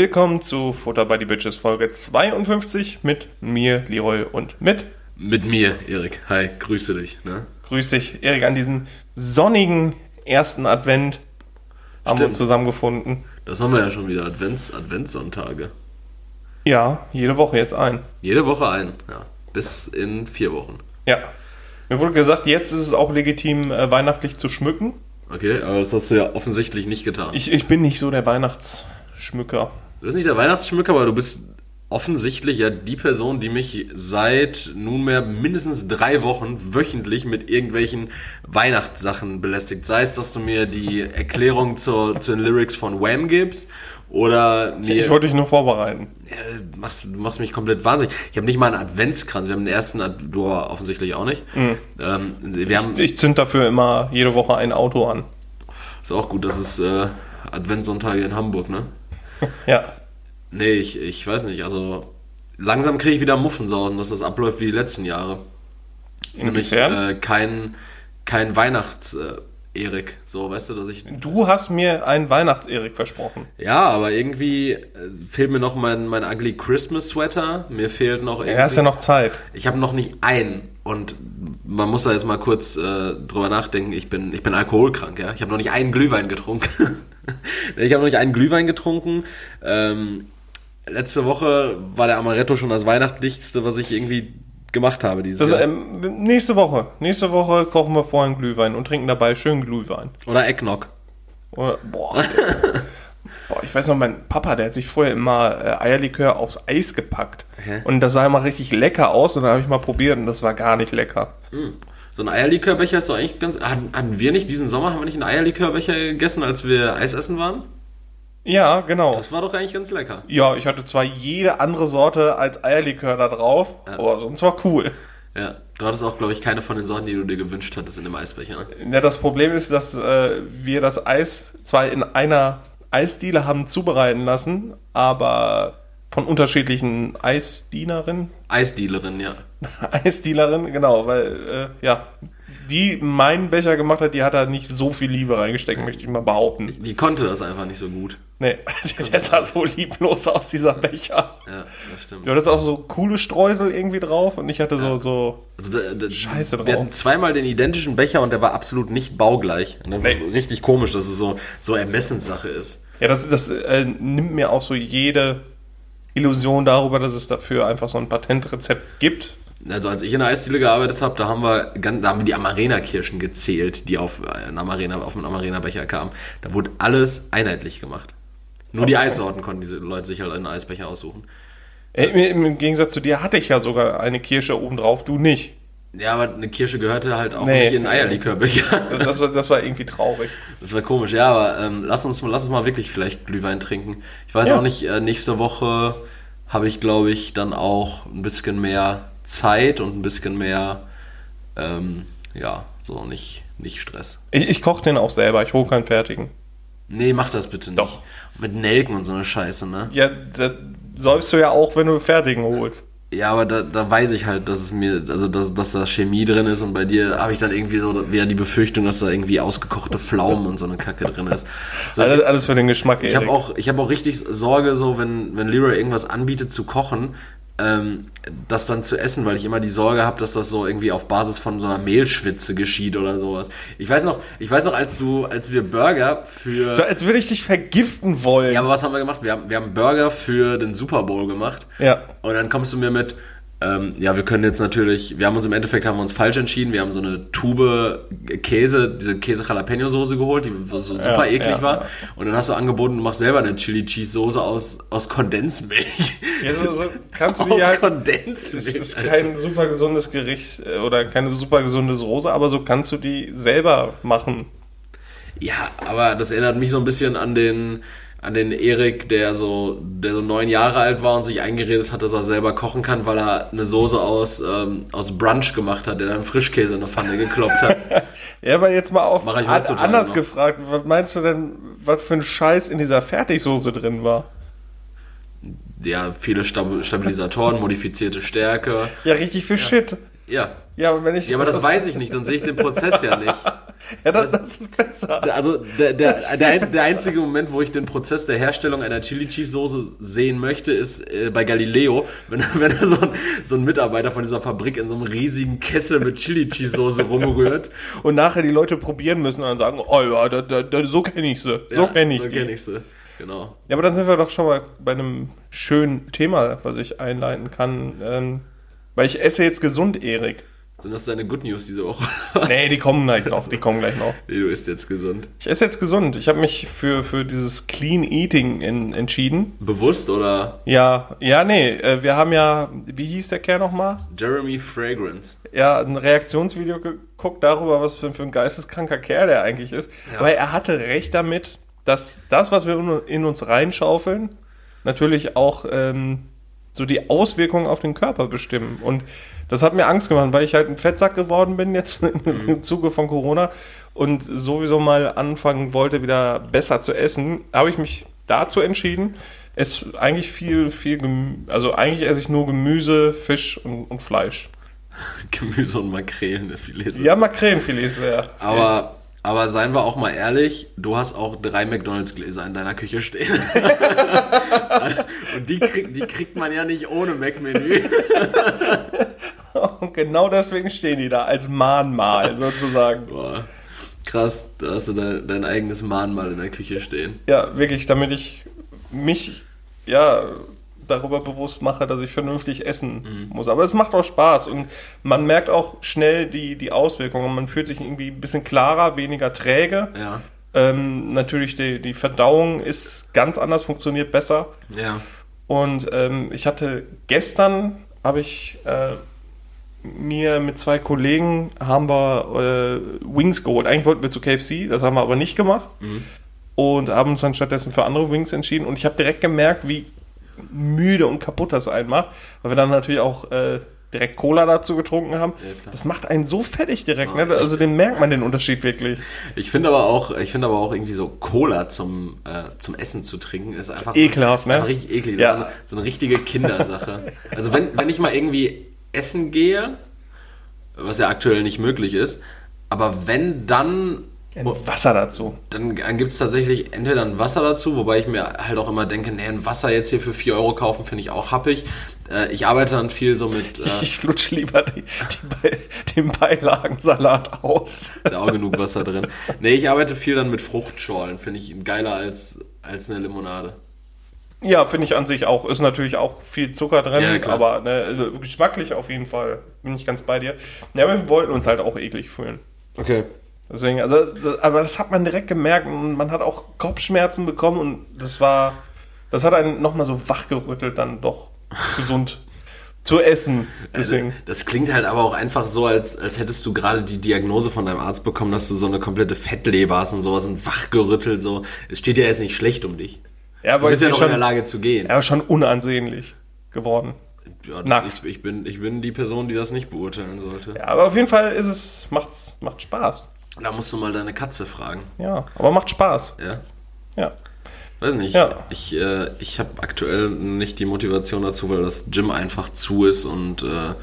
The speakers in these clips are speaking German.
Willkommen zu Futter by the Bitches Folge 52 mit mir, Leroy und mit. Mit mir, Erik. Hi, grüße dich. Ne? Grüß dich, Erik, an diesem sonnigen ersten Advent haben wir uns zusammengefunden. Das haben wir ja schon wieder. Advents, Adventssonntage. Ja, jede Woche jetzt ein. Jede Woche ein. Ja. Bis in vier Wochen. Ja. Mir wurde gesagt, jetzt ist es auch legitim, äh, weihnachtlich zu schmücken. Okay, aber das hast du ja offensichtlich nicht getan. Ich, ich bin nicht so der Weihnachtsschmücker. Du bist nicht der Weihnachtsschmücker, aber du bist offensichtlich ja die Person, die mich seit nunmehr mindestens drei Wochen wöchentlich mit irgendwelchen Weihnachtssachen belästigt. Sei es, dass du mir die Erklärung zur, zu den Lyrics von Wham gibst oder mir... Ich wollte dich nur vorbereiten. Ja, machst, du machst mich komplett wahnsinnig. Ich habe nicht mal einen Adventskranz. Wir haben den ersten, Ad du offensichtlich auch nicht. Ähm, wir haben, Ich, ich zünd dafür immer jede Woche ein Auto an. ist auch gut, das ist äh, Adventssonntage in Hamburg, ne? Ja. Nee, ich, ich weiß nicht, also langsam kriege ich wieder Muffensausen, dass das abläuft wie die letzten Jahre. Nämlich Inwiefern? äh, kein, kein Weihnachts... Erik, so, weißt du, dass ich... Du hast mir einen Weihnachts-Erik versprochen. Ja, aber irgendwie äh, fehlt mir noch mein, mein Ugly Christmas Sweater. Mir fehlt noch irgendwie... Ja, hast ja noch Zeit. Ich habe noch nicht einen und man muss da jetzt mal kurz äh, drüber nachdenken. Ich bin, ich bin alkoholkrank, ja. Ich habe noch nicht einen Glühwein getrunken. ich habe noch nicht einen Glühwein getrunken. Ähm, letzte Woche war der Amaretto schon das Weihnachtlichste, was ich irgendwie gemacht habe dieses Das, Jahr. ähm, nächste Woche. Nächste Woche kochen wir vorher einen Glühwein und trinken dabei schön Glühwein. Oder Eggnog. Oder, boah. boah, ich weiß noch, mein Papa, der hat sich vorher immer äh, Eierlikör aufs Eis gepackt. Hä? Und das sah immer richtig lecker aus und dann habe ich mal probiert und das war gar nicht lecker. So ein Eierlikörbecher ist doch eigentlich ganz... Hatten, hatten wir nicht diesen Sommer, haben wir nicht einen Eierlikörbecher gegessen, als wir Eis essen waren? Ja, genau. Das war doch eigentlich ganz lecker. ja, ich hatte zwar jede andere Sorte als Eierlikör da drauf, aber sonst war cool. Ja, du hattest auch, glaube ich, keine von den Sorten, die du dir gewünscht hattest in dem Eisbecher. Ne? Ja, das Problem ist, dass äh, wir das Eis zwar in einer Eisdiele haben zubereiten lassen, aber von unterschiedlichen Eisdienerinnen, Eisdealerin, ja. Eisdealerin, genau, weil, äh, ja, die meinen Becher gemacht hat, die hat da nicht so viel Liebe reingesteckt, möchte ich mal behaupten. Die konnte das einfach nicht so gut. Nee, der sah so lieblos aus, dieser Becher. Ja, das stimmt. Du hattest auch so coole Streusel irgendwie drauf und ich hatte so, so, Also da, da, Scheiße Wir drauf. hatten zweimal den identischen Becher und der war absolut nicht baugleich. Und das Nee. ist richtig komisch, dass es so, so Ermessenssache ist. ja, das, das äh, nimmt mir auch so jede Illusion darüber, dass es dafür einfach so ein Patentrezept gibt. Also als ich in der Eisdiele gearbeitet habe, da haben wir, da haben wir die Amarena-Kirschen gezählt, die auf, äh, einen Amarena, auf einen Amarena-Becher kamen. Da wurde alles einheitlich gemacht. Nur die Eissorten konnten diese Leute sich halt einen Eisbecher aussuchen. Äh, Im Gegensatz zu dir hatte ich ja sogar eine Kirsche obendrauf, du nicht. Ja, aber eine Kirsche gehörte halt auch Nee. nicht in Eierlikörbecher. Das, war- das war irgendwie traurig. Das war komisch, ja, aber ähm, lass, uns, lass uns mal wirklich vielleicht Glühwein trinken. Ich weiß Ja. auch nicht, äh, nächste Woche habe ich, glaube ich, dann auch ein bisschen mehr Zeit und ein bisschen mehr, ähm, ja, so nicht, nicht Stress. Ich, ich koche den auch selber, ich hole keinen fertigen. Nee, mach das bitte nicht. Doch. Mit Nelken und so eine Scheiße, ne? Ja, da säufst du ja auch, wenn du fertigen holst. Ja, aber da, da weiß ich halt, dass es mir, also dass, dass da Chemie drin ist und bei dir habe ich dann irgendwie so wieder die Befürchtung, dass da irgendwie ausgekochte Pflaumen und so eine Kacke drin ist. Solche- Alles, alles für den Geschmack, Ich habe auch, ich hab auch richtig Sorge, so wenn, wenn Leroy irgendwas anbietet zu kochen, ähm, das dann zu essen, weil ich immer die Sorge habe, dass das so irgendwie auf Basis von so einer Mehlschwitze geschieht oder sowas. Ich weiß noch, ich weiß noch, als du, als wir Burger für. So, als würde ich dich vergiften wollen. ja, aber was haben wir gemacht? Wir haben, wir haben Burger für den Super Bowl gemacht. Ja. Und dann kommst du mir mit, ähm, ja, wir können jetzt natürlich, wir haben uns im Endeffekt haben wir uns falsch entschieden. Wir haben so eine Tube Käse, diese Käse-Jalapeno-Soße geholt, die so super Ja, eklig ja, war. ja. Und dann hast du angeboten, du machst selber eine Chili-Cheese-Soße aus, aus Kondensmilch. Ja, so, so kannst du aus halt. Kondensmilch. Es ist kein super gesundes Gericht äh, oder keine super gesunde Soße, aber so kannst du die selber machen. Ja, aber das erinnert mich so ein bisschen an den, an den Erik, der so, der so neun Jahre alt war und sich eingeredet hat, dass er selber kochen kann, weil er eine Soße aus, ähm, aus Brunch gemacht hat, der dann Frischkäse in eine Pfanne gekloppt hat. Ja, aber jetzt mal auf heutzutage anders noch. gefragt. Was meinst du denn, was für ein Scheiß in dieser Fertigsoße drin war? ja, viele Stab Stabilisatoren, modifizierte Stärke. Ja, richtig viel Shit. Ja. Ja, aber wenn ich. Ja, aber das weiß ich nicht, dann sehe ich den Prozess ja nicht. Ja, das, das ist besser. Also der, der, der, der einzige Moment, wo ich den Prozess der Herstellung einer Chili Cheese Soße sehen möchte, ist äh, bei Galileo, wenn, wenn da so ein, so ein Mitarbeiter von dieser Fabrik in so einem riesigen Kessel mit Chili Cheese Soße rumrührt. Und nachher die Leute probieren müssen und dann sagen, oh ja, da, da, da, so kenne ich sie. So Ja, kenne ich so kenn ich sie. Genau. Ja, aber dann sind wir doch schon mal bei einem schönen Thema, was ich einleiten kann. Ähm, weil ich esse jetzt gesund, Erik. Sind das deine Good News diese Woche? Nee, die kommen gleich noch. Die kommen gleich noch. Nee, du isst jetzt gesund. Ich esse jetzt gesund. Ich habe mich für, für dieses Clean Eating in, entschieden. Bewusst oder Ja, ja, nee. äh, Wir haben ja, wie hieß der Kerl nochmal? Jeremy Fragrance? Ja, ein Reaktionsvideo geguckt darüber, was für, für ein geisteskranker Kerl der eigentlich ist. Ja. Aber er hatte recht damit, dass das, was wir in- in uns reinschaufeln, natürlich auch ähm, so die Auswirkungen auf den Körper bestimmen. Und das hat mir Angst gemacht, weil ich halt ein Fettsack geworden bin jetzt im Zuge von Corona und sowieso mal anfangen wollte, wieder besser zu essen, habe ich mich dazu entschieden. Es eigentlich viel, viel, Gemü also eigentlich esse ich nur Gemüse, Fisch und, und Fleisch. Gemüse und Makrelen, Filets. Ja, Makrelenfilet sehr. Aber, aber seien wir auch mal ehrlich, du hast auch drei McDonalds-Gläser in deiner Küche stehen. Und die, krieg, die kriegt man ja nicht ohne Mac-Menü. Und genau deswegen stehen die da als Mahnmal sozusagen. Boah, krass, da hast du dein, dein eigenes Mahnmal in der Küche stehen. Ja, wirklich, damit ich mich ja darüber bewusst mache, dass ich vernünftig essen muss. Aber es macht auch Spaß und man merkt auch schnell die, die Auswirkungen. Man fühlt sich irgendwie ein bisschen klarer, weniger träge. Ja, Ähm, natürlich die, die Verdauung ist ganz anders, funktioniert besser. ja. Und ähm, ich hatte gestern, habe ich äh, mir mit zwei Kollegen haben wir äh, Wings geholt. Eigentlich wollten wir zu KFC, das haben wir aber nicht gemacht. Und haben uns dann stattdessen für andere Wings entschieden. Und ich habe direkt gemerkt, wie müde und kaputt das einen macht. Weil wir dann natürlich auch äh, direkt Cola dazu getrunken haben. Ja, das macht einen so fertig direkt. Ah, ne? Also den merkt man den Unterschied wirklich. Ich finde aber auch, ich finde aber auch irgendwie so Cola zum, äh, zum Essen zu trinken ist einfach ekelhaft, ne? einfach richtig eklig. Ja. So, eine, so eine richtige Kindersache. also wenn, wenn ich mal irgendwie essen gehe, was ja aktuell nicht möglich ist, aber wenn dann Wasser dazu. dann gibt es tatsächlich entweder ein Wasser dazu, wobei ich mir halt auch immer denke, nee, ein Wasser jetzt hier für 4 Euro kaufen, finde ich auch happig. Äh, ich arbeite dann viel so mit, äh, Ich lutsche lieber die, die Be den Beilagensalat aus. ist ja auch genug Wasser drin. Nee, ich arbeite viel dann mit Fruchtschorlen, finde ich geiler als, als eine Limonade. Ja, finde ich an sich auch. Ist natürlich auch viel Zucker drin, Ja, aber ne, also geschmacklich auf jeden Fall. Bin ich ganz bei dir. Ja, aber wir wollten uns halt auch eklig fühlen. Okay. Deswegen, also, das, aber das hat man direkt gemerkt und man hat auch Kopfschmerzen bekommen und das war, das hat einen nochmal so wachgerüttelt, dann doch gesund zu essen. Deswegen. Das klingt halt aber auch einfach so, als, als hättest du gerade die Diagnose von deinem Arzt bekommen, dass du so eine komplette Fettleber hast und sowas und wachgerüttelt so. Es steht ja jetzt nicht schlecht um dich. ja, Du aber bist ich ja noch in schon, der Lage zu gehen. ja, schon unansehnlich geworden. Ja, das, ich, ich, bin, ich bin die Person, die das nicht beurteilen sollte. Ja, aber auf jeden Fall ist es, macht's, macht Spaß. Da musst du mal deine Katze fragen. Ja, aber macht Spaß. Ja? Ja. Weiß nicht. Ja. Ich, äh, ich habe aktuell nicht die Motivation dazu, weil das Gym einfach zu ist und äh,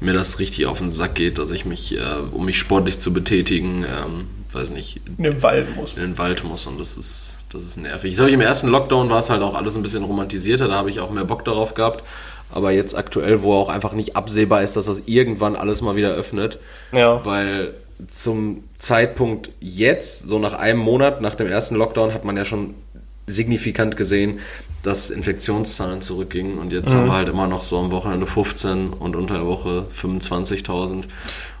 mir das richtig auf den Sack geht, dass ich mich, äh, um mich sportlich zu betätigen, ähm, weiß nicht, In den Wald muss. in den Wald muss und das ist, das ist nervig. Ich im ersten Lockdown war es halt auch alles ein bisschen romantisierter, da habe ich auch mehr Bock darauf gehabt. Aber jetzt aktuell, wo auch einfach nicht absehbar ist, dass das irgendwann alles mal wieder öffnet, Ja. weil zum Zeitpunkt jetzt, so nach einem Monat nach dem ersten Lockdown, hat man ja schon signifikant gesehen, dass Infektionszahlen zurückgingen und jetzt haben wir halt immer noch so am Wochenende 15 und unter der Woche 25.000.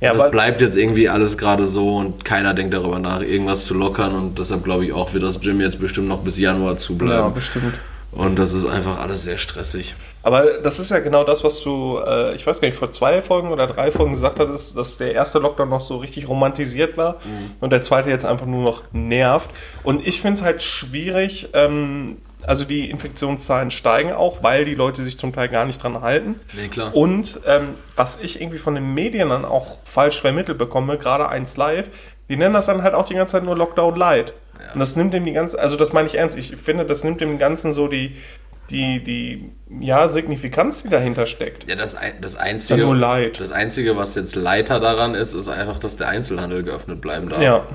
Ja, das bleibt jetzt irgendwie alles gerade so und keiner denkt darüber nach, irgendwas zu lockern und deshalb glaube ich auch, wird das Gym jetzt bestimmt noch bis Januar Ja, zubleiben. bestimmt. Und das ist einfach alles sehr stressig. Aber das ist ja genau das, was du, äh, ich weiß gar nicht, vor zwei Folgen oder drei Folgen gesagt hattest, dass der erste Lockdown noch so richtig romantisiert war und der zweite jetzt einfach nur noch nervt. Und ich finde es halt schwierig, ähm, also die Infektionszahlen steigen auch, weil die Leute sich zum Teil gar nicht dran halten. Nee, klar. Und ähm, was ich irgendwie von den Medien dann auch falsch vermittelt bekomme, gerade eins live, die nennen das dann halt auch die ganze Zeit nur Lockdown Light. Und das nimmt dem die ganze, also das meine ich ernst, ich finde, das nimmt dem Ganzen so die, die, die, ja, Signifikanz, die dahinter steckt. Ja, das, das Einzige, nur Leid. das Einzige, was jetzt Leiter daran ist, ist einfach, dass der Einzelhandel geöffnet bleiben darf. Ja.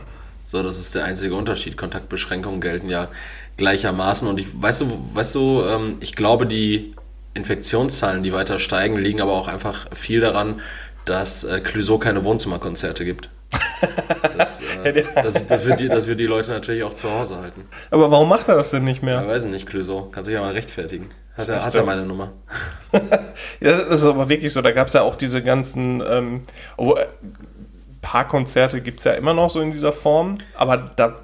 So, das ist der einzige Unterschied. Kontaktbeschränkungen gelten ja gleichermaßen. Und ich, weißt du, weißt du, ähm, ich glaube, die Infektionszahlen, die weiter steigen, liegen aber auch einfach viel daran, dass äh, Clouseau keine Wohnzimmerkonzerte gibt. Das, äh, das, das, wird die, das wird die Leute natürlich auch zu Hause halten. Aber warum macht er das denn nicht mehr? Ja, weiß ich nicht, Clouseau. Kannst dich ja mal rechtfertigen. Hast ja, hast ja meine Nummer. ja, das ist aber wirklich so. Da gab es ja auch diese ganzen ähm, oh, äh, Parkkonzerte gibt es ja immer noch so in dieser Form. Aber da,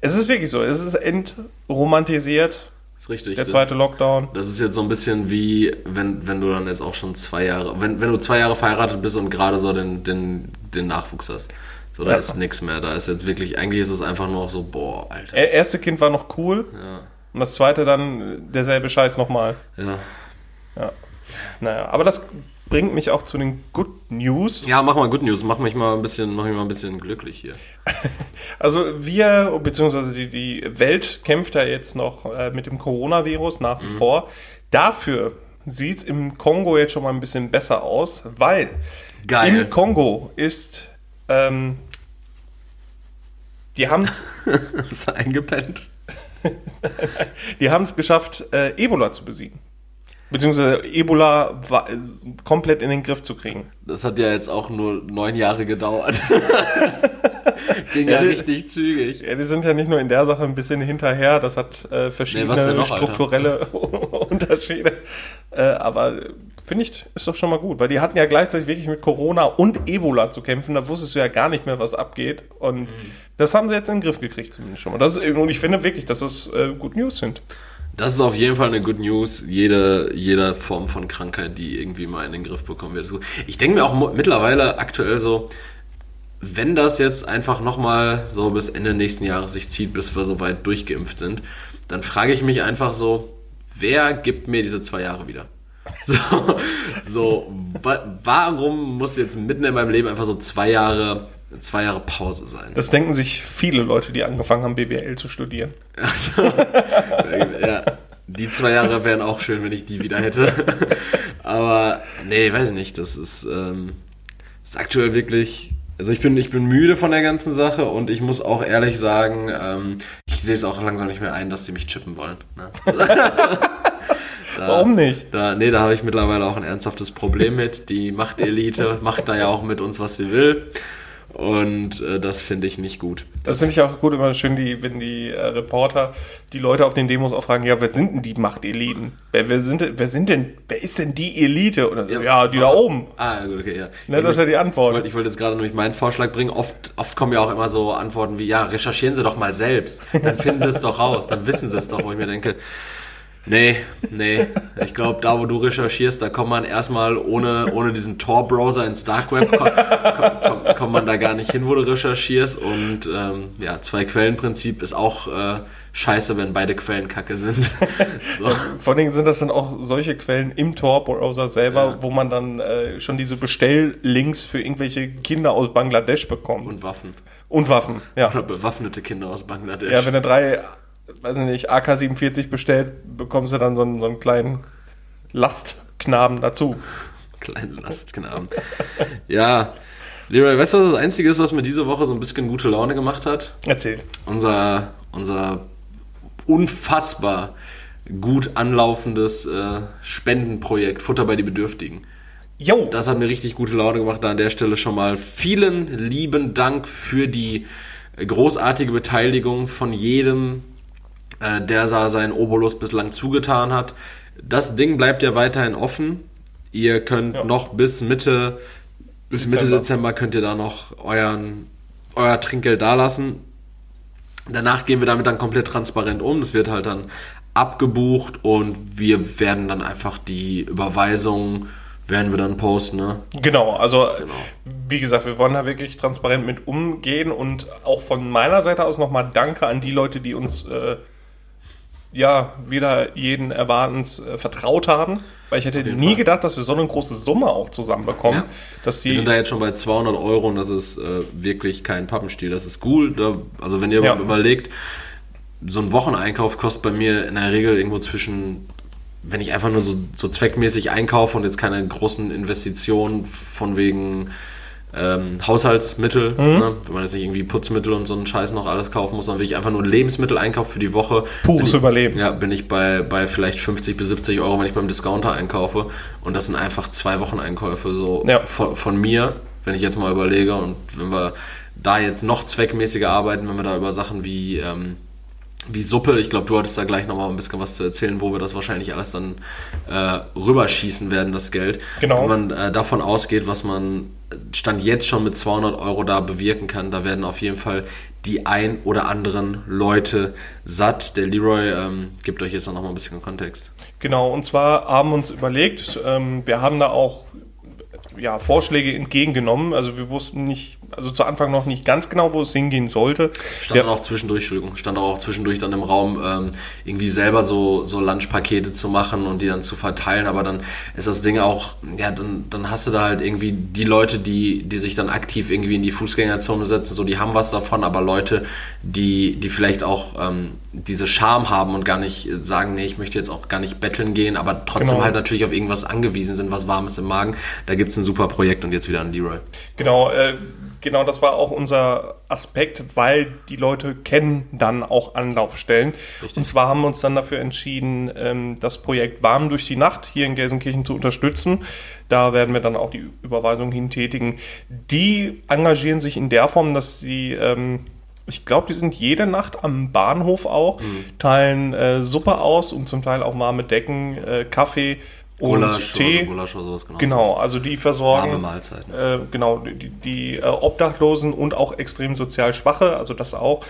es ist wirklich so. Es ist entromantisiert. Ist richtig. Der zweite Lockdown. Das ist jetzt so ein bisschen wie, wenn, wenn du dann jetzt auch schon zwei Jahre, wenn, wenn du zwei Jahre verheiratet bist und gerade so den, den, den Nachwuchs hast. So, da ja. ist nichts mehr. Da ist jetzt wirklich, eigentlich ist es einfach nur so, boah, Alter. Er, erste Kind war noch cool. Ja. Und das zweite dann derselbe Scheiß nochmal. Ja. Ja. Naja, aber das bringt mich auch zu den Good News. Ja, mach mal Good News, mach mich mal ein bisschen, mach mich mal ein bisschen glücklich hier. also wir, beziehungsweise die, die Welt kämpft ja jetzt noch äh, mit dem Coronavirus nach wie mhm. vor. Dafür sieht es im Kongo jetzt schon mal ein bisschen besser aus, weil Geil. im Kongo ist ähm, die haben es. ist eingepennt? die haben es geschafft, äh, Ebola zu besiegen. Beziehungsweise Ebola war, komplett in den Griff zu kriegen. Das hat ja jetzt auch nur neun Jahre gedauert. Ging ja, ja die, richtig zügig. Ja, die sind ja nicht nur in der Sache ein bisschen hinterher, das hat äh, verschiedene nee, noch, strukturelle Unterschiede. Äh, aber finde ich, ist doch schon mal gut, weil die hatten ja gleichzeitig wirklich mit Corona und Ebola zu kämpfen. Da wusstest du ja gar nicht mehr, was abgeht. Und mhm. das haben sie jetzt in den Griff gekriegt, zumindest schon mal. Das ist, und ich finde wirklich, dass es äh, Good News sind. Das ist auf jeden Fall eine Good News. Jede, jede Form von Krankheit, die irgendwie mal in den Griff bekommen wird. Ich denke mir auch mittlerweile aktuell so, wenn das jetzt einfach nochmal so bis Ende nächsten Jahres sich zieht, bis wir so weit durchgeimpft sind, dann frage ich mich einfach so, wer gibt mir diese zwei Jahre wieder? So, so wa warum muss jetzt mitten in meinem Leben einfach so zwei Jahre zwei Jahre Pause sein. Das denken sich viele Leute, die angefangen haben, BWL zu studieren. Also, ja, die zwei Jahre wären auch schön, wenn ich die wieder hätte. Aber nee, weiß ich nicht. Das ist, ähm, ist aktuell wirklich. Also ich bin, ich bin müde von der ganzen Sache und ich muss auch ehrlich sagen, ähm, ich sehe es auch langsam nicht mehr ein, dass die mich chippen wollen. Ne? Da, Warum nicht? Da, nee, da habe ich mittlerweile auch ein ernsthaftes Problem mit. Die Machtelite macht da ja auch mit uns, was sie will. Und äh, das finde ich nicht gut. Das, das finde ich auch gut, immer schön, die, wenn die äh, Reporter die Leute auf den Demos auch fragen, ja, wer sind denn die Machteliten? Wer, wer, sind, wer sind denn, wer ist denn die Elite? Oder, ja, ja die da oben. Ah, gut, okay, ja. Ne, das ist ja die Antwort. Ich wollte wollt jetzt gerade nämlich meinen Vorschlag bringen. Oft, oft kommen ja auch immer so Antworten wie, ja, recherchieren Sie doch mal selbst. Dann finden Sie es doch raus. Dann wissen Sie es doch, wo ich mir denke, Nee, nee. Ich glaube, da wo du recherchierst, da kommt man erstmal ohne, ohne diesen Tor-Browser ins Dark Web, kommt, kommt, kommt, man da gar nicht hin, wo du recherchierst. Und ähm, ja, Zwei-Quellen-Prinzip ist auch äh, scheiße, wenn beide Quellen kacke sind. so. Vor allen Dingen sind das dann auch solche Quellen im Tor-Browser selber, ja. wo man dann äh, schon diese Bestelllinks für irgendwelche Kinder aus Bangladesch bekommt. Und Waffen. Und Waffen, ja. Oder bewaffnete Kinder aus Bangladesch. Ja, wenn du drei weiß ich nicht, AK-47 bestellt, bekommst du dann so einen, so einen kleinen Lastknaben dazu. Kleinen Lastknaben. ja. Leroy, weißt du, was das Einzige ist, was mir diese Woche so ein bisschen gute Laune gemacht hat? Erzähl. Unser, unser unfassbar gut anlaufendes äh, Spendenprojekt Futter bei die Bedürftigen. Jo. Das hat mir richtig gute Laune gemacht. Da an der Stelle schon mal vielen lieben Dank für die großartige Beteiligung von jedem äh, der da seinen Obolus bislang zugetan hat. Das Ding bleibt ja weiterhin offen. Ihr könnt ja. noch bis Mitte, bis Dezember. Mitte Dezember könnt ihr da noch euren, euer Trinkgeld dalassen. Danach gehen wir damit dann komplett transparent um. Es wird halt dann abgebucht und wir werden dann einfach die Überweisung werden wir dann posten, ne? Genau, also genau. wie gesagt, wir wollen da wirklich transparent mit umgehen und auch von meiner Seite aus nochmal Danke an die Leute, die uns äh, ja, wieder jeden Erwartens äh, vertraut haben. Weil ich hätte nie Fall. gedacht, dass wir so eine große Summe auch zusammenbekommen. Ja. Dass wir sind da jetzt schon bei 200 Euro und das ist äh, wirklich kein Pappenstiel. Das ist cool. Da, also wenn ihr ja. überlegt, so ein Wocheneinkauf kostet bei mir in der Regel irgendwo zwischen, wenn ich einfach nur so, so zweckmäßig einkaufe und jetzt keine großen Investitionen von wegen ähm, Haushaltsmittel. Ne? Wenn man jetzt nicht irgendwie Putzmittel und so einen Scheiß noch alles kaufen muss, sondern will ich einfach nur Lebensmittel einkaufen für die Woche. Pures Überleben. Ja, bin ich bei, bei vielleicht 50 bis 70 Euro, wenn ich beim Discounter einkaufe. Und das sind einfach zwei Wochen Einkäufe so Ja. von, von mir, wenn ich jetzt mal überlege. Und wenn wir da jetzt noch zweckmäßiger arbeiten, wenn wir da über Sachen wie, ähm, wie Suppe, ich glaube, du hattest da gleich nochmal ein bisschen was zu erzählen, wo wir das wahrscheinlich alles dann äh, rüberschießen werden, das Geld. Genau. Wenn man äh, davon ausgeht, was man Stand jetzt schon mit 200 Euro da bewirken kann, da werden auf jeden Fall die ein oder anderen Leute satt. Der Leroy ähm, gibt euch jetzt noch mal ein bisschen Kontext. Genau, und zwar haben wir uns überlegt, ähm, wir haben da auch ja, Vorschläge entgegengenommen. Also wir wussten nicht, also zu Anfang noch nicht ganz genau, wo es hingehen sollte. Stand auch zwischendurch, Entschuldigung, stand auch zwischendurch dann im Raum, ähm, irgendwie selber so, so Lunchpakete zu machen und die dann zu verteilen, aber dann ist das Ding auch, ja, dann, dann hast du da halt irgendwie die Leute, die, die sich dann aktiv irgendwie in die Fußgängerzone setzen, so, die haben was davon, aber Leute, die, die vielleicht auch ähm, diese Scham haben und gar nicht sagen, nee, ich möchte jetzt auch gar nicht betteln gehen, aber trotzdem Genau. halt natürlich auf irgendwas angewiesen sind, was Warmes im Magen, da gibt's ein super Projekt und jetzt wieder an Leroy. Genau, äh, genau das war auch unser Aspekt, weil die Leute kennen dann auch Anlaufstellen. Und zwar haben wir uns dann dafür entschieden, ähm, das Projekt Warm durch die Nacht hier in Gelsenkirchen zu unterstützen. Da werden wir dann auch die Überweisung hintätigen. Die engagieren sich in der Form, dass sie, ähm, ich glaube, die sind jede Nacht am Bahnhof auch, teilen äh, Suppe aus und zum Teil auch warme Decken, äh, Kaffee und Gulasch Tee. oder so, Gulasch oder sowas, genau. Genau, also die versorgen Warme Mahlzeiten. äh, genau die, die äh, Obdachlosen und auch extrem sozial Schwache, also das auch.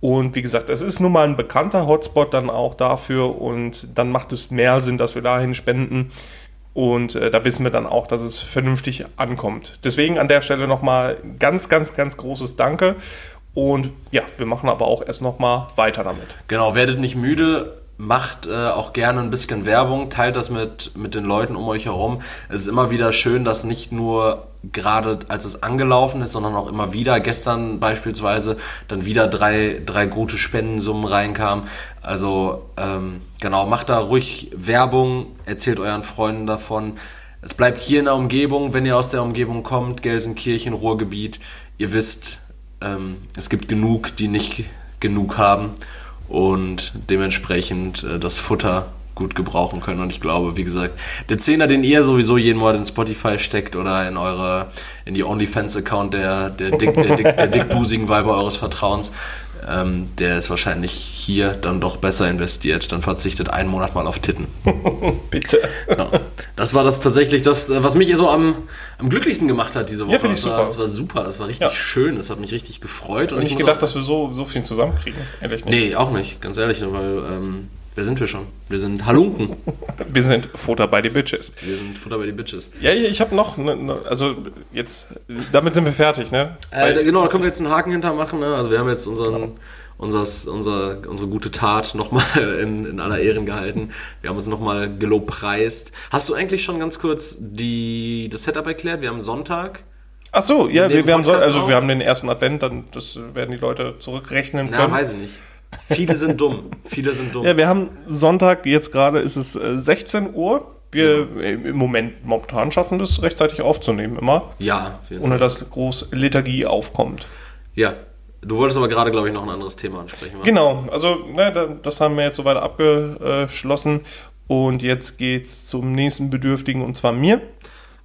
Und wie gesagt, es ist nun mal ein bekannter Hotspot dann auch dafür und dann macht es mehr Sinn, dass wir dahin spenden. Und äh, da wissen wir dann auch, dass es vernünftig ankommt. Deswegen an der Stelle nochmal ganz, ganz, ganz großes Danke. Und ja, wir machen aber auch erst nochmal weiter damit. Genau, werdet nicht müde, macht äh, auch gerne ein bisschen Werbung, teilt das mit, mit den Leuten um euch herum. Es ist immer wieder schön, dass nicht nur gerade als es angelaufen ist, sondern auch immer wieder, gestern beispielsweise, dann wieder drei, drei gute Spendensummen reinkamen. Also ähm, genau, macht da ruhig Werbung, erzählt euren Freunden davon. Es bleibt hier in der Umgebung, wenn ihr aus der Umgebung kommt, Gelsenkirchen, Ruhrgebiet. Ihr wisst, ähm, es gibt genug, die nicht genug haben und dementsprechend äh, das Futter gut gebrauchen können. Und ich glaube, wie gesagt, der Zehner, den ihr sowieso jeden Monat in Spotify steckt oder in eure, in die OnlyFans-Account der, der, dick, der, dick, der dickbusigen Weiber eures Vertrauens, ähm, der ist wahrscheinlich hier dann doch besser investiert. Dann verzichtet einen Monat mal auf Titten. Bitte. Ja. Das war das tatsächlich das, äh, was mich so am, am glücklichsten gemacht hat diese Woche. Ja, finde ich das, War, super. das war super, das war richtig Ja. schön, das hat mich richtig gefreut. Und Und ich ich muss gedacht, auch, dass wir so, so viel zusammenkriegen. Ehrlich nicht. Nee, auch nicht, ganz ehrlich, weil ähm, wer sind wir schon? Wir sind Halunken. Wir sind Futter bei die Bitches. Wir sind Futter bei die Bitches. Ja, ich habe noch, ne, ne, also jetzt, damit sind wir fertig, ne? Äh, da- genau, da können wir jetzt einen Haken hinter machen. Ne? Also wir haben jetzt unseren, unsers, unser, unsere gute Tat nochmal in, in aller Ehren gehalten. Wir haben uns nochmal gelobpreist. Hast du eigentlich schon ganz kurz die, das Setup erklärt? Wir haben Sonntag. Ach so, ja, wir, wir haben also auf? wir haben den ersten Advent, dann das werden die Leute zurückrechnen Na, können. weiß ich nicht. Viele sind dumm. Viele sind dumm. Ja, wir haben Sonntag, jetzt gerade ist es äh, 16 Uhr. Wir äh, im Moment momentan schaffen das rechtzeitig aufzunehmen, immer, Ja, ohne Fall. dass groß Liturgie aufkommt. Ja. Du wolltest aber gerade, glaube ich, noch ein anderes Thema ansprechen. wa? Genau, also ne, da- das haben wir jetzt soweit abgeschlossen. Und jetzt geht's zum nächsten Bedürftigen und zwar mir.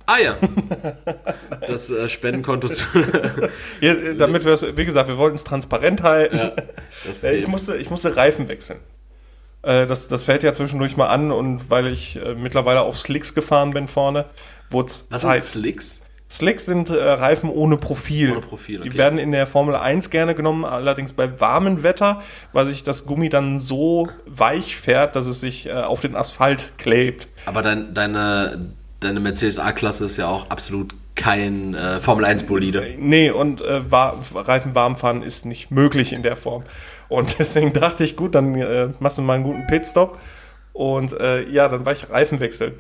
Ah ja. Das äh, Spendenkonto zu. Ja, äh, damit wir es, wie gesagt, wir wollten es transparent halten. ja, Äh, Ich musste, ich musste Reifen wechseln. Äh, Das, das fällt ja zwischendurch mal an und weil ich mittlerweile auf Slicks gefahren bin vorne, wurde es Was sind Zeit. Slicks? Slicks sind Reifen ohne Profil. Ohne Profil, okay. Die werden in der Formel 1 gerne genommen, allerdings bei warmem Wetter, weil sich das Gummi dann so weich fährt, dass es sich auf den Asphalt klebt. Aber dein, deine, deine Mercedes A-Klasse ist ja auch absolut kein äh, Formel 1-Bolide. Nee, und äh, war, Reifen warm fahren ist nicht möglich in der Form. Und deswegen dachte ich, gut, dann äh, machst du mal einen guten Pitstop. Und äh, ja, dann war ich Reifen wechseln.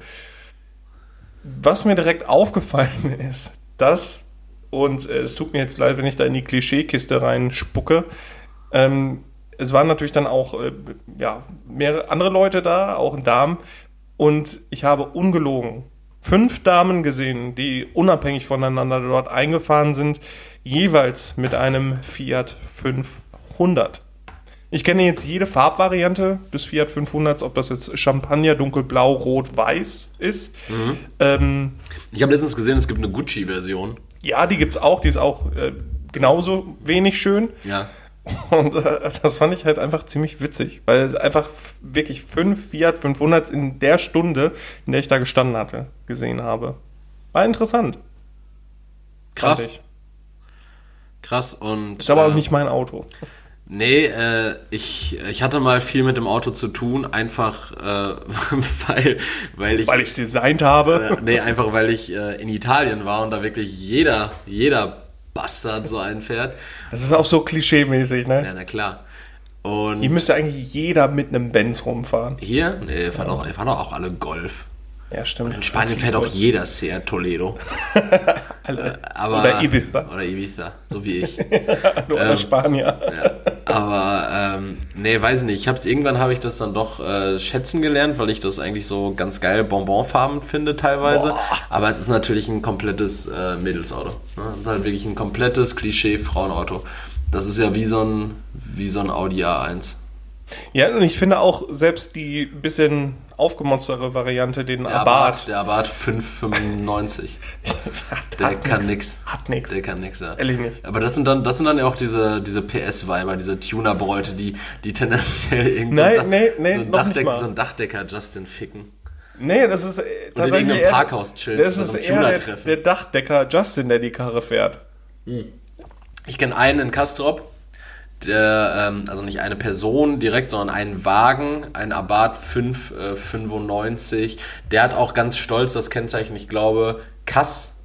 Was mir direkt aufgefallen ist, dass, und äh, es tut mir jetzt leid, wenn ich da in die Klischeekiste reinspucke, ähm, es waren natürlich dann auch äh, ja, mehrere andere Leute da, auch in Damen. Und ich habe ungelogen fünf Damen gesehen, die unabhängig voneinander dort eingefahren sind, jeweils mit einem Fiat 500. Ich kenne jetzt jede Farbvariante des Fiat 500, ob das jetzt Champagner, dunkelblau, rot, weiß ist. Ähm, Ich habe letztens gesehen, es gibt eine Gucci-Version. ja, die gibt's auch, die ist auch äh, genauso wenig schön. Ja. Und äh, das fand ich halt einfach ziemlich witzig, weil es einfach wirklich fünf Fiat 500 in der Stunde, in der ich da gestanden hatte, gesehen habe. War interessant. Krass. Krass und. Ist aber auch äh, nicht mein Auto. Nee, äh, ich, ich hatte mal viel mit dem Auto zu tun, einfach äh, weil, weil ich. Weil ich es designt habe. äh, nee, einfach weil ich äh, in Italien war und da wirklich jeder, jeder Bastard so einfährt. Das ist auch so klischee-mäßig, ne? Ja, na klar. Und Hier müsste eigentlich jeder mit einem Benz rumfahren. hier, nee, fahren auch, fahren auch alle Golf. Ja, stimmt. In Spanien fährt auch jeder Seat Toledo. Alle. Aber, Oder Ibiza. Oder Ibiza, so wie ich. Oder Spanier. Aber ähm, nee, weiß nicht. Ich hab's irgendwann habe ich das dann doch äh, schätzen gelernt, weil ich das eigentlich so ganz geil Bonbonfarben finde teilweise. Boah. Aber es ist natürlich ein komplettes äh, Mädelsauto. Ne? Es ist halt wirklich ein komplettes Klischee Frauenauto. Das ist ja wie so ein wie so ein Audi A1. Ja, und ich finde auch selbst die bisschen aufgemonsterte Variante, den Der Abarth, der Abarth 595. Der hat kann nix. nix. Hat nix. Der kann nix, ja. Ehrlich nicht. Aber das sind dann, das sind dann ja auch diese, diese PS-Weiber, diese Tuner-Bräute, die, die tendenziell irgendwie Nein, so, ein nee, nee, so, ein Dachdeck, so ein Dachdecker Justin ficken. Nee, das ist äh, tatsächlich irgendeinem eher, Parkhaus chillst Das ist eher der, Tuner-Treffen. der Dachdecker Justin, der die Karre fährt. Ich kenne einen in Kastrop, der, ähm, also nicht eine Person direkt, sondern einen Wagen, ein Abarth 595. Der hat auch ganz stolz das Kennzeichen, ich glaube, Kass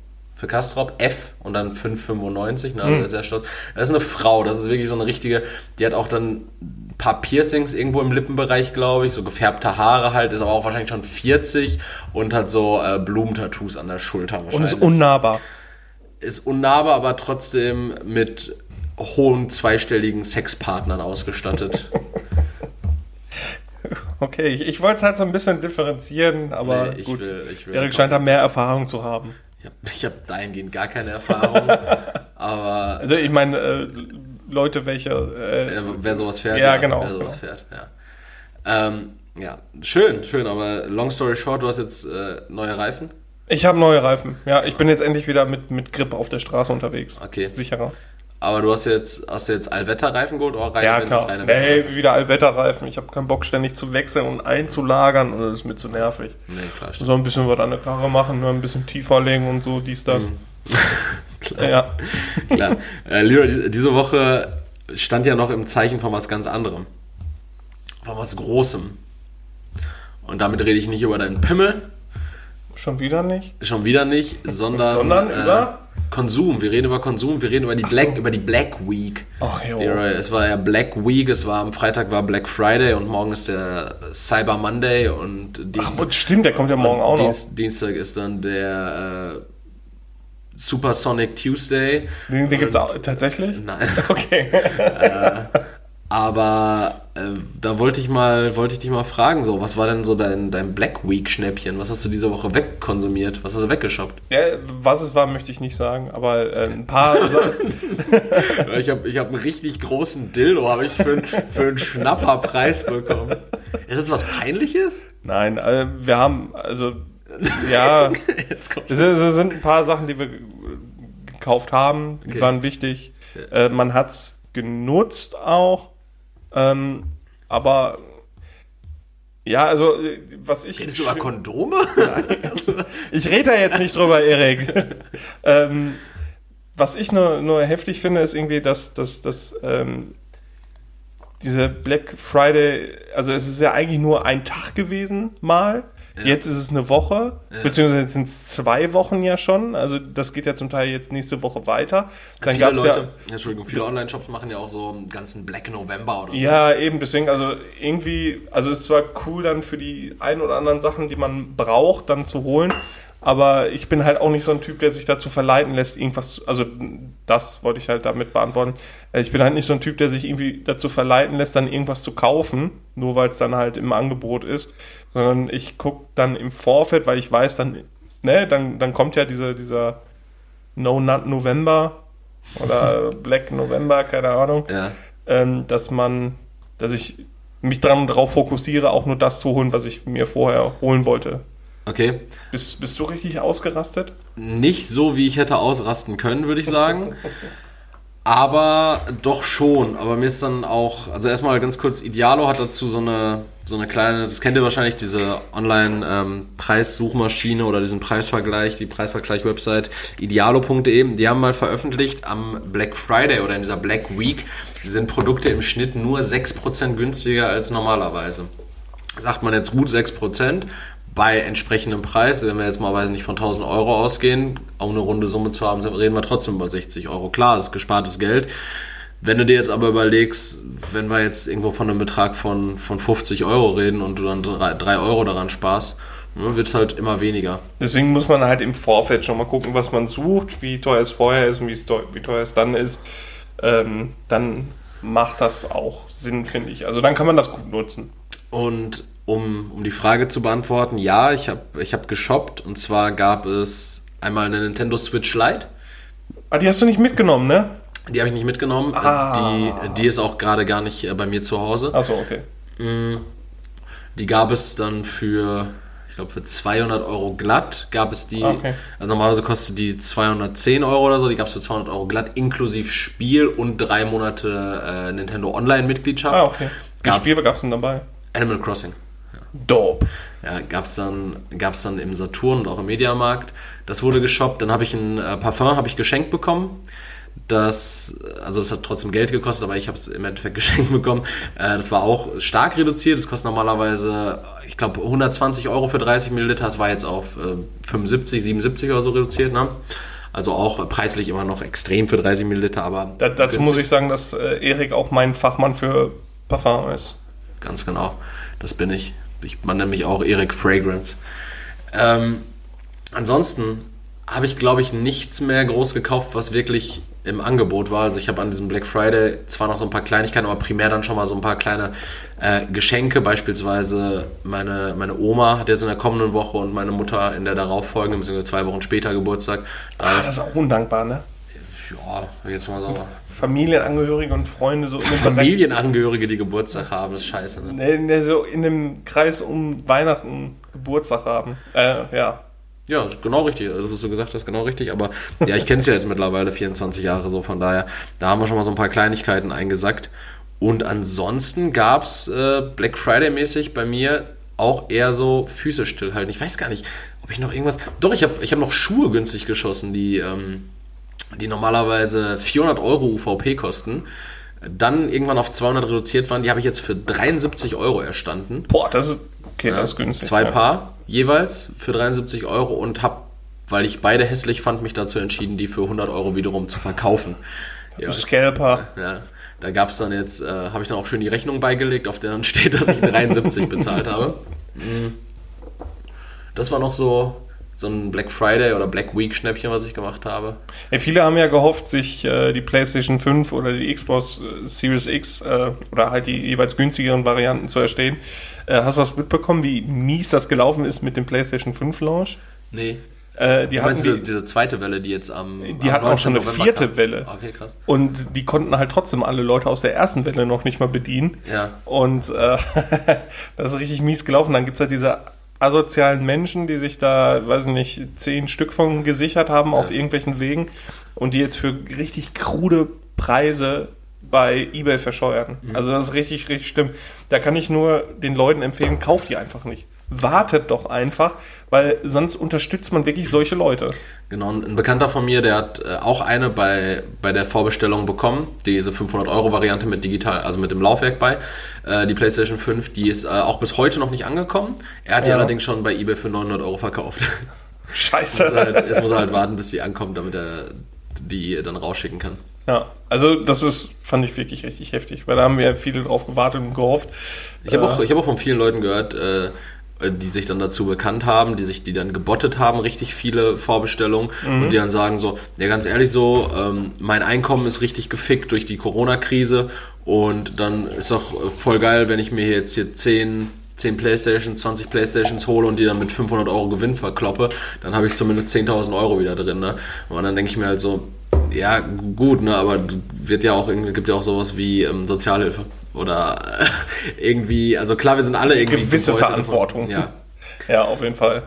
für Kastrop, F und dann 595, ne, ist sehr stolz. Das ist eine Frau, das ist wirklich so eine richtige, die hat auch dann ein paar Piercings irgendwo im Lippenbereich, glaube ich, so gefärbte Haare halt, ist aber auch wahrscheinlich schon 40 und hat so äh, Blumentattoos an der Schulter Und wahrscheinlich ist unnahbar. ist unnahbar, aber trotzdem mit hohen zweistelligen Sexpartnern ausgestattet. Okay, ich, ich wollte es halt so ein bisschen differenzieren, aber Nee, ich gut. will- ich will Erik scheint da mehr Erfahrung zu haben. Ich habe hab dahingehend gar keine Erfahrung, aber Also ich meine, äh, Leute, welche... Äh, wer sowas fährt, Ja, genau, wer sowas genau. fährt, ja. Ähm, ja, schön, schön, aber long story short, du hast jetzt äh, neue Reifen. ich habe neue Reifen. Ja, ich bin jetzt endlich wieder mit, mit Grip auf der Straße unterwegs. Okay. Sicherer. Aber du hast jetzt, hast du jetzt Allwetterreifen geholt oder rein, Ja, klar. reine Nee, wieder Allwetterreifen. Ich habe keinen Bock, ständig zu wechseln und einzulagern und das ist mir zu nervig. Nee, klar, stimmt. So ein bisschen was an der Karre machen, nur ein bisschen tiefer legen und so, dies, das. Mhm. Ja. Klar. Äh, Leroy, die- diese Woche stand ja noch im Zeichen von was ganz anderem. Von was Großem. Und damit rede ich nicht über deinen Pimmel, Schon wieder nicht? schon wieder nicht, sondern, Sondern über? Konsum. Wir reden über Konsum, wir reden über die Black, so. über die Black Week. Ach jo. Es war ja Black Week, es war am Freitag war Black Friday und morgen ist der Cyber Monday und Ach, Dienstag, und stimmt, der kommt ja morgen auch noch. Dienst, Dienstag ist dann der äh, Supersonic Tuesday. Den, den gibt's auch tatsächlich? Nein. Okay. Aber äh, da wollte ich mal, wollte ich dich mal fragen, so, was war denn so dein, dein Black Week Schnäppchen? Was hast du diese Woche wegkonsumiert? Was hast du weggeshoppt? ja, was es war, möchte ich nicht sagen, aber äh, ein paar ich habe ich hab einen richtig großen Dildo, habe ich für, für einen Schnapperpreis bekommen. Ist das was Peinliches? Nein, äh, wir haben, also, ja, es, es sind ein paar Sachen, die wir gekauft haben, die Okay. waren wichtig. Äh, man hat's genutzt auch, ähm, aber ja, also was ich Redest du über Kondome? ich rede da jetzt nicht drüber, Erik. ähm, was ich nur, nur heftig finde, ist irgendwie, dass, dass, dass ähm, diese Black Friday, also es ist ja eigentlich nur ein Tag gewesen, mal. Jetzt ist es eine Woche, beziehungsweise jetzt sind es zwei Wochen ja schon. Also das geht ja zum Teil jetzt nächste Woche weiter. Dann viele Leute, ja Entschuldigung, viele Online-Shops machen ja auch so einen ganzen Black November oder so. Ja, eben, deswegen, also irgendwie, also es ist zwar cool dann für die ein oder anderen Sachen, die man braucht, dann zu holen, aber ich bin halt auch nicht so ein Typ, der sich dazu verleiten lässt, irgendwas, also das wollte ich halt damit beantworten. Äh, Ich bin halt nicht so ein Typ, der sich irgendwie dazu verleiten lässt, dann irgendwas zu kaufen, nur weil es dann halt im Angebot ist, sondern ich gucke dann im Vorfeld, weil ich weiß, dann ne, dann, dann kommt ja diese, dieser No Nut November oder Black November, keine Ahnung, Ja. ähm, dass man, dass ich mich dran darauf fokussiere, auch nur das zu holen, was ich mir vorher holen wollte. Okay. Bist, bist du richtig ausgerastet? Nicht so, wie ich hätte ausrasten können, würde ich sagen. Aber doch schon. Aber mir ist dann auch, also erstmal ganz kurz, Idealo hat dazu so eine, so eine kleine, das kennt ihr wahrscheinlich, diese Online-Preissuchmaschine oder diesen Preisvergleich, die Preisvergleich-Website idealo.de. Die haben mal veröffentlicht, am Black Friday oder in dieser Black Week sind Produkte im Schnitt nur 6% günstiger als normalerweise. Sagt man jetzt gut 6%. Bei entsprechendem Preis, wenn wir jetzt mal, weiß nicht, von 1000 Euro ausgehen, um eine runde Summe zu haben, reden wir trotzdem über 60 Euro. Klar, das ist gespartes Geld. Wenn du dir jetzt aber überlegst, wenn wir jetzt irgendwo von einem Betrag von, von 50 Euro reden und du dann 3 Euro daran sparst, ne, wird es halt immer weniger. Deswegen muss man halt im Vorfeld schon mal gucken, was man sucht, wie teuer es vorher ist und wie, teuer, wie teuer es dann ist. Ähm, dann macht das auch Sinn, finde ich. Also dann kann man das gut nutzen. Und um, um die Frage zu beantworten, ja, ich habe ich hab geshoppt und zwar gab es einmal eine Nintendo Switch Lite. Ah, die hast du nicht mitgenommen, ne? Die habe ich nicht mitgenommen. Ah. Die, die ist auch gerade gar nicht äh, bei mir zu Hause. Achso, okay. Die gab es dann für, ich glaube, für 200 Euro glatt gab es die. Okay. Also normalerweise kostet die 210 Euro oder so. Die gab es für 200 Euro glatt, inklusive Spiel und drei Monate äh, Nintendo Online-Mitgliedschaft. Ah, okay. Wie Gab's Spiel gab es denn dabei? Animal Crossing. Dope. Ja, gab's dann, gab's dann im Saturn und auch im Mediamarkt. Das wurde geshoppt. Dann habe ich ein äh, Parfum habe ich geschenkt bekommen. Das, also das hat trotzdem Geld gekostet, aber ich habe es im Endeffekt geschenkt bekommen. Äh, das war auch stark reduziert. Das kostet normalerweise, ich glaube, 120 Euro für 30 Milliliter. Das war jetzt auf äh, 75, 77 oder so reduziert. Ne? Also auch preislich immer noch extrem für 30 Milliliter, aber Da, dazu günstig. muss ich sagen, dass äh, Erik auch mein Fachmann für Parfum ist. Ganz genau. Das bin ich. ich man nennt mich auch Eric Fragrance. Ähm, ansonsten habe ich, glaube ich, nichts mehr groß gekauft, was wirklich im Angebot war. Also ich habe an diesem Black Friday zwar noch so ein paar Kleinigkeiten, aber primär dann schon mal so ein paar kleine äh, Geschenke. Beispielsweise meine, meine Oma hat jetzt in der kommenden Woche und meine Mutter in der darauffolgenden, beziehungsweise zwei Wochen später Geburtstag. Ah, Da, das ist auch undankbar, ne? Ja, jetzt mal so. Familienangehörige und Freunde so in Familienangehörige, die Geburtstag haben, ist scheiße. Ne? ne, ne, so in dem Kreis um Weihnachten Geburtstag haben. Äh, ja. Ja, ist genau richtig. Also, was du gesagt hast, genau richtig. Aber ja, ich kenne es ja jetzt mittlerweile 24 Jahre so. Von daher, da haben wir schon mal so ein paar Kleinigkeiten eingesackt. Und ansonsten gab's äh, Black Friday-mäßig bei mir auch eher so Füße stillhalten. Ich weiß gar nicht, ob ich noch irgendwas. Doch, ich habe ich hab noch Schuhe günstig geschossen, die, ähm, die normalerweise 400 Euro UVP kosten. Dann irgendwann auf 200 reduziert waren. Die habe ich jetzt für 73 Euro erstanden. Boah, das ist. Okay, das ist günstig. Zwei ja. Paar jeweils für 73 Euro und habe, weil ich beide hässlich fand, mich dazu entschieden, die für 100 Euro wiederum zu verkaufen. Ja, Scalper. ja, da gab es dann jetzt, äh, habe ich dann auch schön die Rechnung beigelegt, auf der dann steht, dass ich 73 bezahlt habe. Mm. Das war noch so, so ein Black Friday oder Black Week Schnäppchen, was ich gemacht habe. Ja, viele haben ja gehofft, sich äh, die PlayStation 5 oder die Xbox äh, Series X äh, oder halt die jeweils günstigeren Varianten zu erstehen. Äh, hast du das mitbekommen, wie mies das gelaufen ist mit dem PlayStation 5 Launch? Nee. Äh, die hatten meinst diese, die, diese zweite Welle, die jetzt am. Die am hatten auch schon 19. eine November vierte kam? Welle. Okay, krass. und die konnten halt trotzdem alle Leute aus der ersten Welle noch nicht mal bedienen. Ja. Und äh, das ist richtig mies gelaufen. Dann gibt es halt diese asozialen Menschen, die sich da, weiß ich nicht, zehn Stück von gesichert haben auf irgendwelchen Wegen und die jetzt für richtig krude Preise bei eBay verscheuern. Also das ist richtig, richtig schlimm. Da kann ich nur den Leuten empfehlen, kauft die einfach nicht. Wartet doch einfach, weil sonst unterstützt man wirklich solche Leute. Genau, und ein Bekannter von mir, der hat äh, auch eine bei, bei der Vorbestellung bekommen, diese 500-Euro-Variante mit digital, also mit dem Laufwerk bei, äh, die PlayStation 5, die ist äh, auch bis heute noch nicht angekommen. Er hat die Ja. allerdings schon bei eBay für 900 Euro verkauft. Scheiße. Jetzt, halt, jetzt muss er halt warten, bis die ankommt, damit er die dann rausschicken kann. Ja, also das ist, fand ich wirklich richtig heftig, weil da haben wir viele drauf gewartet und gehofft. Ich habe Äh, auch, ich hab auch von vielen Leuten gehört, äh, die sich dann dazu bekannt haben, die sich, die dann gebottet haben, richtig viele Vorbestellungen und die dann sagen so, ja ganz ehrlich so, ähm, mein Einkommen ist richtig gefickt durch die Corona-Krise und dann ist doch voll geil, wenn ich mir jetzt hier 10, 10 Playstations, 20 Playstations hole und die dann mit 500 Euro Gewinn verkloppe, dann habe ich zumindest 10.000 Euro wieder drin. Ne? Und dann denke ich mir halt so, ja gut, ne, aber wird ja auch irgendwie gibt ja auch sowas wie ähm, Sozialhilfe oder irgendwie, also klar, wir sind alle irgendwie Gewisse Verantwortung. davon. Ja, Ja, auf jeden Fall.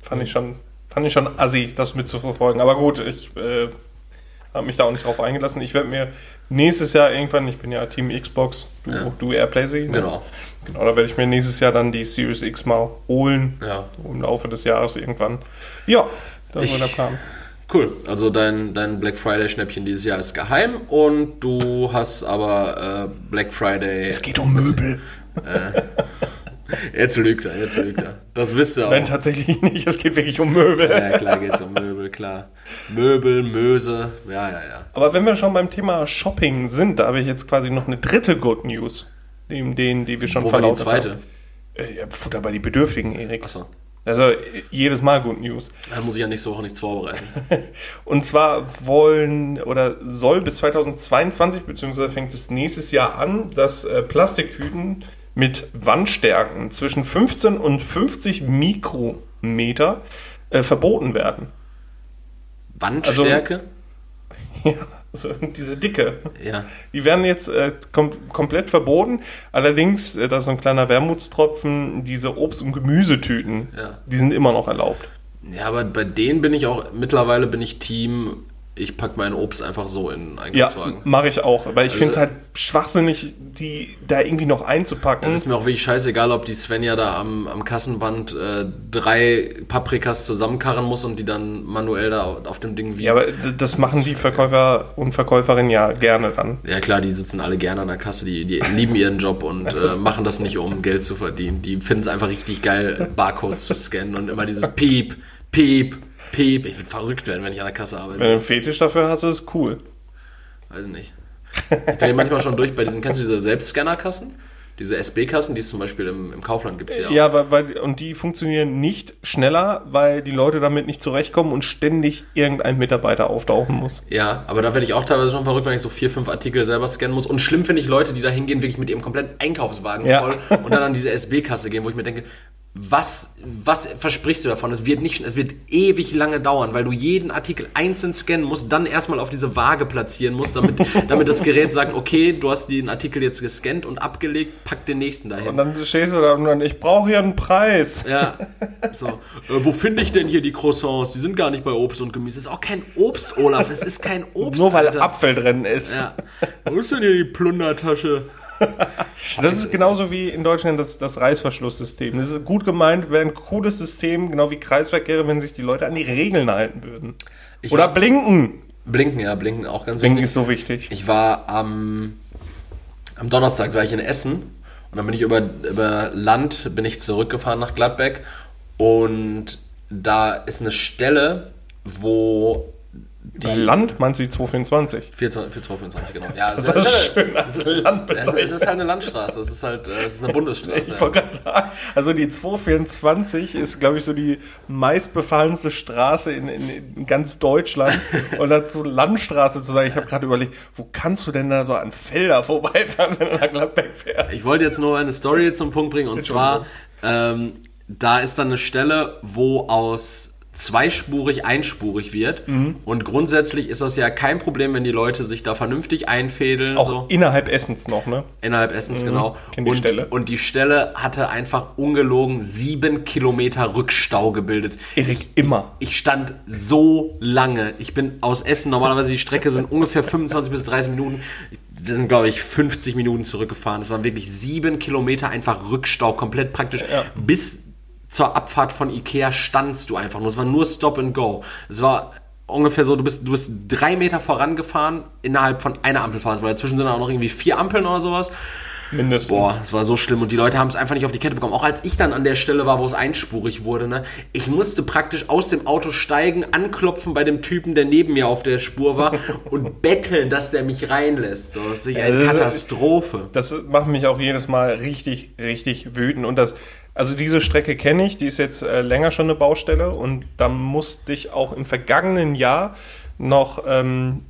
Fand ich schon, fand ich schon assi, das mitzuverfolgen. Aber gut, ich äh, habe mich da auch nicht drauf eingelassen. Ich werde mir nächstes Jahr irgendwann, ich bin ja Team Xbox, du, Ja. du Airplaysy. Ne? genau. Genau, da werde ich mir nächstes Jahr dann die Series X mal holen. Ja. Im Laufe des Jahres irgendwann. Ja, das Ich- war der Plan. Cool. Also dein, dein Black Friday Schnäppchen dieses Jahr ist geheim und du hast aber äh, Black Friday. Es geht um Möbel. Jetzt lügt er, jetzt lügt er. Das wisst ihr auch. Nein, tatsächlich nicht. Es geht wirklich um Möbel. Ja, klar geht's um Möbel, klar. Möbel, Möse, ja, ja, ja. Aber wenn wir schon beim Thema Shopping sind, da habe ich jetzt quasi noch eine dritte Good News. Neben denen, die wir schon Wo war die zweite? haben. Äh, Futter bei die Bedürftigen, Erik. Achso. Also jedes Mal Good News. Dann muss ich ja nächste Woche nichts vorbereiten. Und zwar wollen oder soll bis 2022, beziehungsweise fängt es nächstes Jahr an, dass äh, Plastiktüten mit Wandstärken zwischen 15 und 50 Mikrometer äh, verboten werden. Wandstärke? Ja, so diese Dicke. ja. Die werden jetzt äh, kom komplett verboten. Allerdings, äh, das ist so ein kleiner Wermutstropfen, diese Obst- und Gemüsetüten, Ja. die sind immer noch erlaubt. Ja, aber bei denen bin ich auch, mittlerweile bin ich Team, ich pack mein Obst einfach so in einen Ja, Einkaufswagen. mache ich auch. Weil ich finde es halt schwachsinnig, die da irgendwie noch einzupacken. Dann ist mir auch wirklich scheißegal, ob die Svenja da am, am Kassenband äh, drei Paprikas zusammenkarren muss und die dann manuell da auf dem Ding wiegt. Ja, aber das machen die Verkäufer und Verkäuferinnen ja gerne dann. Ja klar, die sitzen alle gerne an der Kasse, die, die lieben ihren Job und äh, machen das nicht, um Geld zu verdienen. Die finden es einfach richtig geil, Barcodes zu scannen und immer dieses Piep, Piep, Piep. Ich würde verrückt werden, wenn ich an der Kasse arbeite. Wenn du einen Fetisch dafür hast, ist es cool. Weiß nicht. Ich drehe manchmal schon durch bei diesen, kennst du diese Selbstscannerkassen? Diese SB-Kassen, die es zum Beispiel im, im Kaufland gibt ja auch. Ja, weil, weil, und die funktionieren nicht schneller, weil die Leute damit nicht zurechtkommen und ständig irgendein Mitarbeiter auftauchen muss. Ja, aber da werde ich auch teilweise schon verrückt, wenn ich so vier, fünf Artikel selber scannen muss. Und schlimm finde ich Leute, die da hingehen, wirklich mit ihrem kompletten Einkaufswagen Ja. voll und dann an diese SB-Kasse gehen, wo ich mir denke, was, was versprichst du davon? Es wird nicht, es wird ewig lange dauern, weil du jeden Artikel einzeln scannen musst, dann erstmal auf diese Waage platzieren musst, damit, damit das Gerät sagt, okay, du hast den Artikel jetzt gescannt und abgelegt, pack den nächsten dahin. Und dann stehst du da und dann, ich brauche hier einen Preis. Ja, so. Äh, wo finde ich denn hier die Croissants? Die sind gar nicht bei Obst und Gemüse. Es ist auch kein Obst, Olaf. Es ist kein Obst. Nur weil Alter. Apfel drin ist. Ja. Wo ist denn hier die Plundertasche? Das ist genauso wie in Deutschland das, das Reißverschlusssystem. Das ist gut gemeint, wäre ein cooles System, genau wie Kreisverkehre, wenn sich die Leute an die Regeln halten würden. Ich Oder war- blinken. Blinken, ja, blinken auch ganz Blinken wichtig. ist so wichtig. Ich war am, am Donnerstag war ich in Essen und dann bin ich über, über Land, bin ich zurückgefahren nach Gladbeck und da ist eine Stelle, wo die... Bei Land meinst du die 224? 4225, genau. Ja, Das ist schön als Land Es ist, es ist halt eine Landstraße, es ist halt, äh, es ist eine Bundesstraße. Ich wollte gerade sagen, also die 224 ist, glaube ich, so die meistbefahrenste Straße in, in, in ganz Deutschland. Und dazu Landstraße zu sagen, ich habe gerade überlegt, wo kannst du denn da so an Felder vorbeifahren, wenn du nach Gladbeck fährst? Ich wollte jetzt nur eine Story zum Punkt bringen und zwar, ähm, da ist dann eine Stelle, wo aus zweispurig einspurig wird Mhm. und grundsätzlich ist das ja kein Problem, wenn die Leute sich da vernünftig einfädeln, Auch so innerhalb Essens noch, ne? innerhalb Essens, genau. kenn die und, Stelle. und die Stelle hatte einfach ungelogen sieben Kilometer Rückstau gebildet. Erik, immer. Ich stand so lange. Ich bin aus Essen, normalerweise die Strecke sind ungefähr 25 bis 30 Minuten. Wir sind, glaube ich, 50 Minuten zurückgefahren. Es waren wirklich sieben Kilometer einfach Rückstau, komplett praktisch. Bis zur Abfahrt von Ikea standst du einfach nur. Es war nur Stop and Go. Es war ungefähr so, du bist, du bist drei Meter vorangefahren innerhalb von einer Ampelphase, weil dazwischen sind auch noch irgendwie vier Ampeln oder sowas. Mindestens. Boah, es war so schlimm und die Leute haben es einfach nicht auf die Kette bekommen. Auch als ich dann an der Stelle war, wo es einspurig wurde, ne, ich musste praktisch aus dem Auto steigen, anklopfen bei dem Typen, der neben mir auf der Spur war und betteln, dass der mich reinlässt. So, das ist wirklich eine das ist- Katastrophe. Das macht mich auch jedes Mal richtig, richtig wütend. Und das, also diese Strecke kenne ich, die ist jetzt äh, länger schon eine Baustelle und da musste ich auch im vergangenen Jahr noch, ähm,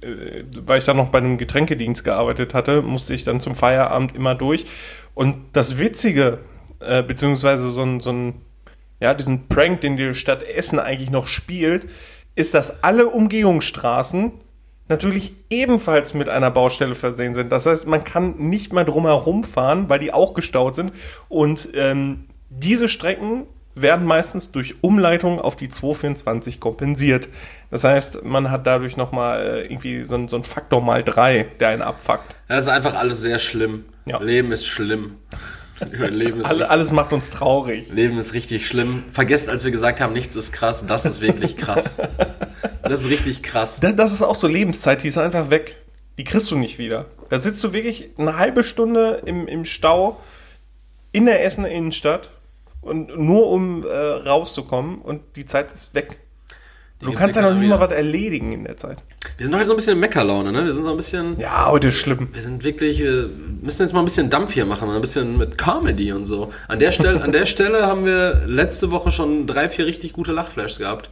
äh, weil ich dann noch bei einem Getränkedienst gearbeitet hatte, musste ich dann zum Feierabend immer durch. Und das Witzige äh, beziehungsweise so ein, so ein, ja, diesen Prank, den die Stadt Essen eigentlich noch spielt, ist, dass alle Umgehungsstraßen natürlich ebenfalls mit einer Baustelle versehen sind. Das heißt, man kann nicht mehr drumherum fahren, weil die auch gestaut sind. Und ähm, diese Strecken werden meistens durch Umleitung auf die 224 kompensiert. Das heißt, man hat dadurch nochmal äh, irgendwie so, ein- so ein Faktor mal drei, der einen abfuckt. Das ist einfach alles sehr schlimm. Ja. Leben ist schlimm. Leben ist, Alle, alles macht uns traurig. Leben ist richtig schlimm. Vergesst, als wir gesagt haben, nichts ist krass, das ist wirklich krass. Das ist richtig krass. Das, das ist auch so Lebenszeit, die ist einfach weg. Die kriegst du nicht wieder. Da sitzt du wirklich eine halbe Stunde im, im Stau in der Essener Innenstadt und nur um äh, rauszukommen und die Zeit ist weg. Du kannst ja noch nicht mal was erledigen in der Zeit. Wir sind heute so ein bisschen in Meckerlaune, ne? Wir sind so ein bisschen. Ja, heute ist schlimm. Wir sind wirklich, wir müssen jetzt mal ein bisschen Dampf hier machen, ein bisschen mit Comedy und so. An der Stelle, an der Stelle haben wir letzte Woche schon drei, vier richtig gute Lachflashs gehabt.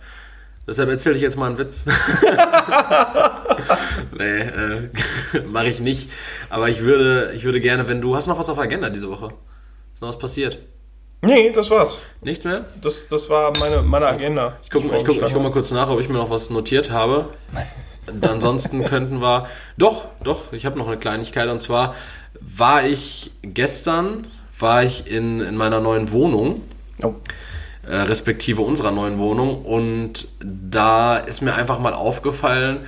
Deshalb erzähle ich jetzt mal einen Witz. nee, äh, mache ich nicht. Aber ich würde, ich würde gerne, wenn du hast noch was auf der Agenda diese Woche. Ist noch was passiert? Nee, das war's. Nichts mehr? Das, das war meine, meine Agenda. Ich gucke ich guck, ich guck mal kurz nach, ob ich mir noch was notiert habe. Ansonsten könnten wir. Doch, doch, ich habe noch eine Kleinigkeit. Und zwar war ich gestern war ich in, in meiner neuen Wohnung, Oh. äh, respektive unserer neuen Wohnung. Und da ist mir einfach mal aufgefallen,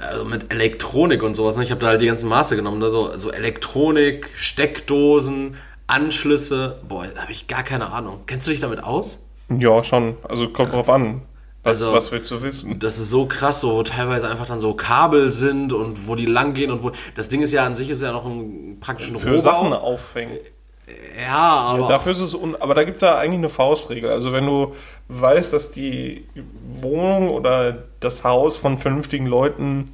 also mit Elektronik und sowas. Ne? Ich habe da halt die ganzen Maße genommen. Da so, so Elektronik, Steckdosen, Anschlüsse. Boah, da habe ich gar keine Ahnung. Kennst du dich damit aus? Ja, schon. Also kommt drauf an. Was, Also- was willst du wissen? Das ist so krass, so wo teilweise einfach dann so Kabel sind und wo die lang gehen und wo. Das Ding ist ja an sich ist ja noch ein praktischen Für Sachen Rohbau. aufhängen. Ja, aber. Dafür ist es un aber da gibt es ja eigentlich eine Faustregel. Also wenn du weißt, dass die Wohnung oder das Haus von vernünftigen Leuten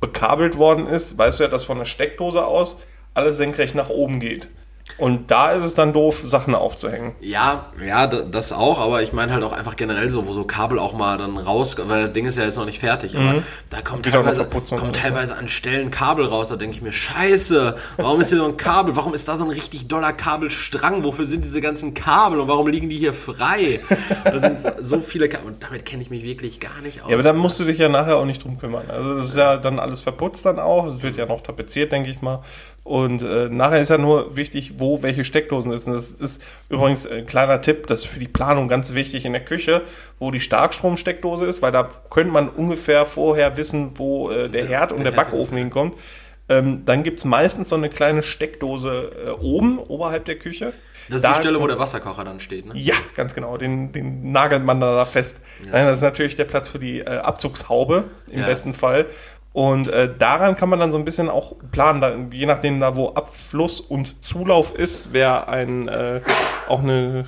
bekabelt worden ist, weißt du ja, dass von der Steckdose aus alles senkrecht nach oben geht. Und da ist es dann doof, Sachen aufzuhängen. Ja, ja, das auch, aber ich meine halt auch einfach generell so, wo so Kabel auch mal dann raus, weil das Ding ist ja jetzt noch nicht fertig, aber da kommt Wieder teilweise, kommt teilweise an Stellen Kabel raus, da denke ich mir, scheiße, warum ist hier so ein Kabel, warum ist da so ein richtig doller Kabelstrang, wofür sind diese ganzen Kabel und warum liegen die hier frei? Da sind so- so viele Kabel und damit kenne ich mich wirklich gar nicht aus. Ja, aber dann musst du dich ja nachher auch nicht drum kümmern. Also das ist ja dann alles verputzt dann auch. Es wird ja noch tapeziert, denke ich mal. Und äh, nachher ist ja nur wichtig, wo welche Steckdosen sitzen. Das ist übrigens ein kleiner Tipp, das ist für die Planung ganz wichtig in der Küche, wo die Starkstromsteckdose ist, weil da könnte man ungefähr vorher wissen, wo äh, der Herd und der, Herd, Backofen hinkommt. Ähm, dann gibt's meistens so eine kleine Steckdose äh, oben, oberhalb der Küche. das ist Da die Stelle, wo der Wasserkocher dann steht, ne? ja, ganz genau. Den, den nagelt man da fest. Nein, das ist natürlich der Platz für die äh, Abzugshaube im Ja. besten Fall. Und äh, daran kann man dann so ein bisschen auch planen, da, je nachdem da wo Abfluss und Zulauf ist, wäre ein äh, auch eine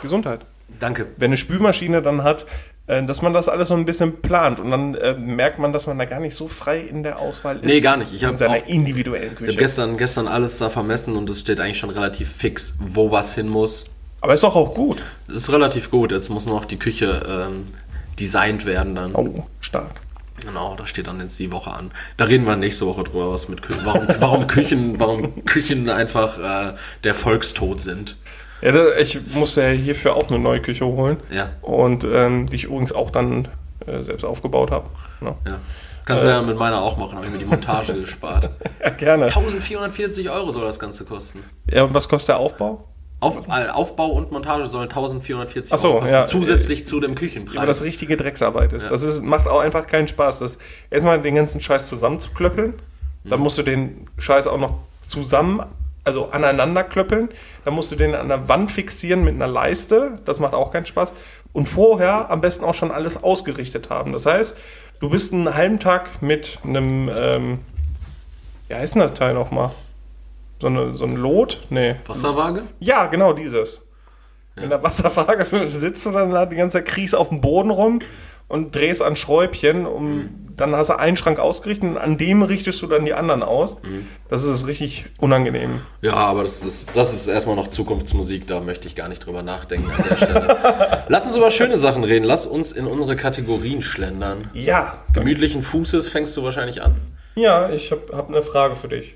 Gesundheit. Danke. Wenn eine Spülmaschine dann hat, äh, dass man das alles so ein bisschen plant und dann äh, merkt man, dass man da gar nicht so frei in der Auswahl ist. Nee, gar nicht. Ich hab in seiner auch- individuellen Ich habe Küche. gestern, gestern alles da vermessen und es steht eigentlich schon relativ fix, wo was hin muss. Aber ist doch auch gut. Es ist relativ gut. Jetzt muss nur noch die Küche ähm, designt werden dann. Oh, stark. Genau, das steht dann jetzt die Woche an. Da reden wir nächste Woche drüber, was mit Küchen, warum, warum Küchen, warum Küchen einfach äh, der Volkstod sind. Ja, da, ich musste ja hierfür auch eine neue Küche holen. Ja. Und ähm, die ich übrigens auch dann äh, selbst aufgebaut habe. Ne? Ja. Kannst du ja mit meiner auch machen, habe ich mir die Montage gespart. Ja, gerne. 1440 Euro soll das Ganze kosten. Ja, und was kostet der Aufbau? Auf, äh, Aufbau und Montage sollen 1440 Ach so, Euro kosten, ja. zusätzlich zu dem Küchenpreis. Aber das richtige Drecksarbeit ist. Das ist, macht auch einfach keinen Spaß. Das, erstmal den ganzen Scheiß zusammenzuklöppeln. Dann musst du den Scheiß auch noch zusammen, also aneinander klöppeln. Dann musst du den an der Wand fixieren mit einer Leiste. Das macht auch keinen Spaß. Und vorher am besten auch schon alles ausgerichtet haben. Das heißt, du bist einen halben Tag mit einem, ähm, wie heißt denn das Teil nochmal? So, eine, so ein Lot? Nee. Wasserwaage? Ja, genau dieses. In der Wasserwaage sitzt du dann da die ganze Zeit, kriechst auf dem Boden rum und drehst an Schräubchen. Um, Dann hast du einen Schrank ausgerichtet und an dem richtest du dann die anderen aus. Das ist richtig unangenehm. Ja, aber das ist, das ist erstmal noch Zukunftsmusik, da möchte ich gar nicht drüber nachdenken an der Stelle. Lass uns über schöne Sachen reden, lass uns in unsere Kategorien schlendern. Ja, Gemütlichen Fußes fängst du wahrscheinlich an. ja ich habe hab eine Frage für dich.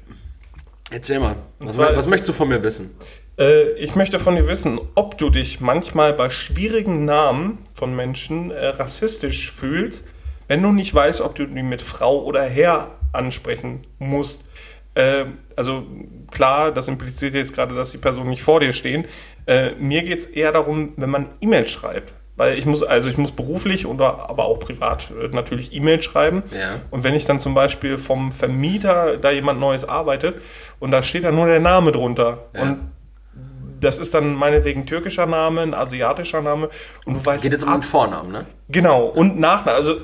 Erzähl mal, was, zwar- was möchtest du von mir wissen? Äh, ich möchte von dir wissen, ob du dich manchmal bei schwierigen Namen von Menschen äh, rassistisch fühlst, wenn du nicht weißt, ob du die mit Frau oder Herr ansprechen musst. Äh, also klar, das impliziert jetzt gerade, dass die Personen nicht vor dir stehen. Äh, mir geht es eher darum, wenn man E-Mail schreibt. Weil ich muss, also ich muss beruflich oder aber auch privat äh, natürlich E-Mail schreiben. Ja. Und wenn ich dann zum Beispiel vom Vermieter da jemand Neues arbeitet und da steht dann nur der Name drunter. Ja. Und das ist dann meinetwegen türkischer Name, ein asiatischer Name. Und du weißt Geht jetzt um den Vornamen, ne? Genau, und Nachname. Also,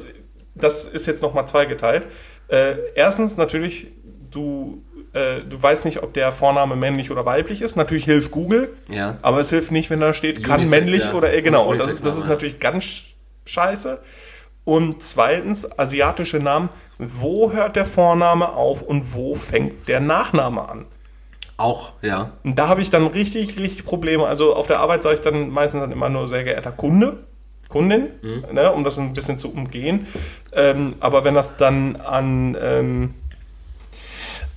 das ist jetzt nochmal zweigeteilt. Äh, erstens natürlich, du, äh, du weißt nicht, ob der Vorname männlich oder weiblich ist. Natürlich hilft Google, Ja. aber es hilft nicht, wenn da steht, kann Unisex, männlich ja. oder, äh, genau. Und das, das ist ja. natürlich ganz sch- scheiße. Und zweitens, asiatische Namen. Wo hört der Vorname auf und wo fängt der Nachname an? Auch, ja. Und da habe ich dann richtig, richtig Probleme. Also auf der Arbeit sage ich dann meistens dann immer nur sehr geehrter Kunde, Kundin, ne, um das ein bisschen zu umgehen. Ähm, aber wenn das dann an, ähm,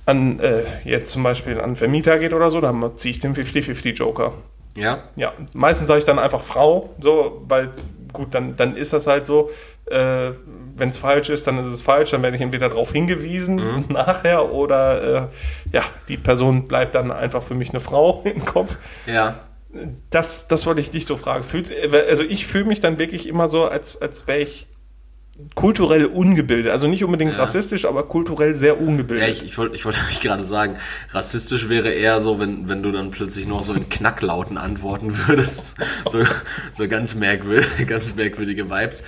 an äh, jetzt zum Beispiel an Vermieter geht oder so, dann ziehe ich den 50-50 Joker. Ja. Ja, meistens sage ich dann einfach Frau, so, weil gut, dann, dann ist das halt so. Äh, Wenn es falsch ist, dann ist es falsch, dann werde ich entweder darauf hingewiesen nachher oder äh, ja, die Person bleibt dann einfach für mich eine Frau im Kopf. Ja. Das, das wollte ich dich so fragen. Fühlt, also ich fühle mich dann wirklich immer so, als, als wäre ich kulturell ungebildet. Also nicht unbedingt Ja. rassistisch, aber kulturell sehr ungebildet. Ja, ich, ich wollte ich wollte nämlich gerade sagen, rassistisch wäre eher so, wenn, wenn du dann plötzlich noch so in Knacklauten antworten würdest. So, so ganz, merkwürdige, ganz merkwürdige Vibes.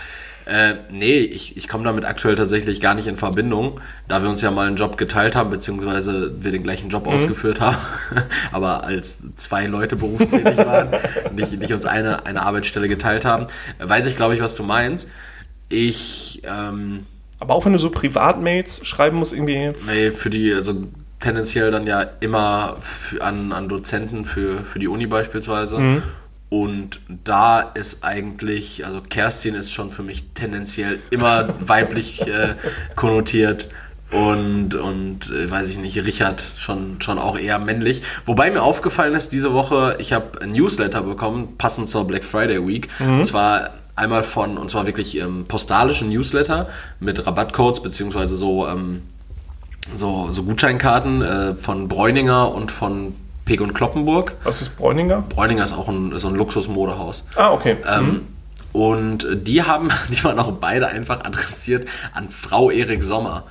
Äh, nee, ich, ich komme damit aktuell tatsächlich gar nicht in Verbindung, da wir uns ja mal einen Job geteilt haben, beziehungsweise wir den gleichen Job ausgeführt haben, aber als zwei Leute berufstätig waren, nicht, nicht uns eine, eine Arbeitsstelle geteilt haben, weiß ich, glaube ich, was du meinst. Ich, ähm, aber auch wenn du so Privatmails schreiben musst, irgendwie. Nee, für die, also tendenziell dann ja immer für, an, an Dozenten für, für die Uni beispielsweise. Und da ist eigentlich, also Kerstin ist schon für mich tendenziell immer weiblich äh, konnotiert. Und, und äh, weiß ich nicht, Richard schon, schon auch eher männlich. Wobei mir aufgefallen ist, diese Woche, ich habe ein Newsletter bekommen, passend zur Black Friday Week. Und zwar einmal von, und zwar wirklich ähm, postalischen Newsletter mit Rabattcodes, beziehungsweise so, ähm, so, so Gutscheinkarten äh, von Bräuninger und von Peg und Kloppenburg. Was ist Bräuninger? Bräuninger ist auch ein, so ein Luxusmodehaus. Ah, okay. Ähm, und die haben, die waren auch beide einfach adressiert an Frau Erik Sommer.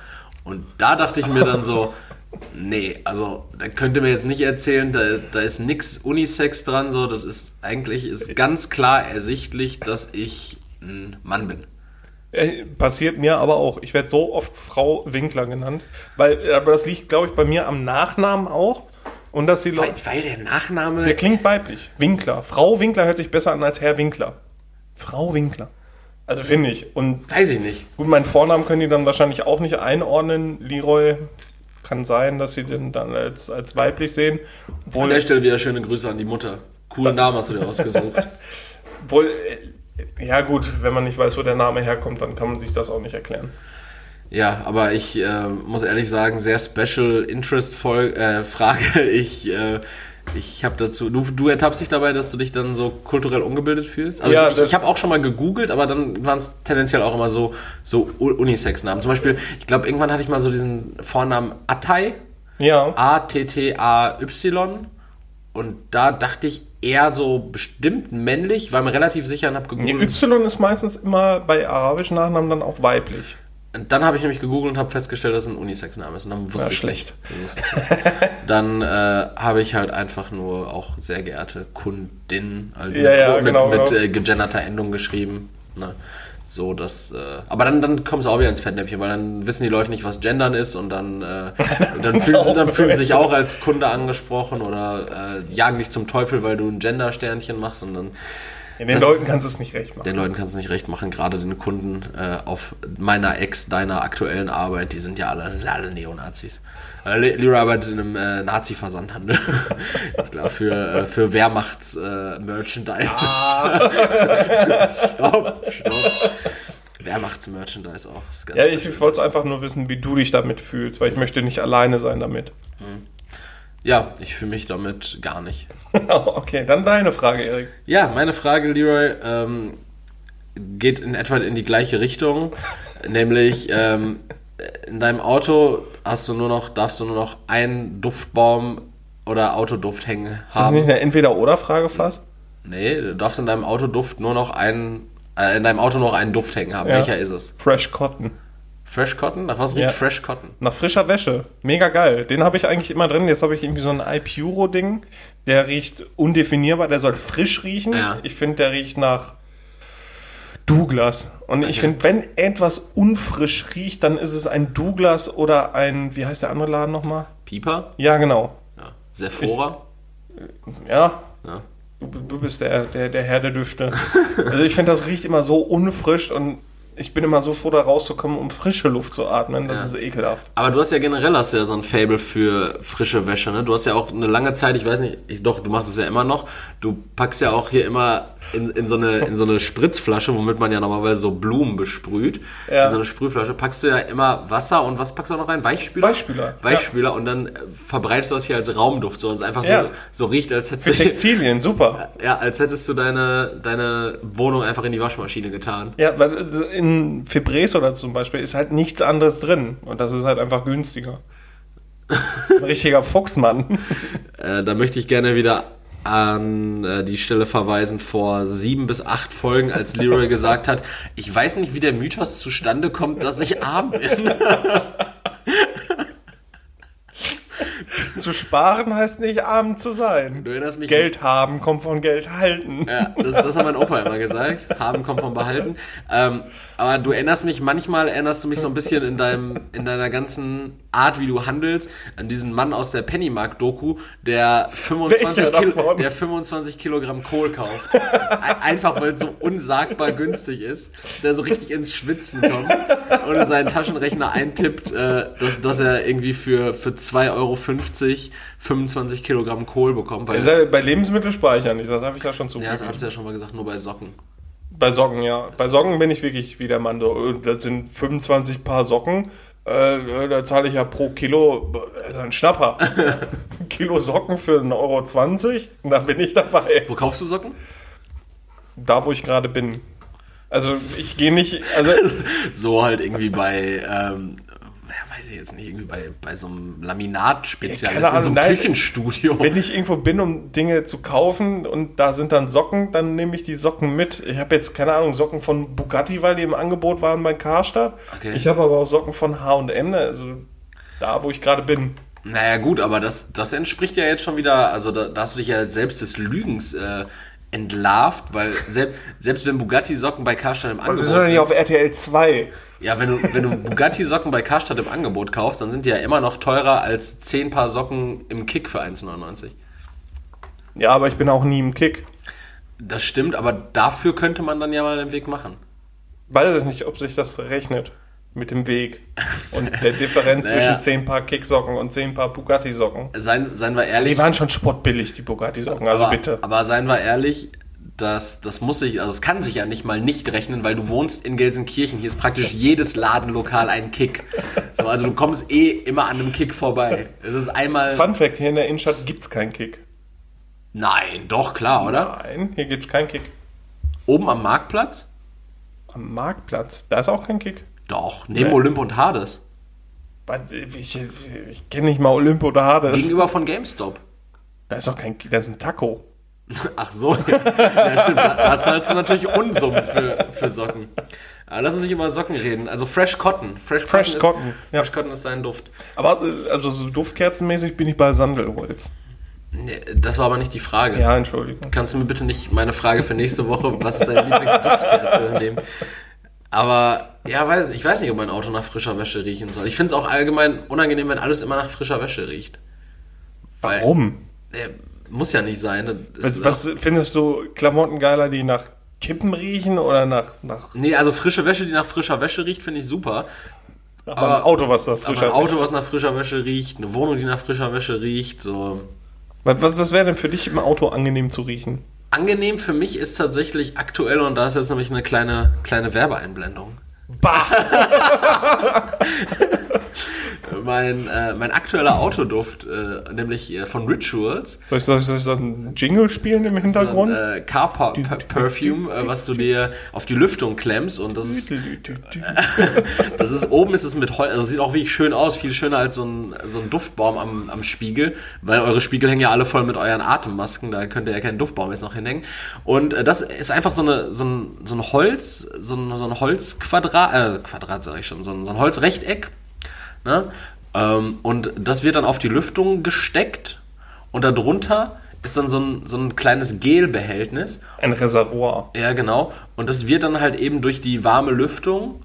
Und da dachte ich mir dann so, nee, also da könnt ihr mir jetzt nicht erzählen, da, da ist nix Unisex dran, so, das ist eigentlich ist ganz klar ersichtlich, dass ich ein Mann bin. Äh, Passiert mir aber auch. Ich werde so oft Frau Winkler genannt. Weil, aber das liegt, glaube ich, bei mir am Nachnamen auch. Und dass die Weil, weil der Nachname. Der klingt weiblich. Winkler. Frau Winkler hört sich besser an als Herr Winkler. Frau Winkler. Also finde ich. Und weiß ich nicht. gut, meinen Vornamen können die dann wahrscheinlich auch nicht einordnen. Leroy. Kann sein, dass sie den dann als, als weiblich sehen. An Obwohl, der Stelle wieder schöne Grüße an die Mutter. Coolen Namen hast du dir ausgesucht. obwohl, äh, ja gut, wenn man nicht weiß, wo der Name herkommt, dann kann man sich das auch nicht erklären. Ja, aber ich äh, muss ehrlich sagen, sehr Special Interest äh, Frage. Ich, äh, ich habe dazu. Du, du ertappst dich dabei, dass du dich dann so kulturell ungebildet fühlst? Also Ja, ich, ich habe auch schon mal gegoogelt, aber dann waren es tendenziell auch immer so, so Unisex-Namen. Zum Beispiel, ich glaube, irgendwann hatte ich mal so diesen Vornamen Atay, Ja. A-T-T-A-Y. Und da dachte ich eher so bestimmt männlich, war mir relativ sicher und habe gegoogelt. Y ist meistens immer bei arabischen Nachnamen dann auch weiblich. Dann habe ich nämlich gegoogelt und habe festgestellt, dass es ein Unisex-Name ist. Und dann wusste Ja, ich schlecht. Nicht. Dann, äh, habe ich halt einfach nur auch sehr geehrte Kundin also Ja, ja, mit, genau, mit genau. äh, gegenderter Endung geschrieben. Ne? So, dass, äh, aber dann, dann kommst du auch wieder ins Fettnäpfchen, weil dann wissen die Leute nicht, was Gendern ist und dann, äh, dann, fühlen sie, dann fühlen sie sich auch als Kunde angesprochen oder äh, jagen dich zum Teufel, weil du ein Gender-Sternchen machst und dann Ja, den Das- Leuten kannst du es nicht recht machen. den Leuten kannst du nicht recht machen, gerade den Kunden äh, auf meiner Ex, deiner aktuellen Arbeit, die sind ja alle, sind alle Neonazis. Äh, Leroy arbeitet in einem äh, Nazi-Versandhandel. ich glaube, für, äh, für Wehrmachts-Merchandise. stopp, stopp. Wehrmachts-Merchandise auch. Ist Ja, ich wollte einfach nur wissen, wie du dich damit fühlst, weil ich möchte nicht alleine sein damit. Ja, ich fühle mich damit gar nicht. okay, dann deine Frage, Erik. Ja, meine Frage, Leroy, ähm, geht in etwa in die gleiche Richtung. nämlich, ähm, in deinem Auto hast du nur noch, darfst du nur noch einen Duftbaum oder Autoduft hängen Ist das haben. nicht eine Entweder-Oder-Frage fast? Nee, du darfst in deinem Autoduft nur noch einen, äh, in deinem Auto noch einen Duft hängen haben. Ja. Welcher ist es? Fresh Cotton. Fresh Cotton? Nach was riecht Ja. Fresh Cotton? Nach frischer Wäsche. Mega geil. Den habe ich eigentlich immer drin. Jetzt habe ich irgendwie so ein iPuro-Ding. Der riecht undefinierbar. Der soll frisch riechen. Ja. Ich finde, der riecht nach Douglas. Und ich finde, wenn etwas unfrisch riecht, dann ist es ein Douglas oder ein, wie heißt der andere Laden nochmal? Pieper? Ja, genau. Ja. Sephora? Ja. Ja. Du, du bist der, der, der Herr der Düfte. Also ich finde, das riecht immer so unfrisch und ich bin immer so froh, da rauszukommen, um frische Luft zu atmen. Das Ja. ist ekelhaft. Aber du hast ja generell hast ja so ein Fable für frische Wäsche, ne? Du hast ja auch eine lange Zeit, ich weiß nicht, ich, doch, du machst es ja immer noch. Du packst ja auch hier immer in, in, so eine, in so eine Spritzflasche, womit man ja normalerweise so Blumen besprüht. Ja. In so eine Sprühflasche packst du ja immer Wasser und was packst du noch rein? Weichspüler? Weichspüler, Weichspüler und dann äh, verbreitest du das hier als Raumduft, so dass es einfach Ja. so, so riecht, als hättest Für du, Textilien, super. ja, als hättest du deine, deine Wohnung einfach in die Waschmaschine getan. Ja, weil äh, in Febreze oder zum Beispiel ist halt nichts anderes drin. Und das ist halt einfach günstiger. Ein richtiger Fuchsmann. Äh, da möchte ich gerne wieder an äh, die Stelle verweisen vor sieben bis acht Folgen, als Leroy gesagt hat, ich weiß nicht, wie der Mythos zustande kommt, dass ich arm bin. zu sparen heißt nicht arm zu sein. Du erinnerst mich. Geld haben kommt von Geld halten. Ja, das, das hat mein Opa immer gesagt. Haben kommt vom Behalten. Ähm, aber du erinnerst mich, manchmal erinnerst du mich so ein bisschen in deinem, in deiner ganzen Art, wie du handelst, an diesen Mann aus der Pennymark-Doku, der 25, Welcher Kilo, davon? der 25 Kilogramm Kohl kauft. Ein- Einfach weil es so unsagbar günstig ist, der so richtig ins Schwitzen kommt und in seinen Taschenrechner eintippt, äh, dass, dass er irgendwie für, für 2,50 Euro 25 Kilogramm Kohl bekommt. Weil, Also Bei Lebensmitteln spare ich ja nicht, das habe ich ja schon ja, zugegeben. das hast du ja schon mal gesagt, nur bei Socken. Bei Socken, ja. Bei Socken bin ich wirklich wie der äh, Das sind 25 Paar Socken. Äh, da zahle ich ja pro Kilo äh, ein Schnapper. Kilo Socken für 1,20 Euro. Und da bin ich dabei. Wo kaufst du Socken? Da, wo ich gerade bin. Also ich gehe nicht, also so halt irgendwie bei, ähm, jetzt nicht, irgendwie bei, bei so einem Laminatspezialisten, in so einem nein. Küchenstudio. wenn ich irgendwo bin, um Dinge zu kaufen und da sind dann Socken, dann nehme ich die Socken mit. Ich habe jetzt keine Ahnung, Socken von Bugatti, weil die im Angebot waren bei Karstadt. Okay. Ich habe aber auch Socken von H&M, also da, wo ich gerade bin. Naja gut, aber das, das entspricht ja jetzt schon wieder, also da, da hast du dich ja selbst des Lügens äh, entlarvt, weil selbst, selbst wenn Bugatti-Socken bei Karstadt im Angebot sind doch nicht auf RTL 2. ja, wenn du, wenn du Bugatti-Socken bei Karstadt im Angebot kaufst, dann sind die ja immer noch teurer als 10 Paar Socken im Kick für 1,99. Ja, aber ich bin auch nie im Kick. Das stimmt, aber dafür könnte man dann ja mal den Weg machen. Weiß ich nicht, ob sich das rechnet mit dem Weg und der Differenz Naja. zwischen 10 Paar Kicksocken und 10 Paar Bugatti-Socken. Seien, seien wir ehrlich. Die waren schon spottbillig, die Bugatti-Socken, also aber, bitte. Aber seien wir ehrlich, das, das muss sich, also es kann sich ja nicht mal nicht rechnen, weil du wohnst in Gelsenkirchen. Hier ist praktisch jedes Ladenlokal ein Kick. So, also du kommst eh immer an einem Kick vorbei. Es ist einmal. Fun Fact, hier in der Innenstadt gibt's keinen Kick. Nein, doch, klar, oder? Nein, hier gibt's keinen Kick. Oben am Marktplatz? Am Marktplatz, da ist auch kein Kick. Doch, neben Nee. Olymp und Hades. Was, Ich, ich kenne nicht mal Olymp oder Hades. Gegenüber von GameStop. Da ist auch kein Kick, da ist ein Taco. Ach so, ja, stimmt. Da, zahlst du natürlich Unsummen für, für Socken. Aber lass uns nicht über Socken reden. Also Fresh Cotton. Fresh, Fresh ist, Cotton, ja. Fresh Cotton ist sein Duft. Aber äh, also so duftkerzenmäßig bin ich bei Sandelholz. Nee, das war aber nicht die Frage. Ja, Entschuldigung. Kannst du mir bitte nicht meine Frage für nächste Woche, was ist deine Lieblingsduftkerze nehmen? Aber ja, weiß, ich weiß nicht, ob mein Auto nach frischer Wäsche riechen soll. Ich finde es auch allgemein unangenehm, wenn alles immer nach frischer Wäsche riecht. Weil, Warum? äh, muss ja nicht sein. Was, was findest du Klamotten geiler, die nach Kippen riechen oder nach, nach, nee, also frische Wäsche, die nach frischer Wäsche riecht, finde ich super. nach Aber- einem Auto, was Aber frischer ein Auto, was nach frischer Wäsche riecht, eine Wohnung, die nach frischer Wäsche riecht, so. Was, was, was wäre denn für dich im Auto angenehm zu riechen? Angenehm für mich ist tatsächlich aktuell, und da ist jetzt nämlich eine kleine, kleine Werbeeinblendung. Bah! mein, äh, mein aktueller Autoduft, äh, nämlich äh, von Rituals. Soll ich, soll, ich, soll ich so einen Jingle spielen im Hintergrund? So ein, äh, Car Perfume, äh, was du dir auf die Lüftung klemmst und das ist, das ist oben ist es mit Holz, also sieht auch wirklich schön aus, viel schöner als so ein, so ein Duftbaum am, am Spiegel, weil eure Spiegel hängen ja alle voll mit euren Atemmasken, da könnt ihr ja keinen Duftbaum jetzt noch hinhängen. Und äh, das ist einfach so, eine, so, ein, so ein Holz, so ein, so ein Holzquadrat, äh, Quadrat sage ich schon, so ein, so ein Holzrechteck. Ne? Ähm, und das wird dann auf die Lüftung gesteckt und darunter ist dann so ein, so ein kleines Gelbehältnis. Ein Reservoir. Ja, genau. Und das wird dann halt eben durch die warme Lüftung,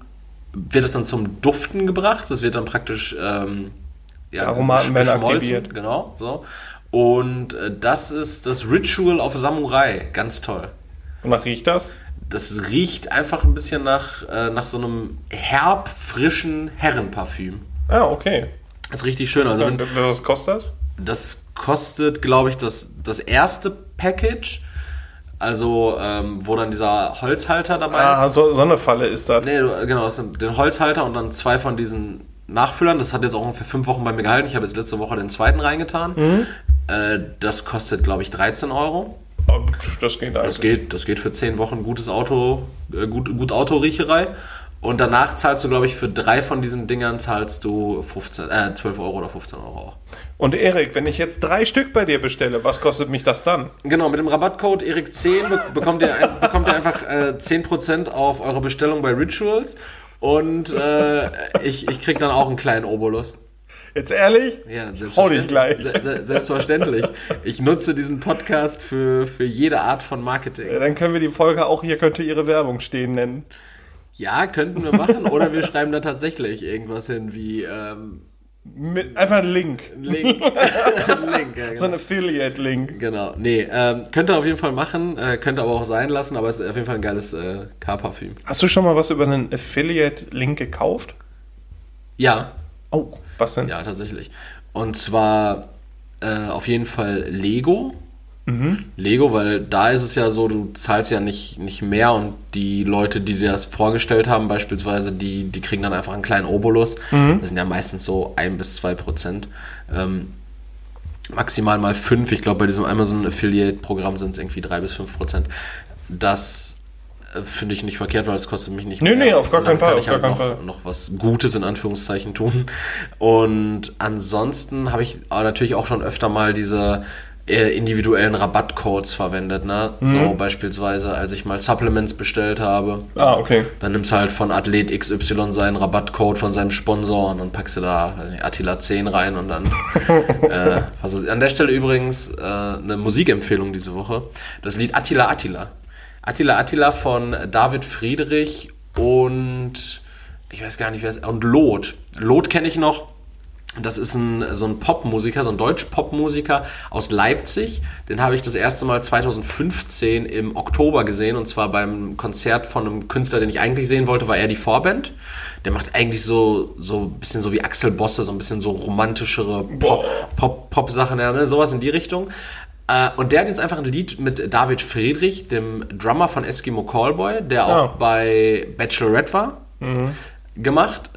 wird es dann zum Duften gebracht. Das wird dann praktisch ähm, ja, Aromaten werden aktiviert. Genau, so. Und äh, das ist das Ritual of Samurai. Ganz toll. Wonach riecht das? Das riecht einfach ein bisschen nach, äh, nach so einem herb frischen Herrenparfüm. Ah, okay. Das ist richtig schön. Also, wenn, Was kostet das? das kostet, glaube ich, das, das erste Package. Also, ähm, wo dann dieser Holzhalter dabei Ah, ist. so, so eine Falle ist das. Nee, genau, das sind den Holzhalter und dann zwei von diesen Nachfüllern. Das hat jetzt auch ungefähr fünf Wochen bei mir gehalten. Ich habe jetzt letzte Woche den zweiten reingetan. Mhm. Äh, das kostet, glaube ich, 13 Euro. Oh, Das geht Das eigentlich. geht, das geht für 10 Wochen gutes Auto, äh, gut, gut Autoriecherei. Und danach zahlst du, glaube ich, für drei von diesen Dingern zahlst du 15, äh, 12 Euro oder 15 Euro auch. Und Erik, wenn ich jetzt drei Stück bei dir bestelle, was kostet mich das dann? Genau, mit dem Rabattcode ERIC10 be bekommt ihr, bekommt ihr einfach äh, 10% auf eure Bestellung bei Rituals. Und äh, ich, ich krieg dann auch einen kleinen Obolus. Jetzt ehrlich? Ja, gleich. Se se selbstverständlich. Ich nutze diesen Podcast für, für jede Art von Marketing. Ja, Dann können wir die Folge auch hier könnte ihre Werbung stehen nennen. Ja, könnten wir machen. Oder wir schreiben da tatsächlich irgendwas hin wie ähm, Mit, einfach ein Link. Link. Link ja, So ein genau. Affiliate-Link. genau. Nee, ähm, könnte auf jeden Fall machen, äh, könnte aber auch sein lassen, aber es ist auf jeden Fall ein geiles äh, Car-Parfüm. Hast du schon mal was über einen Affiliate-Link gekauft? Ja, Oh, was denn? ja, tatsächlich. Und zwar äh, auf jeden Fall Lego. Lego, weil da ist es ja so, du zahlst ja nicht, nicht mehr und die Leute, die dir das vorgestellt haben, beispielsweise, die, die kriegen dann einfach einen kleinen Obolus. Das sind ja meistens so ein bis zwei Prozent. Ähm, maximal mal fünf. Ich glaube, bei diesem Amazon Affiliate-Programm sind es irgendwie drei bis fünf Prozent. Das äh, finde ich nicht verkehrt, weil es kostet mich nicht Nee, nee, auf gar keinen Fall, Kann ich halt noch, Fall. noch was Gutes in Anführungszeichen tun. Und ansonsten habe ich aber natürlich auch schon öfter mal diese äh, individuellen Rabattcodes verwendet. Ne? Mhm. So beispielsweise, als ich mal Supplements bestellt habe. Ah, okay. Dann nimmst du halt von Athlet XY seinen Rabattcode von seinem Sponsor und dann packst du da nicht, Attila 10 rein und dann. äh, was an der Stelle übrigens äh, eine Musikempfehlung diese Woche. Das Lied Attila Attila. Attila Attila von David Friedrich und ich weiß gar nicht, wer es und Lot. Lot kenne ich noch. Das ist ein, so ein Popmusiker, so ein Deutsch-Popmusiker aus Leipzig. Den habe ich das erste Mal 2015 im Oktober gesehen und zwar beim Konzert von einem Künstler, den ich eigentlich sehen wollte, war er die Vorband. Der macht eigentlich so, so ein bisschen so wie Axel Bosse, so ein bisschen so romantischere Pop- Pop- Pop-Sachen, ja, ne? sowas in die Richtung. Äh, Und der hat jetzt einfach ein Lied mit David Friedrich, dem Drummer von Eskimo Callboy, der auch Ah. bei Bachelorette war gemacht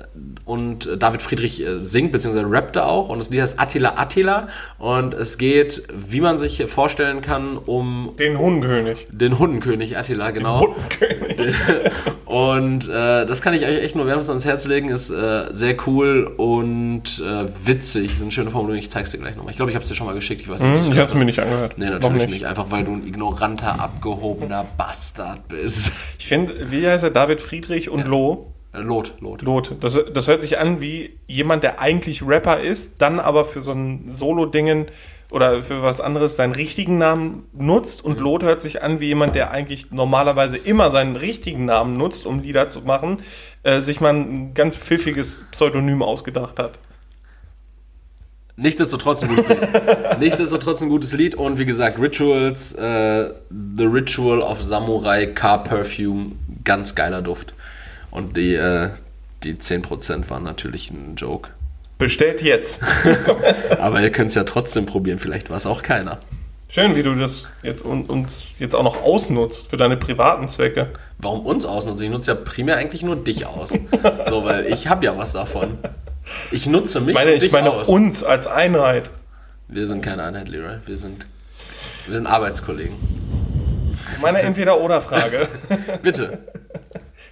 und David Friedrich äh, singt bzw. rappt da auch und das Lied heißt Attila Attila und es geht, wie man sich vorstellen kann, um Den Hundenkönig. den Hundenkönig Attila, genau. Hundenkönig. Und äh, das kann ich euch echt nur wärmstens ans Herz legen, ist äh, sehr cool und äh, witzig. Das ist eine schöne Formulierung, ich zeig's dir gleich nochmal. Ich glaube, ich habe es dir schon mal geschickt, ich weiß nicht, Hm, Ich gehört hab's mir hast. nicht angehört. Nee, natürlich nicht. einfach weil du ein ignoranter, abgehobener Bastard bist. Ich finde, wie heißt er? David Friedrich und Loh. Äh, Lot, Lot. Lot. Das, das hört sich an wie jemand, der eigentlich Rapper ist, dann aber für so ein Solo-Dingen oder für was anderes seinen richtigen Namen nutzt. Und Lot hört sich an wie jemand, der eigentlich normalerweise immer seinen richtigen Namen nutzt, um Lieder zu machen, äh, sich mal ein ganz pfiffiges Pseudonym ausgedacht hat. Nichtsdestotrotz ein gutes Lied. Nichtsdestotrotz ein gutes Lied und wie gesagt, Rituals, äh, The Ritual of Samurai Car Perfume, ganz geiler Duft. Und die, äh, die 10% waren natürlich ein Joke. Bestellt jetzt. Aber ihr könnt es ja trotzdem probieren, vielleicht war es auch keiner. Schön, wie du das jetzt un- uns jetzt auch noch ausnutzt für deine privaten Zwecke. Warum uns ausnutzen? Ich nutze ja primär eigentlich nur dich aus. So, weil ich habe ja was davon. Ich nutze mich meine, und ich dich meine aus. uns als Einheit. Wir sind keine Einheit, Leroy. Wir sind, wir sind Arbeitskollegen. Meine Entweder-Oder-Frage. Bitte,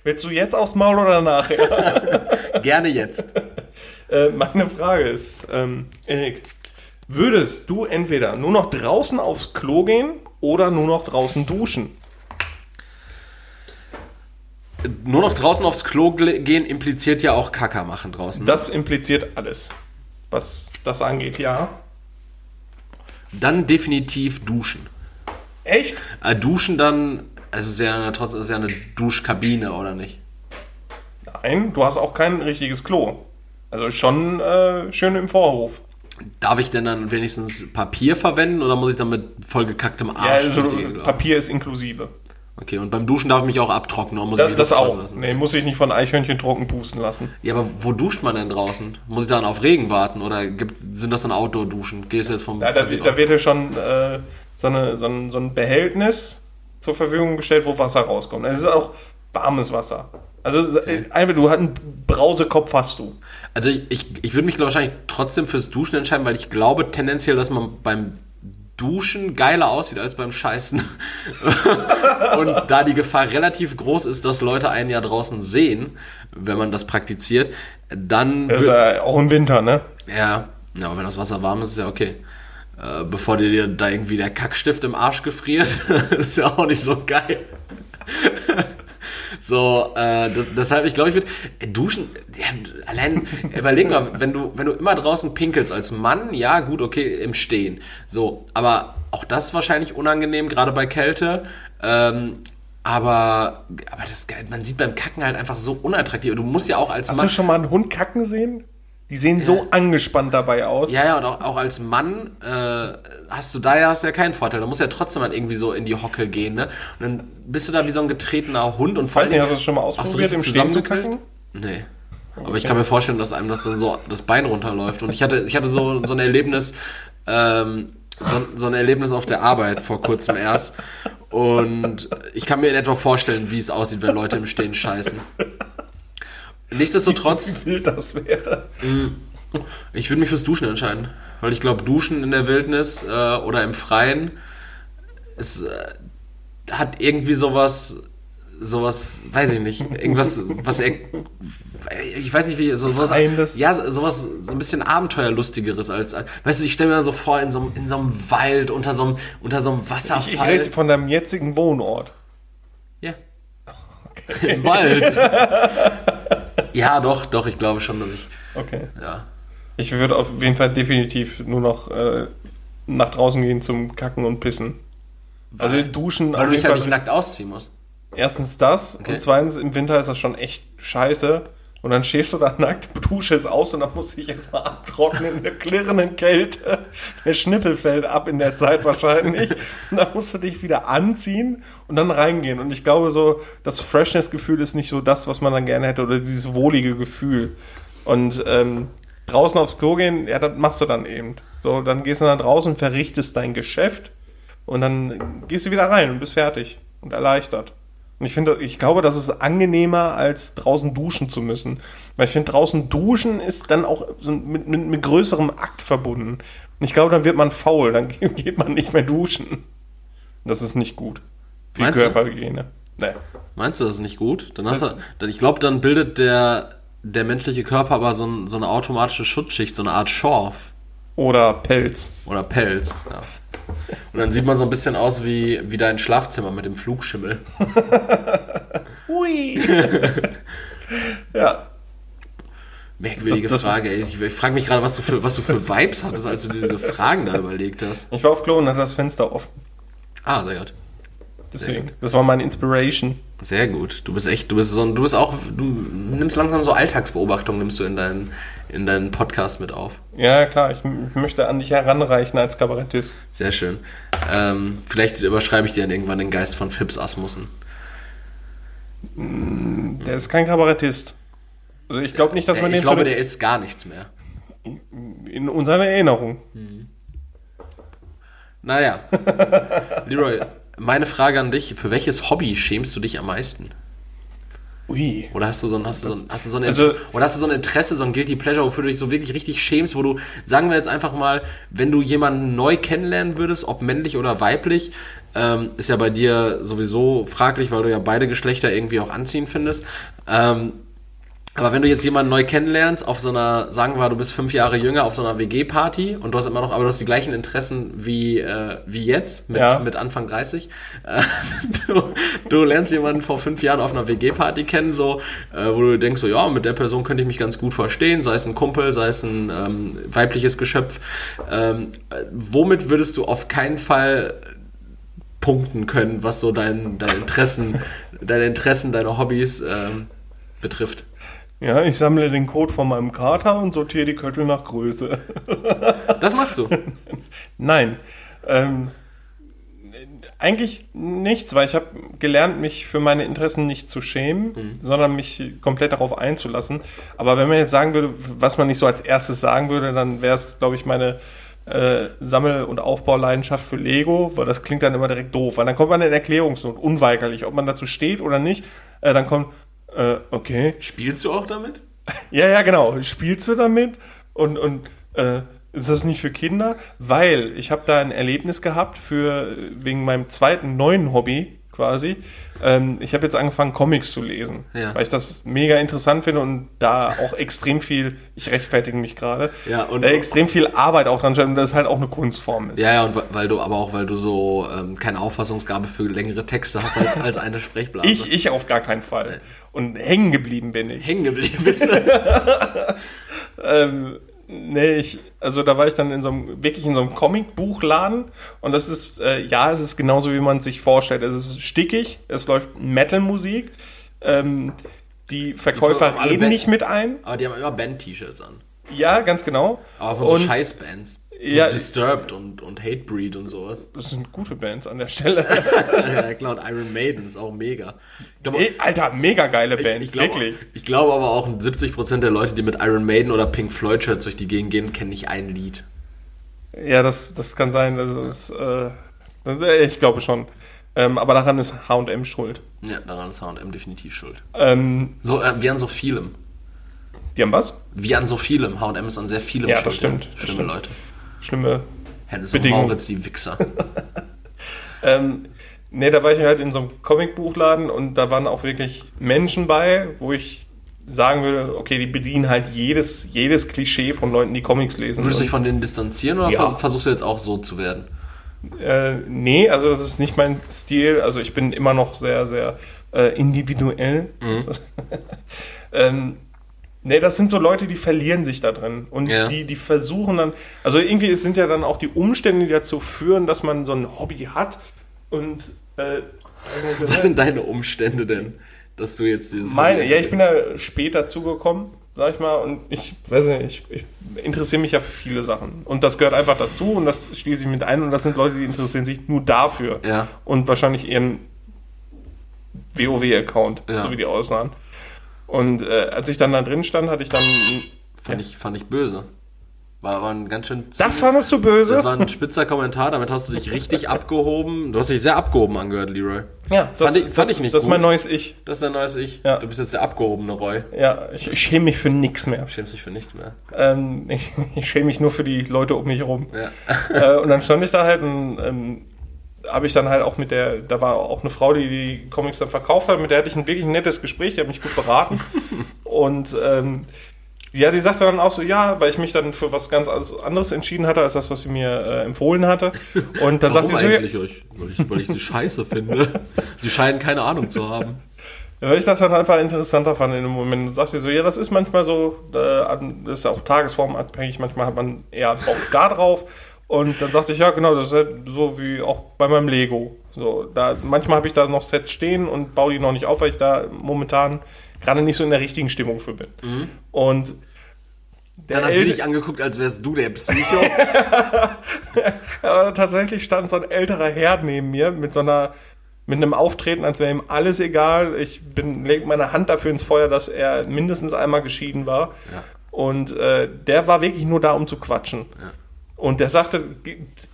Willst du jetzt aufs Maul oder nachher? gerne jetzt. äh, meine Frage ist, ähm, Erik, würdest du entweder nur noch draußen aufs Klo gehen oder nur noch draußen duschen? Nur noch draußen aufs Klo gehen impliziert ja auch Kacker machen draußen. Das impliziert alles, was das angeht, ja. Dann definitiv duschen. Echt? Äh, duschen dann, es ist ja trotzdem ist ja eine Duschkabine, oder nicht? Nein, du hast auch kein richtiges Klo. Also schon äh, schön im Vorhof. Darf ich denn dann wenigstens Papier verwenden oder muss ich dann mit vollgekacktem Arsch Ja, also? Papier ist inklusive. Okay, und beim Duschen darf ich mich auch abtrocknen oder muss Das, ich mich das auch. lassen? Nee, muss ich nicht von Eichhörnchen trocken pusten lassen. Ja, aber wo duscht man denn draußen? Muss ich dann auf Regen warten oder gibt, sind das dann Outdoor-Duschen? Gehst du jetzt vom Ja, da, da wird ja schon äh, so, eine, so, ein, so ein Behältnis zur Verfügung gestellt, wo Wasser rauskommt. Es ist auch warmes Wasser. Also äh, einfach, du hast einen Brausekopf hast du. Also ich, ich, ich würde mich glaub, wahrscheinlich trotzdem fürs Duschen entscheiden, weil ich glaube tendenziell, dass man beim Duschen geiler aussieht als beim Scheißen. Und da die Gefahr relativ groß ist, dass Leute einen ja draußen sehen, wenn man das praktiziert, dann Das ist ja auch im Winter, ne? ja, ja, aber wenn das Wasser warm ist, ist ja okay. Äh, bevor dir da irgendwie der Kackstift im Arsch gefriert, ist ja auch nicht so geil. So, äh, das, deshalb, ich glaube, ich würde duschen. Ja, allein überleg mal, wenn du, wenn du immer draußen pinkelst als Mann, ja, gut, okay, im Stehen. So, aber auch das ist wahrscheinlich unangenehm, gerade bei Kälte. Ähm, aber, aber das, man sieht beim Kacken halt einfach so unattraktiv. Du musst ja auch als Hast Mann. du schon mal einen Hund kacken sehen? Die sehen so angespannt dabei aus. Ja, ja, und auch, auch als Mann äh, hast du da ja, hast du ja keinen Vorteil. Da musst du ja trotzdem halt irgendwie so in die Hocke gehen, ne? Und dann bist du da wie so ein getretener Hund und vor Weiß nicht, hast du das schon mal Ach so, ausprobiert, im Stehen zu kacken? Nee. Aber ich kann mir vorstellen, dass einem das dann so das Bein runterläuft. Und ich hatte, ich hatte so, so ein Erlebnis, ähm, so, so ein Erlebnis auf der Arbeit vor kurzem erst. Und ich kann mir in etwa vorstellen, wie es aussieht, wenn Leute im Stehen scheißen. Nichtsdestotrotz, Wie wild das wäre. ich würde mich fürs Duschen entscheiden. Weil ich glaube, Duschen in der Wildnis äh, oder im Freien es äh, hat irgendwie sowas, sowas, weiß ich nicht, irgendwas, was er, ich weiß nicht wie, so, sowas, Befreiendes. ja, so- sowas, so ein bisschen Abenteuerlustigeres als, weißt du, ich stelle mir so vor, in so, einem- in so einem Wald, unter so einem, unter so einem Ich, Wasserfall. ich rede von deinem jetzigen Wohnort. Ja. Im Wald. ja, doch, doch, ich glaube schon, dass ich, Okay. ja. Ich würde auf jeden Fall definitiv nur noch äh, nach draußen gehen zum Kacken und Pissen. Also duschen Weil du dich halt nicht nackt ausziehen musst. Erstens das Okay. und zweitens im Winter ist das schon echt scheiße. Und dann stehst du da nackt, Dusche ist aus und dann musst du dich erstmal abtrocknen in der klirrenden Kälte. Der Schnippel fällt ab in der Zeit wahrscheinlich. Und dann musst du dich wieder anziehen und dann reingehen. Und ich glaube so, das Freshness-Gefühl ist nicht so das, was man dann gerne hätte oder dieses wohlige Gefühl. Und ähm, draußen aufs Klo gehen, ja, das machst du dann eben. So, dann gehst du dann draußen, verrichtest dein Geschäft und dann gehst du wieder rein und bist fertig und erleichtert. Und ich finde, ich glaube, das ist angenehmer, als draußen duschen zu müssen. Weil ich finde, draußen duschen ist dann auch so mit, mit, mit größerem Akt verbunden. Und ich glaube, dann wird man faul, dann geht man nicht mehr duschen. Das ist nicht gut. Für Meinst du? Körperhygiene. Nee. Meinst du, das ist nicht gut? Dann hast du, dann, ich glaube, dann bildet der, der menschliche Körper aber so, ein, so eine automatische Schutzschicht, so eine Art Schorf Oder Pelz. oder Pelz. Ja. Und dann sieht man so ein bisschen aus wie, wie dein Schlafzimmer mit dem Flugschimmel. Hui. ja. Merkwürdige Das- das- Frage, ey. Ich, ich frage mich gerade, was du für, was du für Vibes hattest, als du diese Fragen da überlegt hast. Ich war auf Klo und hatte das Fenster offen. Ah, sehr gut. Deswegen. Das war meine Inspiration. Sehr gut. Du bist echt, du bist so du bist auch, du nimmst langsam so Alltagsbeobachtungen, nimmst du in deinen, in deinen Podcast mit auf. Ja, klar, ich m- möchte an dich heranreichen als Kabarettist. Sehr schön. Ähm, vielleicht überschreibe ich dir dann irgendwann den Geist von Fips Asmussen. Der ist kein Kabarettist. Also ich glaube nicht, dass man ich den glaube, zu der ist gar nichts mehr. in unserer Erinnerung. Naja. Leroy, meine Frage an dich, für welches Hobby schämst du dich am meisten? Ui. Oder hast du so ein, hast du so ein, hast du so ein, Also- oder hast du so ein Interesse, so ein Guilty Pleasure, wofür du dich so wirklich richtig schämst, wo du, sagen wir jetzt einfach mal, wenn du jemanden neu kennenlernen würdest, ob männlich oder weiblich, ähm, ist ja bei dir sowieso fraglich, weil du ja beide Geschlechter irgendwie auch anziehen findest. Ähm, aber wenn du jetzt jemanden neu kennenlernst, auf so einer, sagen wir, du bist fünf Jahre jünger, auf so einer WG-Party und du hast immer noch, aber du hast die gleichen Interessen wie, äh, wie jetzt, mit, Ja. mit Anfang 30. Äh, du, du lernst jemanden vor fünf Jahren auf einer WG-Party kennen, so, äh, wo du denkst, so, ja, mit der Person könnte ich mich ganz gut verstehen, sei es ein Kumpel, sei es ein ähm, weibliches Geschöpf. Ähm, äh, womit würdest du auf keinen Fall punkten können, was so dein, deine Interessen, deine Interessen, deine Hobbys ähm, betrifft? Ja, ich sammle den Code von meinem Kater und sortiere die Köttel nach Größe. Das machst du. Nein. Ähm, eigentlich nichts, weil ich habe gelernt, mich für meine Interessen nicht zu schämen, sondern mich komplett darauf einzulassen. Aber wenn man jetzt sagen würde, was man nicht so als erstes sagen würde, dann wäre es, glaube ich, meine äh, Sammel- und Aufbauleidenschaft für Lego, weil das klingt dann immer direkt doof, weil dann kommt man in Erklärungsnot, unweigerlich, ob man dazu steht oder nicht. Äh, dann kommt, äh, okay, Spielst du auch damit? ja, ja, genau. Spielst du damit? Und, und äh, ist das nicht für Kinder? Weil ich habe da ein Erlebnis gehabt für wegen meinem zweiten neuen Hobby quasi. Ähm, ich habe jetzt angefangen, Comics zu lesen, Ja. weil ich das mega interessant finde und da auch extrem viel, ich rechtfertige mich gerade, Ja, und- da extrem viel Arbeit auch dran steht und das halt auch eine Kunstform ist. Ja, ja, und weil du, aber auch weil du so ähm, keine Auffassungsgabe für längere Texte hast als, als eine Sprechblase. Ich, ich auf gar keinen Fall. Und hängen geblieben bin ich. hängen geblieben bist. Ähm, nee, ich, also da war ich dann in so einem, wirklich in so einem Comicbuchladen und das ist, äh, ja, es ist genauso, wie man es sich vorstellt. Es ist stickig, es läuft Metal-Musik, ähm, die Verkäufer Die- reden Band- nicht mit ein. aber die haben immer Band-T-Shirts an. Ja, ganz genau. Aber von so Scheißbands. So Ja. Disturbed und, und Hatebreed und sowas. Das sind gute Bands an der Stelle. ja, klar, und Iron Maiden ist auch mega. Ich glaube, Ey, Alter, mega geile ich, Band, ich glaube wirklich. ich glaube aber auch 70% der Leute, die mit Iron Maiden oder Pink Floyd Shirts durch die Gegend gehen, kennen nicht ein Lied. Ja, das, das kann sein. Das ist, äh, das- äh, ich glaube schon. Ähm, aber daran ist H&M schuld. Ja, daran ist H&M definitiv schuld. Ähm, So, äh, wie an so vielem. die haben was? Wie an so vielem. H&M ist an sehr vielem Ja, schuld. das stimmt, das Schlimme stimmt. Leute. Schlimme Hennes Bedingungen. Mauritz, die Wichser. Ähm, nee, da war ich halt in so einem Comicbuchladen und da waren auch wirklich Menschen bei, wo ich sagen würde, okay, die bedienen halt jedes, jedes Klischee von Leuten, die Comics lesen. Würdest du dich von denen distanzieren oder Ja. vers- versuchst du jetzt auch so zu werden? äh, nee, also das ist nicht mein Stil. Also ich bin immer noch sehr, sehr äh, individuell. ähm, nee, das sind so Leute, die verlieren sich da drin. Und Ja. die, die versuchen dann, also irgendwie es sind ja dann auch die Umstände, die dazu führen, dass man so ein Hobby hat und äh, nicht, Was sind deine Umstände denn, dass du jetzt dieses Meine, ja, ich bin da später zugekommen, sag ich mal, und ich weiß nicht, ich, ich interessiere mich ja für viele Sachen. Und das gehört einfach dazu und das schließe ich mit ein und das sind Leute, die interessieren sich nur dafür. Ja. Und wahrscheinlich ihren WoW-Account, Ja. so wie die aussahen. Und äh, als ich dann da drin stand, hatte ich dann. Fand, ich, fand ich böse. War, war ein ganz schön. Das fandest du böse? Das war ein spitzer Kommentar, damit hast du dich richtig abgehoben. Du hast dich sehr abgehoben angehört, Leroy. ja, das, fand ich- fand das, ich nicht Das ist mein neues Ich. Das ist dein neues Ich. Ja. Du bist jetzt der abgehobene Roy. Ja, ich, ich schäme mich für nichts mehr. Schämst dich für nichts mehr. Ähm, ich, ich schäme mich nur für die Leute um mich herum. Ja. äh, und dann stand ich da halt und ähm, habe ich dann halt auch mit der, da war auch eine Frau, die die Comics dann verkauft hat, mit der hatte ich ein wirklich nettes Gespräch, die hat mich gut beraten. und ähm, ja, die sagte dann auch so, ja, weil ich mich dann für was ganz anderes entschieden hatte, als das, was sie mir äh, empfohlen hatte. Und dann Warum sagte sie so, ja, eigentlich euch? Weil ich, weil ich sie scheiße finde. Sie scheinen keine Ahnung zu haben. Weil ich das dann einfach interessanter fand in dem Moment. Und sagte so, ja, das ist manchmal so, äh, das ist ja auch tagesformabhängig, manchmal hat man eher Bock da drauf. Und dann sagte ich, ja, genau, das ist halt so wie auch bei meinem Lego. So, da, manchmal habe ich da noch Sets stehen und baue die noch nicht auf, weil ich da momentan gerade nicht so in der richtigen Stimmung für bin. Und der Dann hat sie dich angeguckt, als wärst du der Psycho. Aber tatsächlich stand so ein älterer Herr neben mir mit so einer mit einem Auftreten, als wäre ihm alles egal. Ich bin leg meine Hand dafür ins Feuer, dass er mindestens einmal geschieden war. Ja. Und äh, der war wirklich nur da, um zu quatschen. Ja. Und der sagte,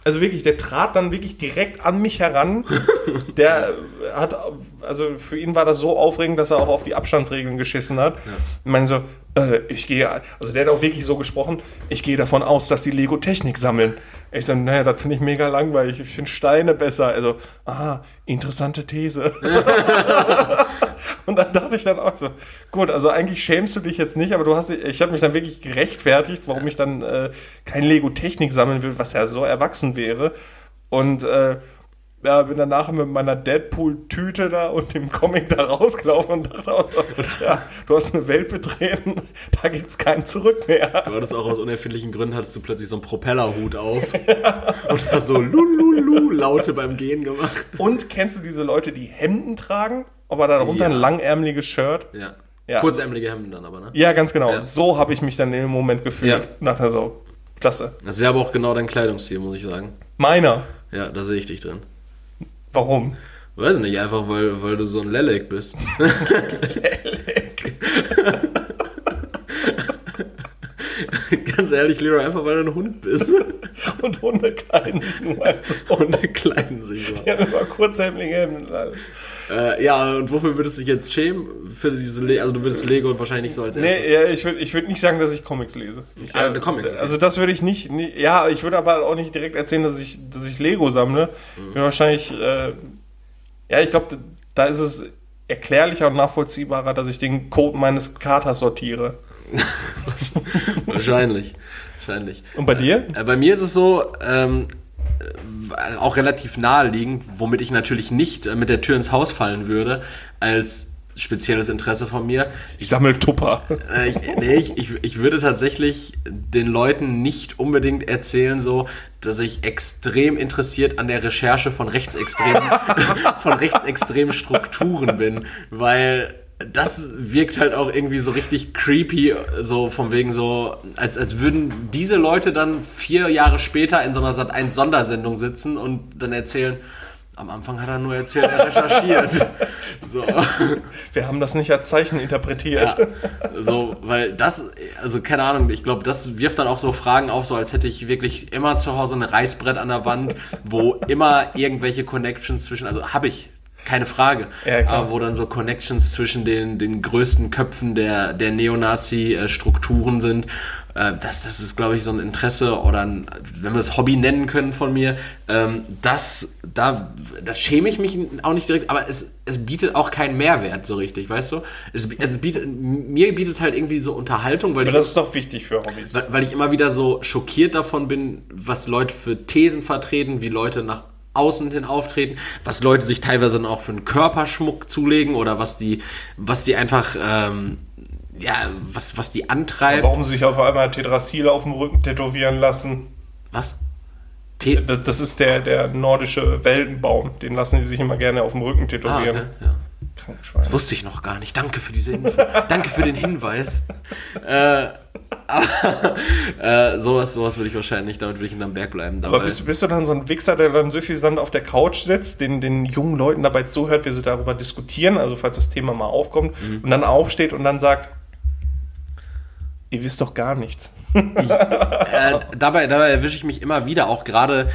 also wirklich, der trat dann wirklich direkt an mich heran. Der hat, also für ihn war das so aufregend, dass er auch auf die Abstandsregeln geschissen hat. Ja. Ich meine so, äh, ich gehe, also der hat auch wirklich so gesprochen, ich gehe davon aus, dass die Lego Technik sammeln. Ich so, naja, das finde ich mega langweilig. Ich finde Steine besser. Also, aha, interessante These. und dann dachte ich dann auch so, gut, also eigentlich schämst du dich jetzt nicht, aber du hast, ich habe mich dann wirklich gerechtfertigt, warum ich dann äh, kein Lego Technik sammeln will, was ja so erwachsen wäre. Und äh, ja, bin dann nachher mit meiner Deadpool-Tüte da und dem Comic da rausgelaufen und dachte auch so, ja, du hast eine Welt betreten, da gibt es kein Zurück mehr. Du hattest auch aus unerfindlichen Gründen, hattest du plötzlich so einen Propellerhut auf ja. und hast so Lululu Laute beim Gehen gemacht. Und kennst du diese Leute, die Hemden tragen, aber darunter ja. ein langärmeliges Shirt? Ja. ja. Kurzärmelige Hemden dann aber, ne? Ja, ganz genau. Ja. So habe ich mich dann in dem Moment gefühlt. Ja. Nachher so, klasse. Das wäre aber auch genau dein Kleidungsstil, muss ich sagen. Meiner? Ja, da sehe ich dich drin. Warum? Weiß nicht, einfach weil, weil du so ein Lelek bist. Lelek. Ganz ehrlich, Leroy, einfach weil du ein Hund bist. Und Hunde kleiden sich nur. Also. Hunde kleiden sich nur. Die haben immer Hemden. Äh, ja, und wofür würdest du dich jetzt schämen? Für diese Le also du würdest Lego wahrscheinlich so als erstes. Nee, ja, ich würde ich würd nicht sagen, dass ich Comics lese. Ich, ah, äh, Comics. Okay. Also das würde ich nicht, nie, ja, ich würde aber auch nicht direkt erzählen, dass ich, dass ich Lego sammle. Mhm. Bin wahrscheinlich, äh, ja, ich glaube, da ist es erklärlicher und nachvollziehbarer, dass ich den Code meines Katers sortiere. wahrscheinlich. Wahrscheinlich. Und bei dir? Äh, bei mir ist es so, ähm, auch relativ naheliegend, womit ich natürlich nicht äh, mit der Tür ins Haus fallen würde, als spezielles Interesse von mir. Ich sammle Tupper. Äh, ich, nee, ich, ich, ich würde tatsächlich den Leuten nicht unbedingt erzählen, so, dass ich extrem interessiert an der Recherche von rechtsextremen, von rechtsextremen Strukturen bin, weil das wirkt halt auch irgendwie so richtig creepy, so von wegen so, als, als würden diese Leute dann vier Jahre später in so einer Sat 1 Sondersendung sitzen und dann erzählen, am Anfang hat er nur erzählt, er recherchiert. so. Wir haben das nicht als Zeichen interpretiert. Ja, so, weil das, also keine Ahnung, ich glaube, das wirft dann auch so Fragen auf, so als hätte ich wirklich immer zu Hause ein Reißbrett an der Wand, wo immer irgendwelche Connections zwischen, also habe ich keine Frage. Ja, aber wo dann so Connections zwischen den, den größten Köpfen der, der Neonazi-Strukturen sind. Äh, das, das ist, glaube ich, so ein Interesse oder ein, wenn wir es Hobby nennen können von mir. Ähm, das, da, das schäme ich mich auch nicht direkt, aber es, es bietet auch keinen Mehrwert so richtig, weißt du? Es, es bietet, mir bietet es halt irgendwie so Unterhaltung, weil aber ich. Das ist doch wichtig für Hobbys. Weil, weil ich immer wieder so schockiert davon bin, was Leute für Thesen vertreten, wie Leute nach außen hin auftreten, was Leute sich teilweise dann auch für einen Körperschmuck zulegen oder was die, was die einfach, ähm, ja, was, was die antreibt. Warum sie sich auf einmal Tedrasil auf dem Rücken tätowieren lassen. Was? Te das ist der, der nordische Weltenbaum. Den lassen sie sich immer gerne auf dem Rücken tätowieren. Ah, okay, ja. Das wusste ich noch gar nicht. Danke für diese Info. Danke für den Hinweis. äh, äh, sowas, sowas würde ich wahrscheinlich, damit würde ich in einem Berg bleiben. Dabei. Aber bist, bist, du dann so ein Wichser, der dann so viel Sand auf der Couch sitzt, den, den jungen Leuten dabei zuhört, wie sie darüber diskutieren, also falls das Thema mal aufkommt, mhm. und dann aufsteht und dann sagt, ihr wisst doch gar nichts. Ich, äh, dabei, dabei erwische ich mich immer wieder, auch gerade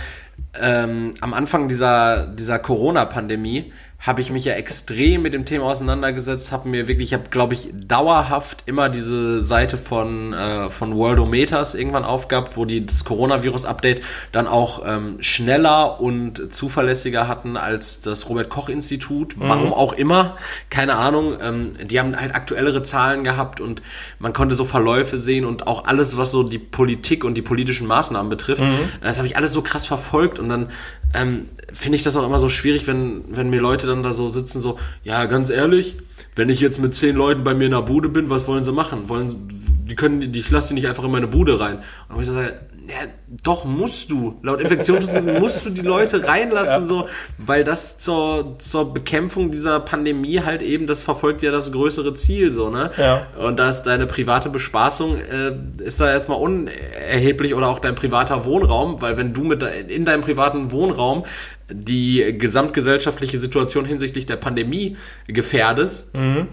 ähm, am Anfang dieser, dieser Corona-Pandemie, habe ich mich ja extrem mit dem Thema auseinandergesetzt, habe mir wirklich, ich habe glaube ich dauerhaft immer diese Seite von äh, von Worldometers irgendwann aufgehabt, wo die das Coronavirus-Update dann auch ähm, schneller und zuverlässiger hatten als das Robert Koch Institut. Mhm. Warum auch immer, keine Ahnung. Ähm, die haben halt aktuellere Zahlen gehabt und man konnte so Verläufe sehen und auch alles, was so die Politik und die politischen Maßnahmen betrifft. Mhm. Das habe ich alles so krass verfolgt und dann ähm, finde ich das auch immer so schwierig, wenn, wenn mir Leute dann da so sitzen, so, ja, ganz ehrlich, wenn ich jetzt mit zehn Leuten bei mir in der Bude bin, was wollen sie machen? Wollen sie, die können, die, ich lasse die nicht einfach in meine Bude rein. Und ich sage, ja, doch musst du. Laut Infektionsschutz musst du die Leute reinlassen, ja. so, weil das zur, zur Bekämpfung dieser Pandemie halt eben, das verfolgt ja das größere Ziel, so, ne? Ja. Und da ist deine private Bespaßung, äh, ist da erstmal unerheblich oder auch dein privater Wohnraum, weil wenn du mit in deinem privaten Wohnraum die gesamtgesellschaftliche Situation hinsichtlich der Pandemie gefährdest, mhm.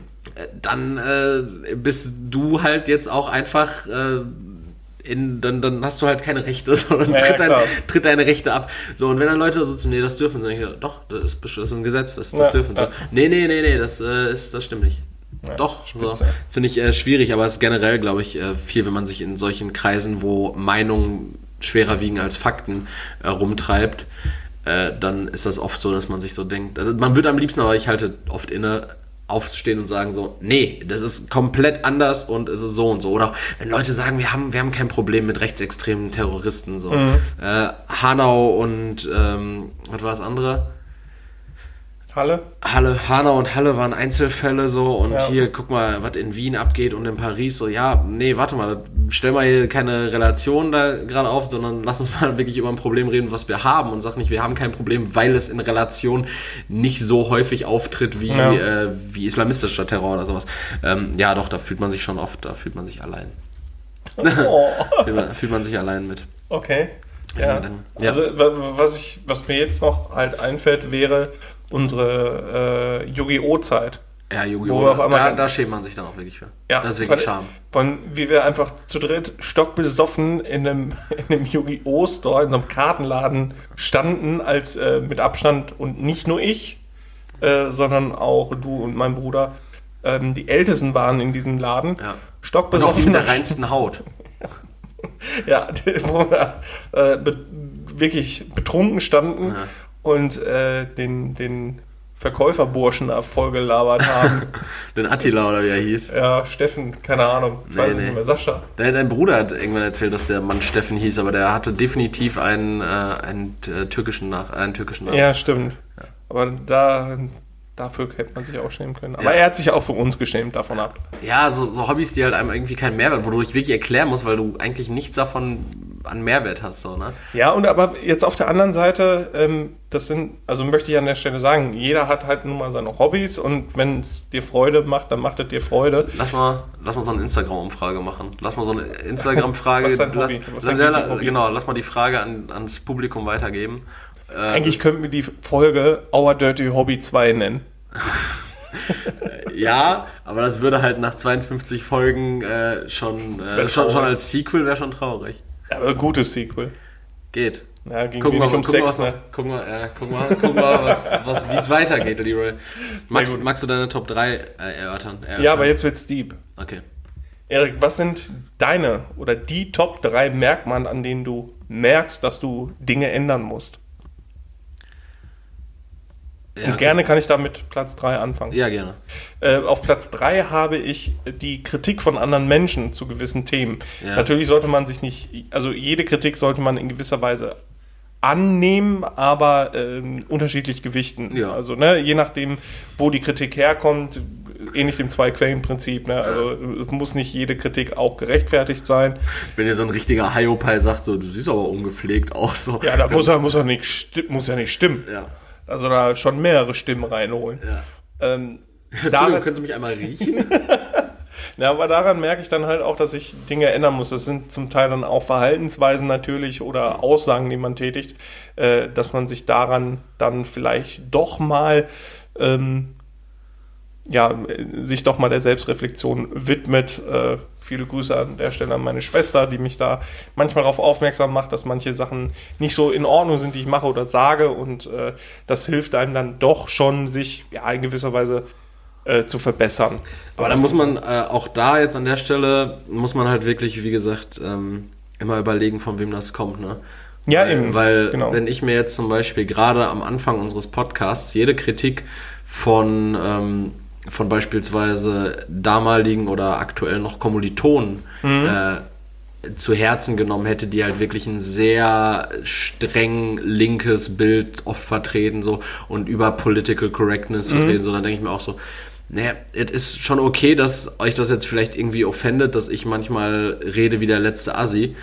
dann äh, bist du halt jetzt auch einfach äh, in, dann, dann hast du halt keine Rechte, sondern Ja, ja, tritt, dein, tritt deine Rechte ab. So, und wenn dann Leute so zu, nee, das dürfen, ich, ja, doch, das ist, das ist ein Gesetz, das, das Ja, dürfen. So, ja. nee, nee, nee, nee, das, äh, ist, das stimmt nicht. doch, so, finde ich äh, schwierig, aber es ist generell, glaube ich, äh, viel, wenn man sich in solchen Kreisen, wo Meinungen schwerer wiegen als Fakten, äh, rumtreibt, äh, dann ist das oft so, dass man sich so denkt, also man würde am liebsten, aber ich halte oft inne, aufstehen und sagen so, nee, das ist komplett anders und es ist so und so. Oder auch, wenn Leute sagen, wir haben, wir haben kein Problem mit rechtsextremen Terroristen, so. Äh, Hanau und, ähm, was war das andere? Halle? Halle, Hanau und Halle waren Einzelfälle so und Ja. hier, guck mal, was in Wien abgeht und in Paris so, ja, nee, warte mal, stell mal hier keine Relation da gerade auf, sondern lass uns mal wirklich über ein Problem reden, was wir haben und sag nicht, wir haben kein Problem, weil es in Relation nicht so häufig auftritt wie, Ja. äh, wie islamistischer Terror oder sowas. Ähm, ja, doch, da fühlt man sich schon oft, da fühlt man sich allein. Oh. Fühlt man, fühlt man sich allein mit. Okay. Also Ja. ja. Also wa- was ich, was mir jetzt noch halt einfällt, wäre unsere äh, Yu-Gi-Oh! Zeit. Ja, Yu-Gi-Oh! Da, dann- da schämt man sich dann auch wirklich für. Ja, das ist wirklich Scham. Von wie wir einfach zu dritt stockbesoffen in einem, in einem Yu-Gi-Oh! Store, in so einem Kartenladen standen, als äh, mit Abstand und nicht nur ich, äh, sondern auch du und mein Bruder ähm, die Ältesten waren in diesem Laden. Ja. Und auch Stockbesoffen. mit der reinsten Haut. Ja, wo wir äh, be wirklich betrunken standen Ja. Und äh, den, den Verkäuferburschen da vollgelabert haben. Den Attila oder wie er hieß. ja, Steffen, keine Ahnung, ich Nee, weiß es nee. nicht mehr, Sascha. Dein, dein Bruder hat irgendwann erzählt, dass der Mann Steffen hieß, aber der hatte definitiv einen, äh, einen äh, türkischen Nach einen türkischen Namen. Ja, stimmt. Aber da, dafür hätte man sich auch schämen können. Aber Ja. er hat sich auch für uns geschämt davon ab. Ja, so, so Hobbys, die halt einem irgendwie keinen Mehrwert, wo du dich wirklich erklären musst, weil du eigentlich nichts davon an Mehrwert hast, so, ne? Ja, und aber jetzt auf der anderen Seite, ähm, das sind, also möchte ich an der Stelle sagen, jeder hat halt nun mal seine Hobbys und wenn es dir Freude macht, dann macht es dir Freude. Lass mal, lass mal so eine Instagram-Umfrage machen. Lass mal so eine Instagram-Frage. Lass, ja, genau, lass mal die Frage an, ans Publikum weitergeben. Äh, Eigentlich könnten wir die Folge Our Dirty Hobby 2 nennen. Ja, aber das würde halt nach 52 Folgen äh, schon, äh, schon, schon als Sequel wäre schon traurig. Aber ein gutes Sequel. Geht. Ja, ging Gucken wir, mal, um gucken, wir, Sex, was, ne? gucken wir, ja, gucken wir, gucken wir was, was, wie es weitergeht, Leroy. Magst, magst du deine Top 3 äh, erörtern? Ja, aber jetzt wird's deep. Okay. Erik, was sind deine oder die Top 3 Merkmale, an denen du merkst, dass du Dinge ändern musst? Ja, Und gerne kann ich da mit Platz 3 anfangen. Ja, gerne. Äh, auf Platz 3 habe ich die Kritik von anderen Menschen zu gewissen Themen. Ja. Natürlich sollte man sich nicht, also jede Kritik sollte man in gewisser Weise annehmen, aber ähm, unterschiedlich gewichten. Ja. Also ne, je nachdem, wo die Kritik herkommt, ähnlich dem Zwei-Quellen-Prinzip. Ne? Also es muss nicht jede Kritik auch gerechtfertigt sein. Wenn dir so ein richtiger Hiopai sagt, so, du siehst aber ungepflegt aus. So. Ja, da muss er, muss er nicht, muss ja nicht stimmen. Ja. Also da schon mehrere Stimmen reinholen. ja. Ähm, daran- können Sie mich einmal riechen? Ja, aber daran merke ich dann halt auch, dass ich Dinge ändern muss. Das sind zum Teil dann auch Verhaltensweisen natürlich oder Aussagen, die man tätigt, äh, dass man sich daran dann vielleicht doch mal, ähm, ja, sich doch mal der Selbstreflexion widmet. Äh, viele Grüße an der Stelle an meine Schwester, die mich da manchmal darauf aufmerksam macht, dass manche Sachen nicht so in Ordnung sind, die ich mache oder sage. Und äh, das hilft einem dann doch schon, sich ja, in gewisser Weise äh, zu verbessern. Aber da muss man äh, auch da jetzt an der Stelle, muss man halt wirklich, wie gesagt, ähm, immer überlegen, von wem das kommt, ne? Ja, weil, eben. Weil, Genau. wenn ich mir jetzt zum Beispiel gerade am Anfang unseres Podcasts jede Kritik von, ähm, von beispielsweise damaligen oder aktuell noch Kommilitonen Mhm. äh, zu Herzen genommen hätte, die halt wirklich ein sehr streng linkes Bild oft vertreten so und über Political Correctness Mhm. vertreten, so dann denke ich mir auch so, naja, es ist schon okay, dass euch das jetzt vielleicht irgendwie offendet, dass ich manchmal rede wie der letzte Assi,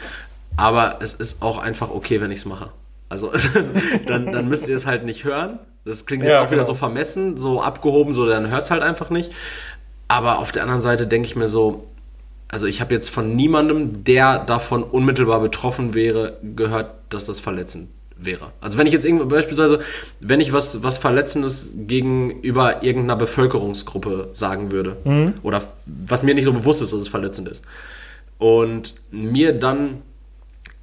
aber es ist auch einfach okay, wenn ich es mache. Also dann, dann müsst ihr es halt nicht hören. Das klingt jetzt Ja, auch wieder genau. so vermessen, so abgehoben, so dann hört es halt einfach nicht. Aber auf der anderen Seite denke ich mir so, also ich habe jetzt von niemandem, der davon unmittelbar betroffen wäre, gehört, dass das verletzend wäre. Also wenn ich jetzt irgendwo beispielsweise, wenn ich was, was Verletzendes gegenüber irgendeiner Bevölkerungsgruppe sagen würde, oder was mir nicht so bewusst ist, dass es verletzend ist, und mir dann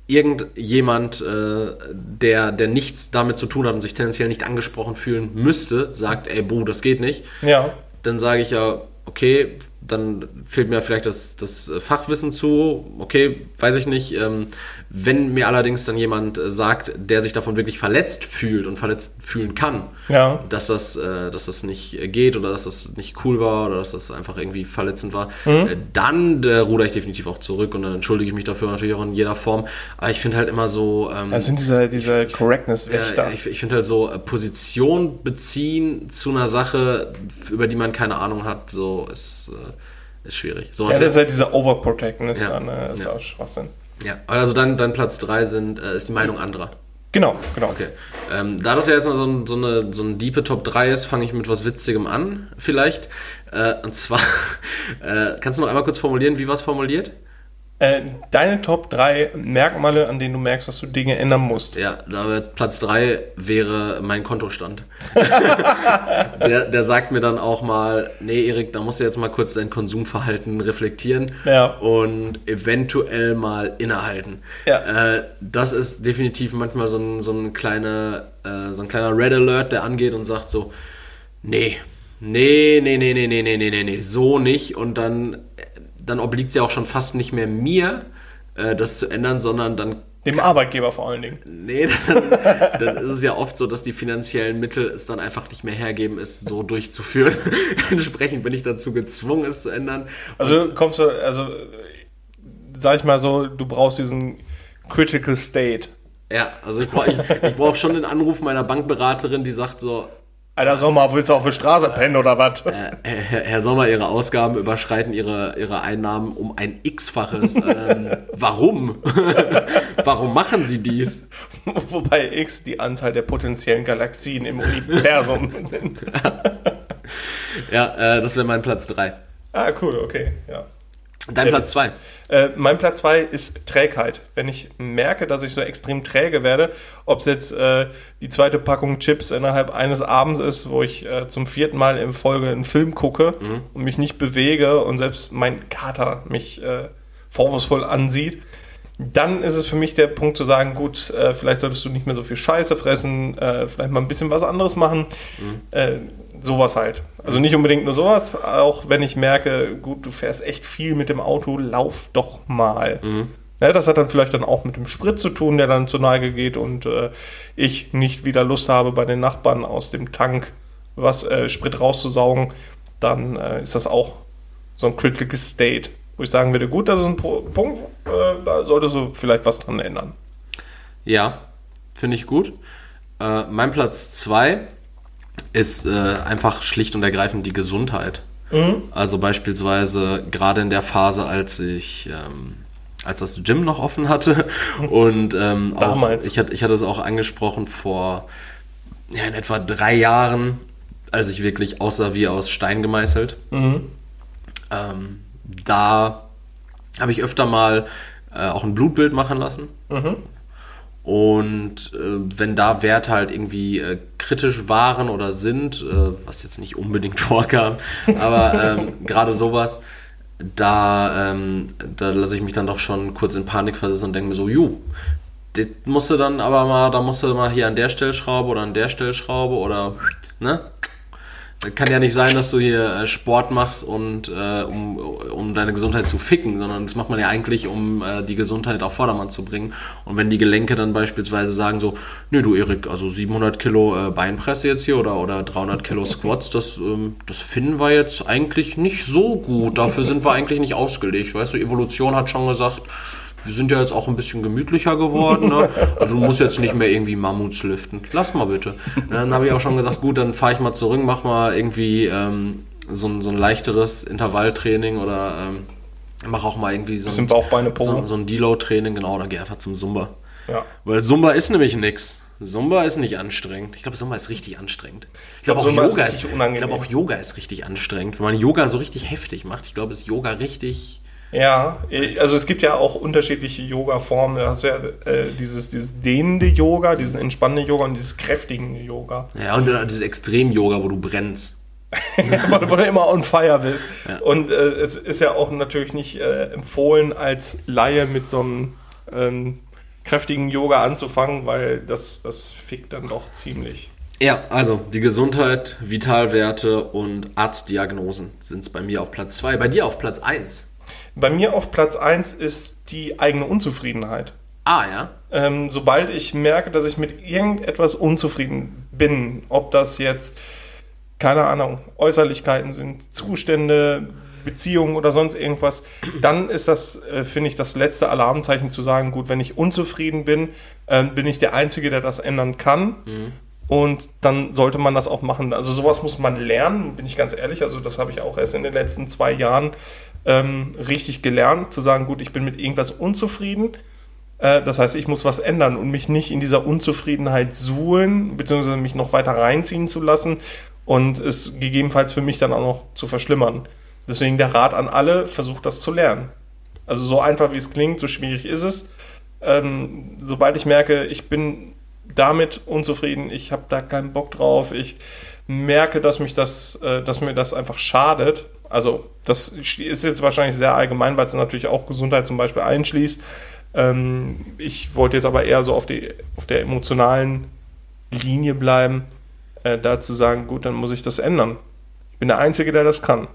irgendjemand, äh, der, der nichts damit zu tun hat und sich tendenziell nicht angesprochen fühlen müsste, sagt, ey, Bo, das geht nicht, Ja. dann sage ich ja, okay, dann fehlt mir vielleicht das, das Fachwissen zu, okay, weiß ich nicht. Ähm, wenn mir allerdings dann jemand äh, sagt, der sich davon wirklich verletzt fühlt und verletzt fühlen kann, Ja. dass das, äh, dass das nicht äh, geht oder dass das nicht cool war oder dass das einfach irgendwie verletzend war, Mhm. äh, dann äh, ruder ich definitiv auch zurück und dann entschuldige ich mich dafür natürlich auch in jeder Form. Aber ich finde halt immer so, ähm, Das sind diese, diese Correctness-Wächter. ja, ich ich finde halt so äh, Position beziehen zu einer Sache, über die man keine Ahnung hat, so ist, äh, ist schwierig. So, Ja, was das ist halt dieser Overprotecten, ist Ja. dann äh, ist Ja. auch Schwachsinn. ja, also dann, dann Platz drei sind, äh, ist die Meinung anderer. Genau, genau. Okay. Ähm, da das ja jetzt noch so, ein, so eine so ein diepe Top 3 ist, fange ich mit was Witzigem an, vielleicht. Äh, und zwar, äh, kannst du noch einmal kurz formulieren, wie war es formuliert? Äh, deine Top 3 Merkmale, an denen du merkst, dass du Dinge ändern musst. Ja, Platz 3 wäre mein Kontostand. der, der sagt mir dann auch mal, nee, Erik, da musst du jetzt mal kurz dein Konsumverhalten reflektieren Ja. und eventuell mal innehalten. Ja. Äh, das ist definitiv manchmal so ein, so ein kleiner, äh, so ein kleiner Red Alert, der angeht und sagt so, nee, nee, nee, nee, nee, nee, nee, nee, nee, nee, so nicht. Und dann, dann obliegt es ja auch schon fast nicht mehr mir, äh, das zu ändern, sondern dann Dem Arbeitgeber vor allen Dingen. Nee, dann, dann ist es ja oft so, dass die finanziellen Mittel es dann einfach nicht mehr hergeben, es so durchzuführen. Entsprechend bin ich dazu gezwungen, es zu ändern. Also kommst du, also sag ich mal so, du brauchst diesen Critical State. Ja, also ich brauche ich, ich brauch schon den Anruf meiner Bankberaterin, die sagt so, Alter Sommer, willst du auf der Straße pennen oder was? äh, Herr, Herr Sommer, Ihre Ausgaben überschreiten Ihre, Ihre Einnahmen um ein X-faches. Ähm, warum? warum machen Sie dies? Wobei X die Anzahl der potenziellen Galaxien im Universum sind. Ja, äh, das wäre mein Platz 3. Ah, cool, okay, ja. Dein Platz 2. Äh, mein Platz 2 ist Trägheit. Wenn ich merke, dass ich so extrem träge werde, ob es jetzt äh, die zweite Packung Chips innerhalb eines Abends ist, wo ich äh, zum vierten Mal in Folge einen Film gucke und mich nicht bewege und selbst mein Kater mich äh, vorwurfsvoll ansieht, dann ist es für mich der Punkt zu sagen, gut, äh, vielleicht solltest du nicht mehr so viel Scheiße fressen, äh, vielleicht mal ein bisschen was anderes machen. Äh, sowas halt. Also nicht unbedingt nur sowas, auch wenn ich merke, gut, du fährst echt viel mit dem Auto, lauf doch mal. Ja, das hat dann vielleicht dann auch mit dem Sprit zu tun, der dann zur Neige geht und äh, ich nicht wieder Lust habe, bei den Nachbarn aus dem Tank was äh, Sprit rauszusaugen, dann äh, ist das auch so ein Critical State, wo ich sagen würde, gut, das ist ein Punkt, äh, da solltest du vielleicht was dran ändern. Ja, finde ich gut. Äh, mein Platz 2 ist äh, einfach schlicht und ergreifend die Gesundheit. Also beispielsweise gerade in der Phase, als ich, ähm, als das Gym noch offen hatte und ähm, auch, Damals. ich, hatte, ich hatte es auch angesprochen vor ja, in etwa drei Jahren, als ich wirklich aussah wie aus Stein gemeißelt. Ähm, da habe ich öfter mal äh, auch ein Blutbild machen lassen. Und äh, wenn da Werte halt irgendwie äh, kritisch waren oder sind, äh, was jetzt nicht unbedingt vorkam, aber ähm, gerade sowas, da, ähm, da lasse ich mich dann doch schon kurz in Panik versetzen und denke mir so, ju, das musst du dann aber mal, da musst du mal hier an der Stellschraube oder an der Stellschraube oder, ne? Kann ja nicht sein, dass du hier äh, Sport machst und äh, um, um deine Gesundheit zu ficken, sondern das macht man ja eigentlich, um äh, die Gesundheit auf Vordermann zu bringen. Und wenn die Gelenke dann beispielsweise sagen so, nö du Erik, also 700 Kilo äh, Beinpresse jetzt hier oder, oder 300 Kilo Squats, das, ähm, das finden wir jetzt eigentlich nicht so gut. Dafür sind wir eigentlich nicht ausgelegt. Weißt du, Evolution hat schon gesagt, wir sind ja jetzt auch ein bisschen gemütlicher geworden. Ne? Also du musst jetzt nicht mehr irgendwie Mammuts liften. Lass mal bitte. Dann habe ich auch schon gesagt, gut, dann fahre ich mal zurück, mach mal irgendwie ähm, so, ein, so ein leichteres Intervalltraining oder ähm, mach auch mal irgendwie so ein, Bauch, Beine, Po. so, so ein Deload-Training, genau, dann geh einfach zum Zumba. Ja. Weil Zumba ist nämlich nix. Zumba ist nicht anstrengend. Ich glaube, Zumba ist richtig anstrengend. Ich glaube, auch, Zumba ist Yoga ist, richtig ich unangenehm. glaube, auch Yoga ist richtig anstrengend. Wenn man Yoga so richtig heftig macht, ich glaube, ist Yoga richtig... Ja, also es gibt ja auch unterschiedliche Yoga-Formen. Du hast ja äh, dieses, dieses dehnende Yoga, diesen entspannende Yoga und dieses kräftigende Yoga. Ja, und äh, dieses Extrem-Yoga, wo du brennst. weil du immer on fire bist. Und äh, es ist ja auch natürlich nicht äh, empfohlen, als Laie mit so einem ähm, kräftigen Yoga anzufangen, weil das, das fickt dann doch ziemlich. Ja, also die Gesundheit, Vitalwerte und Arztdiagnosen sind es bei mir auf Platz 2. Bei dir auf Platz 1. Bei mir auf Platz 1 ist die eigene Unzufriedenheit. Ah, ja. Ähm, sobald ich merke, dass ich mit irgendetwas unzufrieden bin, ob das jetzt, keine Ahnung, Äußerlichkeiten sind, Zustände, Beziehungen oder sonst irgendwas, dann ist das, äh, finde ich, das letzte Alarmzeichen zu sagen, gut, wenn ich unzufrieden bin, äh, bin ich der Einzige, der das ändern kann. Und dann sollte man das auch machen. Also sowas muss man lernen, bin ich ganz ehrlich. Also das habe ich auch erst in den letzten zwei Jahren ähm, richtig gelernt, zu sagen, gut, ich bin mit irgendwas unzufrieden. Äh, das heißt, ich muss was ändern und mich nicht in dieser Unzufriedenheit suhlen, beziehungsweise mich noch weiter reinziehen zu lassen und es gegebenenfalls für mich dann auch noch zu verschlimmern. Deswegen der Rat an alle, versucht das zu lernen. Also so einfach wie es klingt, so schwierig ist es. Ähm, sobald ich merke, ich bin damit unzufrieden, ich habe da keinen Bock drauf, ich merke, dass mich das, äh, dass mir das einfach schadet. Also das ist jetzt wahrscheinlich sehr allgemein, weil es natürlich auch Gesundheit zum Beispiel einschließt. Ähm, ich wollte jetzt aber eher so auf, die, auf der emotionalen Linie bleiben, äh, da zu sagen, gut, dann muss ich das ändern. Ich bin der Einzige, der das kann.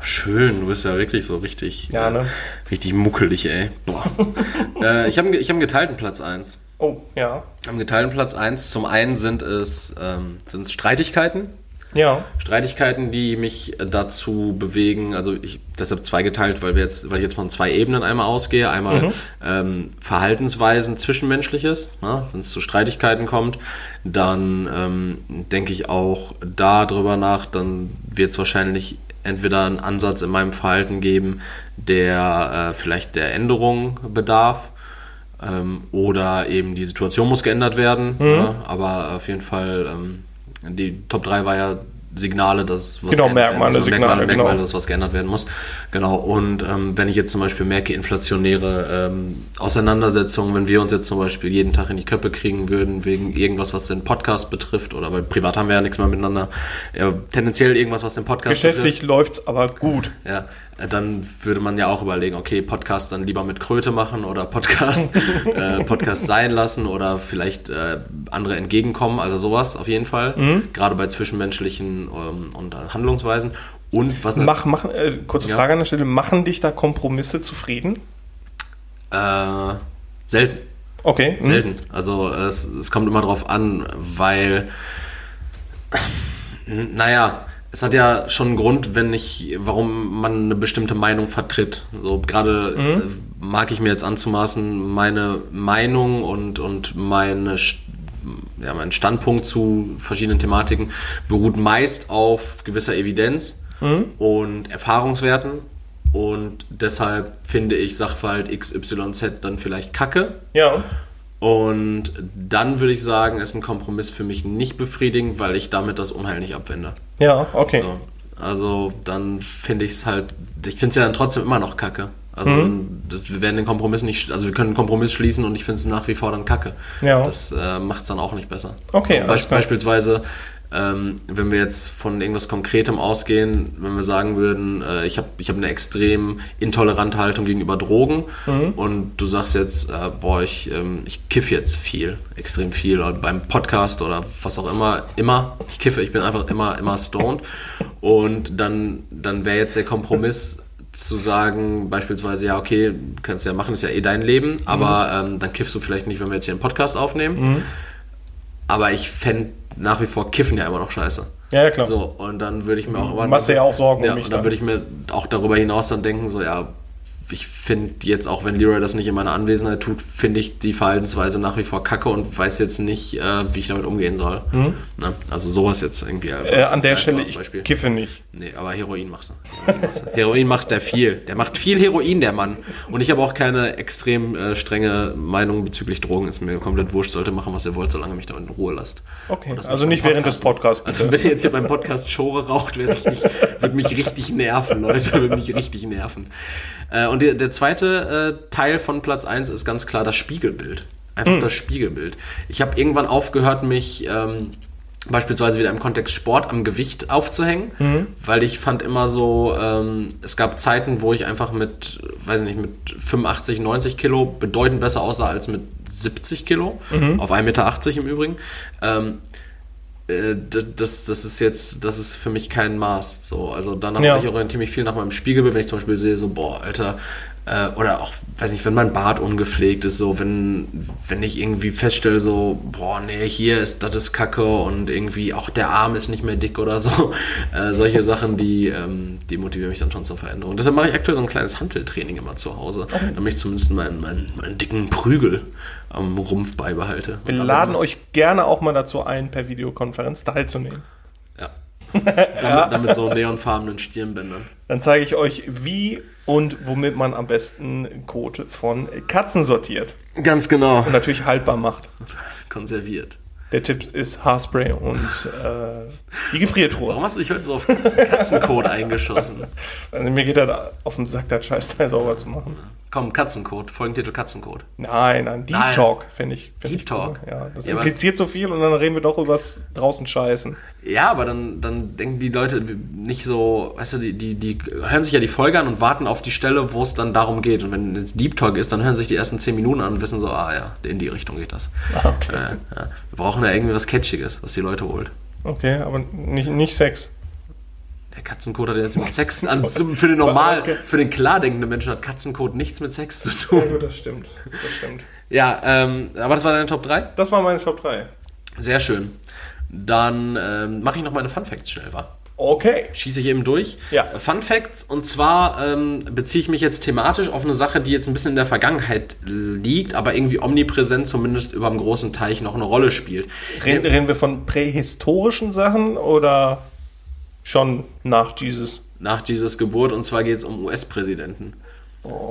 Schön, du bist ja wirklich so richtig, Ja, äh, ne? richtig muckelig, ey. Boah. äh, ich habe ich hab einen geteilten Platz 1. Oh, ja. Am geteilten Platz 1, zum einen sind es, ähm, sind es Streitigkeiten. Ja. Streitigkeiten, die mich dazu bewegen, also ich deshalb zweigeteilt, weil wir jetzt, weil ich jetzt von zwei Ebenen einmal ausgehe. Einmal ähm, Verhaltensweisen Zwischenmenschliches, ne? wenn es zu Streitigkeiten kommt, dann ähm, denke ich auch darüber nach, dann wird es wahrscheinlich entweder einen Ansatz in meinem Verhalten geben, der äh, vielleicht der Änderung bedarf. Ähm, oder eben die Situation muss geändert werden. Ja, aber auf jeden Fall, ähm, die Top 3 war ja Signale, dass was Genau, geändert werden Merkmale, muss. Signale, Merkmale, genau. Merkmale, dass was geändert werden muss. Genau. Und ähm, wenn ich jetzt zum Beispiel merke, inflationäre ähm, Auseinandersetzungen, wenn wir uns jetzt zum Beispiel jeden Tag in die Köppe kriegen würden, wegen irgendwas, was den Podcast betrifft, oder weil privat haben wir ja nichts mehr miteinander, ja, tendenziell irgendwas, was den Podcast betrifft. Geschäftlich läuft's aber gut. Ja, dann würde man ja auch überlegen, okay, Podcast dann lieber mit Kröte machen oder Podcast, äh, Podcast sein lassen oder vielleicht äh, andere entgegenkommen, also sowas auf jeden Fall. Gerade bei zwischenmenschlichen ähm, und Handlungsweisen. Und was Mach, mach, äh, kurze Ja. Frage an der Stelle, machen dich da Kompromisse zufrieden? äh, selten. Okay. hm. Selten. Also es, es kommt immer drauf an, weil, naja, es hat ja schon einen Grund, wenn ich, warum man eine bestimmte Meinung vertritt. So gerade äh, mag ich mir jetzt anzumaßen, meine Meinung und, und meine, ja, mein Standpunkt zu verschiedenen Thematiken beruht meist auf gewisser Evidenz und Erfahrungswerten. Und deshalb finde ich Sachverhalt XYZ dann vielleicht kacke. Ja. Und dann würde ich sagen, ist ein Kompromiss für mich nicht befriedigend, weil ich damit das Unheil nicht abwende. Ja, okay. So. Also dann finde ich es halt, ich finde es ja dann trotzdem immer noch kacke. Also Mhm. das, wir werden den Kompromiss nicht, also wir können einen Kompromiss schließen und ich finde es nach wie vor dann kacke. Ja. Das äh, macht es dann auch nicht besser. Okay, so, alles beisp klar. Beispielsweise, ähm, wenn wir jetzt von irgendwas Konkretem ausgehen, wenn wir sagen würden, äh, ich habe ich hab eine extrem intolerante Haltung gegenüber Drogen Mhm. und du sagst jetzt, äh, boah, ich, ähm, ich kiff jetzt viel, extrem viel, oder beim Podcast oder was auch immer, immer, ich kiffe, ich bin einfach immer, immer stoned und dann, dann wäre jetzt der Kompromiss zu sagen, beispielsweise, ja, okay, kannst ja machen, ist ja eh dein Leben, aber Mhm. ähm, dann kiffst du vielleicht nicht, wenn wir jetzt hier einen Podcast aufnehmen. Aber ich fände nach wie vor Kiffen ja immer noch scheiße. Ja, ja, klar. So, und dann würde ich mir auch Machst dir ja auch Sorgen um ja, mich und dann dann. würde ich mir auch darüber hinaus dann denken, so, ja, ich finde jetzt, auch wenn Leroy das nicht in meiner Anwesenheit tut, finde ich die Verhaltensweise nach wie vor kacke und weiß jetzt nicht, äh, wie ich damit umgehen soll. Ne? Also sowas jetzt irgendwie. als- Mhm. äh, an der Stelle, ich Beispiel. kiffe nicht. Nee, aber Heroin machst du. Heroin, machst du. Heroin macht der viel. Der macht viel Heroin, der Mann. Und ich habe auch keine extrem äh, strenge Meinung bezüglich Drogen. Ist mir komplett wurscht. Sollte machen, was ihr wollt, solange mich damit in Ruhe lasst. Okay, also nicht während des Podcasts, Also bitte. wenn ihr jetzt hier beim Podcast Schore raucht, würde ich nicht, würde mich richtig nerven, Leute. Würde mich richtig nerven. Äh, und der, der zweite äh, Teil von Platz 1 ist ganz klar das Spiegelbild. Einfach Hm. das Spiegelbild. Ich habe irgendwann aufgehört, mich ähm, beispielsweise wieder im Kontext Sport am Gewicht aufzuhängen, weil ich fand immer so, ähm, es gab Zeiten, wo ich einfach mit, weiß ich nicht, mit 85, 90 Kilo bedeutend besser aussah als mit 70 Kilo, auf 1,80 Meter im Übrigen. Ähm, äh, das, das ist jetzt, das ist für mich kein Maß. So, also danach Ja. ich orientiere mich viel nach meinem Spiegelbild, wenn ich zum Beispiel sehe, so, boah, Alter, äh, oder auch, weiß nicht, wenn mein Bart ungepflegt ist, so, wenn, wenn ich irgendwie feststelle, so, boah, nee, hier ist, das ist Kacke und irgendwie auch der Arm ist nicht mehr dick oder so. Äh, solche Sachen, die, ähm, die motivieren mich dann schon zur Veränderung. Deshalb mache ich aktuell so ein kleines Hanteltraining immer zu Hause, damit ich zumindest meinen, meinen, meinen dicken Prügel am Rumpf beibehalte. Wir laden euch gerne auch mal dazu ein, per Videokonferenz teilzunehmen. Ja. damit, damit so neonfarbenen Stirnbändern. Dann zeige ich euch, wie und womit man am besten Kot von Katzen sortiert Ganz genau. und natürlich haltbar macht. Konserviert. Der Tipp ist Haarspray und äh, die Gefriertruhe. Warum hast du dich heute so auf Katzen Katzenkot eingeschossen? Also mir geht das auf den Sack, das Scheißteil sauber zu machen. Komm, Katzenkot. Folgentitel Katzenkot. Nein, nein, Deep Nein. Talk finde ich. Find Deep ich Talk. cool. Ja, das Ja, impliziert so viel und dann reden wir doch übers draußen Scheißen. Ja, aber dann, dann denken die Leute nicht so, weißt du, die, die, die hören sich ja die Folge an und warten auf die Stelle, wo es dann darum geht. Und wenn es Deep Talk ist, dann hören sich die ersten 10 Minuten an und wissen so, ah ja, in die Richtung geht das. Ah, okay. Äh, ja. Wir brauchen ja irgendwie was Catchiges, was die Leute holt. Okay, aber nicht, nicht Sex. Der Katzenkot hat ja jetzt mit Sex, also für den normal, Okay. für den klar denkenden Menschen hat Katzenkot nichts mit Sex zu tun. das stimmt. Das stimmt. Ja, ähm, aber das war deine Top 3? Das war meine Top 3. Sehr schön. Dann ähm, mache ich noch meine Fun Facts schnell, wa? Okay. Schieße ich eben durch. Ja. Fun Facts, und zwar ähm, beziehe ich mich jetzt thematisch auf eine Sache, die jetzt ein bisschen in der Vergangenheit liegt, aber irgendwie omnipräsent zumindest über dem großen Teich noch eine Rolle spielt. Reden, reden wir von prähistorischen Sachen oder schon nach Jesus? Nach Jesus Geburt, und zwar geht es um US-Präsidenten.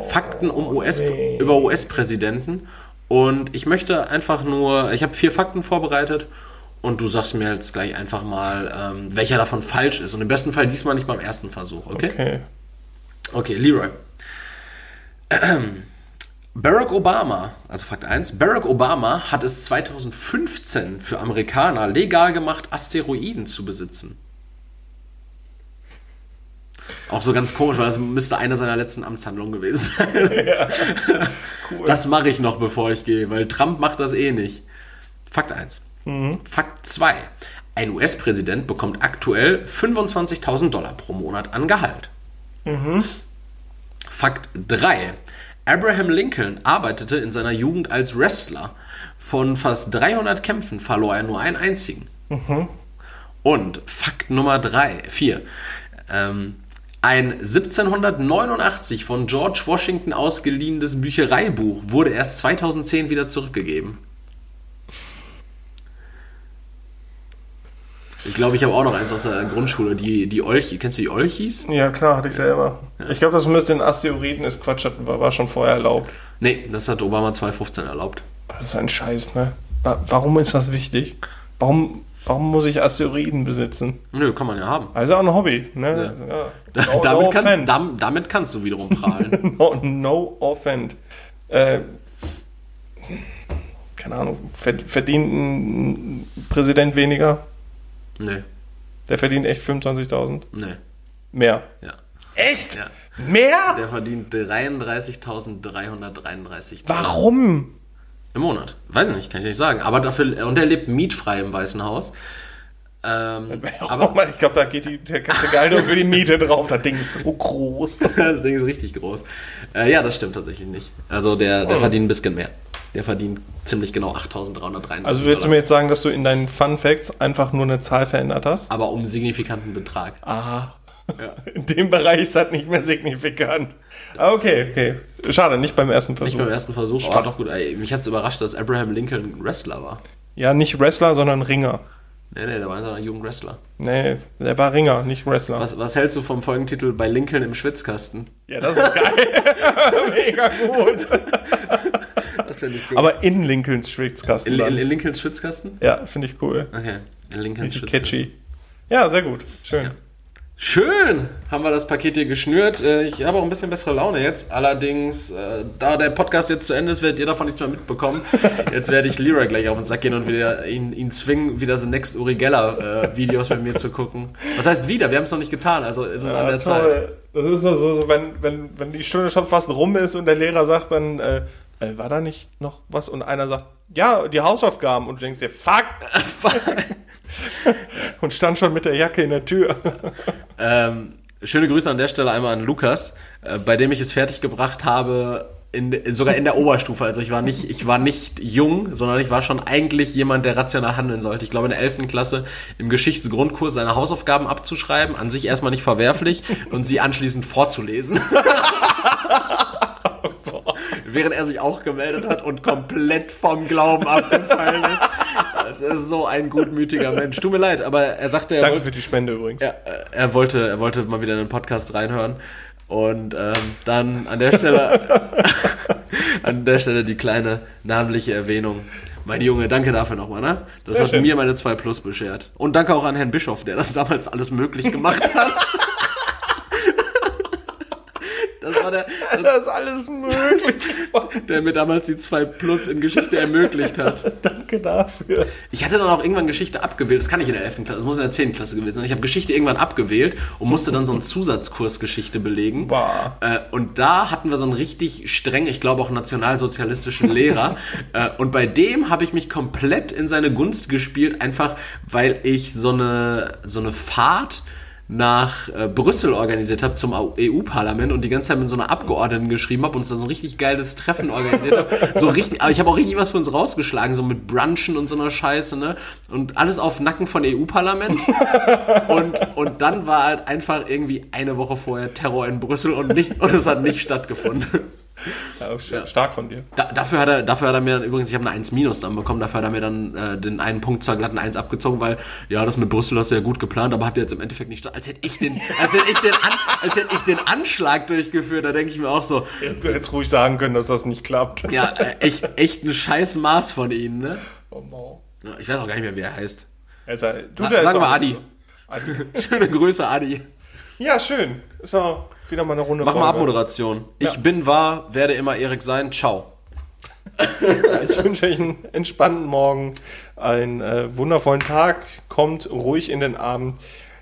Fakten um US, nee. über US-Präsidenten. Und ich möchte einfach nur, ich habe vier Fakten vorbereitet und du sagst mir jetzt gleich einfach mal, ähm, welcher davon falsch ist. Und im besten Fall diesmal nicht beim ersten Versuch, okay? Okay. Okay, Leroy. Barack Obama, also Fakt 1, Barack Obama hat es 2015 für Amerikaner legal gemacht, Asteroiden zu besitzen. Auch so ganz komisch, weil das müsste eine seiner letzten Amtshandlungen gewesen sein. Cool. Das mache ich noch, bevor ich gehe, weil Trump macht das eh nicht. Fakt 1. Fakt 2. Ein US-Präsident bekommt aktuell 25.000 Dollar pro Monat an Gehalt. Fakt 3. Abraham Lincoln arbeitete in seiner Jugend als Wrestler. Von fast 300 Kämpfen verlor er nur einen einzigen. Und Fakt Nummer 3, 4. Ähm, ein 1789 von George Washington ausgeliehenes Büchereibuch wurde erst 2010 wieder zurückgegeben. Ich glaube, ich habe auch noch eins aus der Grundschule, die, die Olchi. Kennst du die Olchis? Ja, klar, hatte ich selber. Ich glaube, das mit den Asteroiden ist Quatsch, das war, schon vorher erlaubt. Nee, das hat Obama 2015 erlaubt. Das ist ein Scheiß, ne? Wa- Warum ist das wichtig? Warum, warum muss ich Asteroiden besitzen? Nö, kann man ja haben. Also auch ein Hobby, ne? Ja. Da, No, damit, no kann, dam, damit kannst du wiederum prahlen. No, no offend. Äh, keine Ahnung, ver- verdient ein Präsident weniger? Nee, Der verdient echt 25.000? nee, Mehr. ja. Echt? ja. Mehr? Der verdient 33.333 Warum? im Monat. Weiß ich nicht, kann ich nicht sagen. Aber dafür, und er lebt mietfrei im Weißen Haus. Ähm, Aber aber ich glaube, da geht die, der ganze Gehalt nur für die Miete drauf. Das Ding ist so groß. das Ding ist richtig groß. Äh, ja, das stimmt tatsächlich nicht. Also der, der Oh. verdient ein bisschen mehr. Der verdient ziemlich genau 8.333 Also willst du mir jetzt sagen, dass du in deinen Fun Facts einfach nur eine Zahl verändert hast? Aber um einen signifikanten Betrag. Aha. In dem Bereich ist das nicht mehr signifikant. Ah, Okay, okay. Schade, nicht beim ersten Versuch. Nicht beim ersten Versuch, aber doch gut. Ey, mich hat es überrascht, dass Abraham Lincoln ein Wrestler war. Ja, nicht Wrestler, sondern Ringer. Nee, nee, der war in seiner Jugend Wrestler. Nee, der war Ringer, nicht Wrestler. Was, was hältst du vom Folgentitel bei Lincoln im Schwitzkasten? Ja, das ist geil. Mega gut. Das finde ich gut. Aber in Lincolns Schwitzkasten. in, in, Lincolns Schwitzkasten? Ja, finde ich cool. Okay, in Lincolns Schwitzkasten. catchy. Ja, sehr gut. Schön. Ja. Schön haben wir das Paket hier geschnürt. Äh, Ich habe auch ein bisschen bessere Laune jetzt. Allerdings, äh, da der Podcast jetzt zu Ende ist, werdet ihr davon nichts mehr mitbekommen. Jetzt werde ich Leroy gleich auf den Sack gehen und wieder ihn, ihn zwingen, wieder so Next Uri Geller äh, Videos mit mir zu gucken. Was heißt wieder? Wir haben es noch nicht getan, also ist es an der Zeit. toll. Das ist nur so, so wenn, wenn, wenn die Stunde schon fast rum ist und der Lehrer sagt dann, äh, äh, war da nicht noch was? Und einer sagt, ja, die Hausaufgaben. Und du denkst dir, fuck! und stand schon mit der Jacke in der Tür. Ähm, schöne Grüße an der Stelle einmal an Lukas, äh, bei dem ich es fertiggebracht habe, in, sogar in der Oberstufe. Also ich war nicht, ich war nicht jung, sondern ich war schon eigentlich jemand, der rational handeln sollte. Ich glaube in der 11. Klasse im Geschichtsgrundkurs seine Hausaufgaben abzuschreiben, an sich erstmal nicht verwerflich und sie anschließend vorzulesen. Während er sich auch gemeldet hat und komplett vom Glauben abgefallen ist. Das ist so ein gutmütiger Mensch. Tut mir leid, aber er sagte, er Danke wollte, für die Spende übrigens. äh, er wollte, er wollte mal wieder in den Podcast reinhören. Und ähm, dann an der Stelle, an der Stelle die kleine namentliche Erwähnung. Mein Junge, danke dafür nochmal, ne? Das Sehr hat schön. mir meine 2 Plus beschert. Und danke auch an Herrn Bischof, der das damals alles möglich gemacht hat. Das war der, Das ist alles möglich. der mir damals die 2 Plus in Geschichte ermöglicht hat. Danke dafür. Ich hatte dann auch irgendwann Geschichte abgewählt. Das kann ich in der 11. Klasse, das muss in der 10. Klasse gewesen sein. Ich habe Geschichte irgendwann abgewählt und musste dann so einen Zusatzkurs Geschichte belegen. Boah. Äh, und da hatten wir so einen richtig streng, ich glaube auch nationalsozialistischen Lehrer. äh, und bei dem habe ich mich komplett in seine Gunst gespielt, einfach weil ich so eine, so eine Fahrt nach äh, Brüssel organisiert habe zum EU-Parlament und die ganze Zeit mit so einer Abgeordneten geschrieben habe und uns da so ein richtig geiles Treffen organisiert habe. So richtig, aber ich habe auch richtig was für uns rausgeschlagen, so mit Brunchen und so einer Scheiße, ne? Und alles auf Nacken von EU-Parlament. und, und dann war halt einfach irgendwie eine Woche vorher Terror in Brüssel und nicht, und es hat nicht stattgefunden. Ja, Stark von dir. Da, dafür, hat er, dafür hat er mir übrigens, ich habe eine 1 minus dann bekommen, dafür hat er mir dann äh, den einen Punkt zur glatten 1 abgezogen, weil, ja, das mit Brüssel hast du ja gut geplant, aber hat jetzt im Endeffekt nicht. Als hätte ich den, als hätte ich den, An, als hätte ich den Anschlag durchgeführt, da denke ich mir auch so, Du hättest ruhig sagen können, dass das nicht klappt. ja, äh, echt, echt ein scheiß Maß von ihnen, ne? Oh, no. Ja, ich weiß auch gar nicht mehr, wie er heißt. Also, du, ist sagen wir Adi. Adi. Schöne Grüße, Adi. Ja, schön. Ist auch wieder mal eine Runde Mach mal Folge. Abmoderation. Ich bin wahr, werde immer Erik sein. Ciao. Ich wünsche euch einen entspannten Morgen, einen äh, wundervollen Tag. Kommt ruhig in den Abend.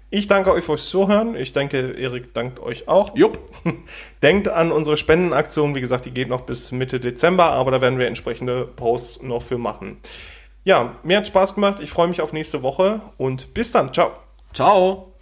Ich danke euch fürs Zuhören. Ich denke, Erik dankt euch auch. Jupp. Denkt an unsere Spendenaktion. Wie gesagt, die geht noch bis Mitte Dezember, aber da werden wir entsprechende Posts noch für machen. Ja, mir hat Spaß gemacht. Ich freue mich auf nächste Woche und bis dann. Ciao. Ciao.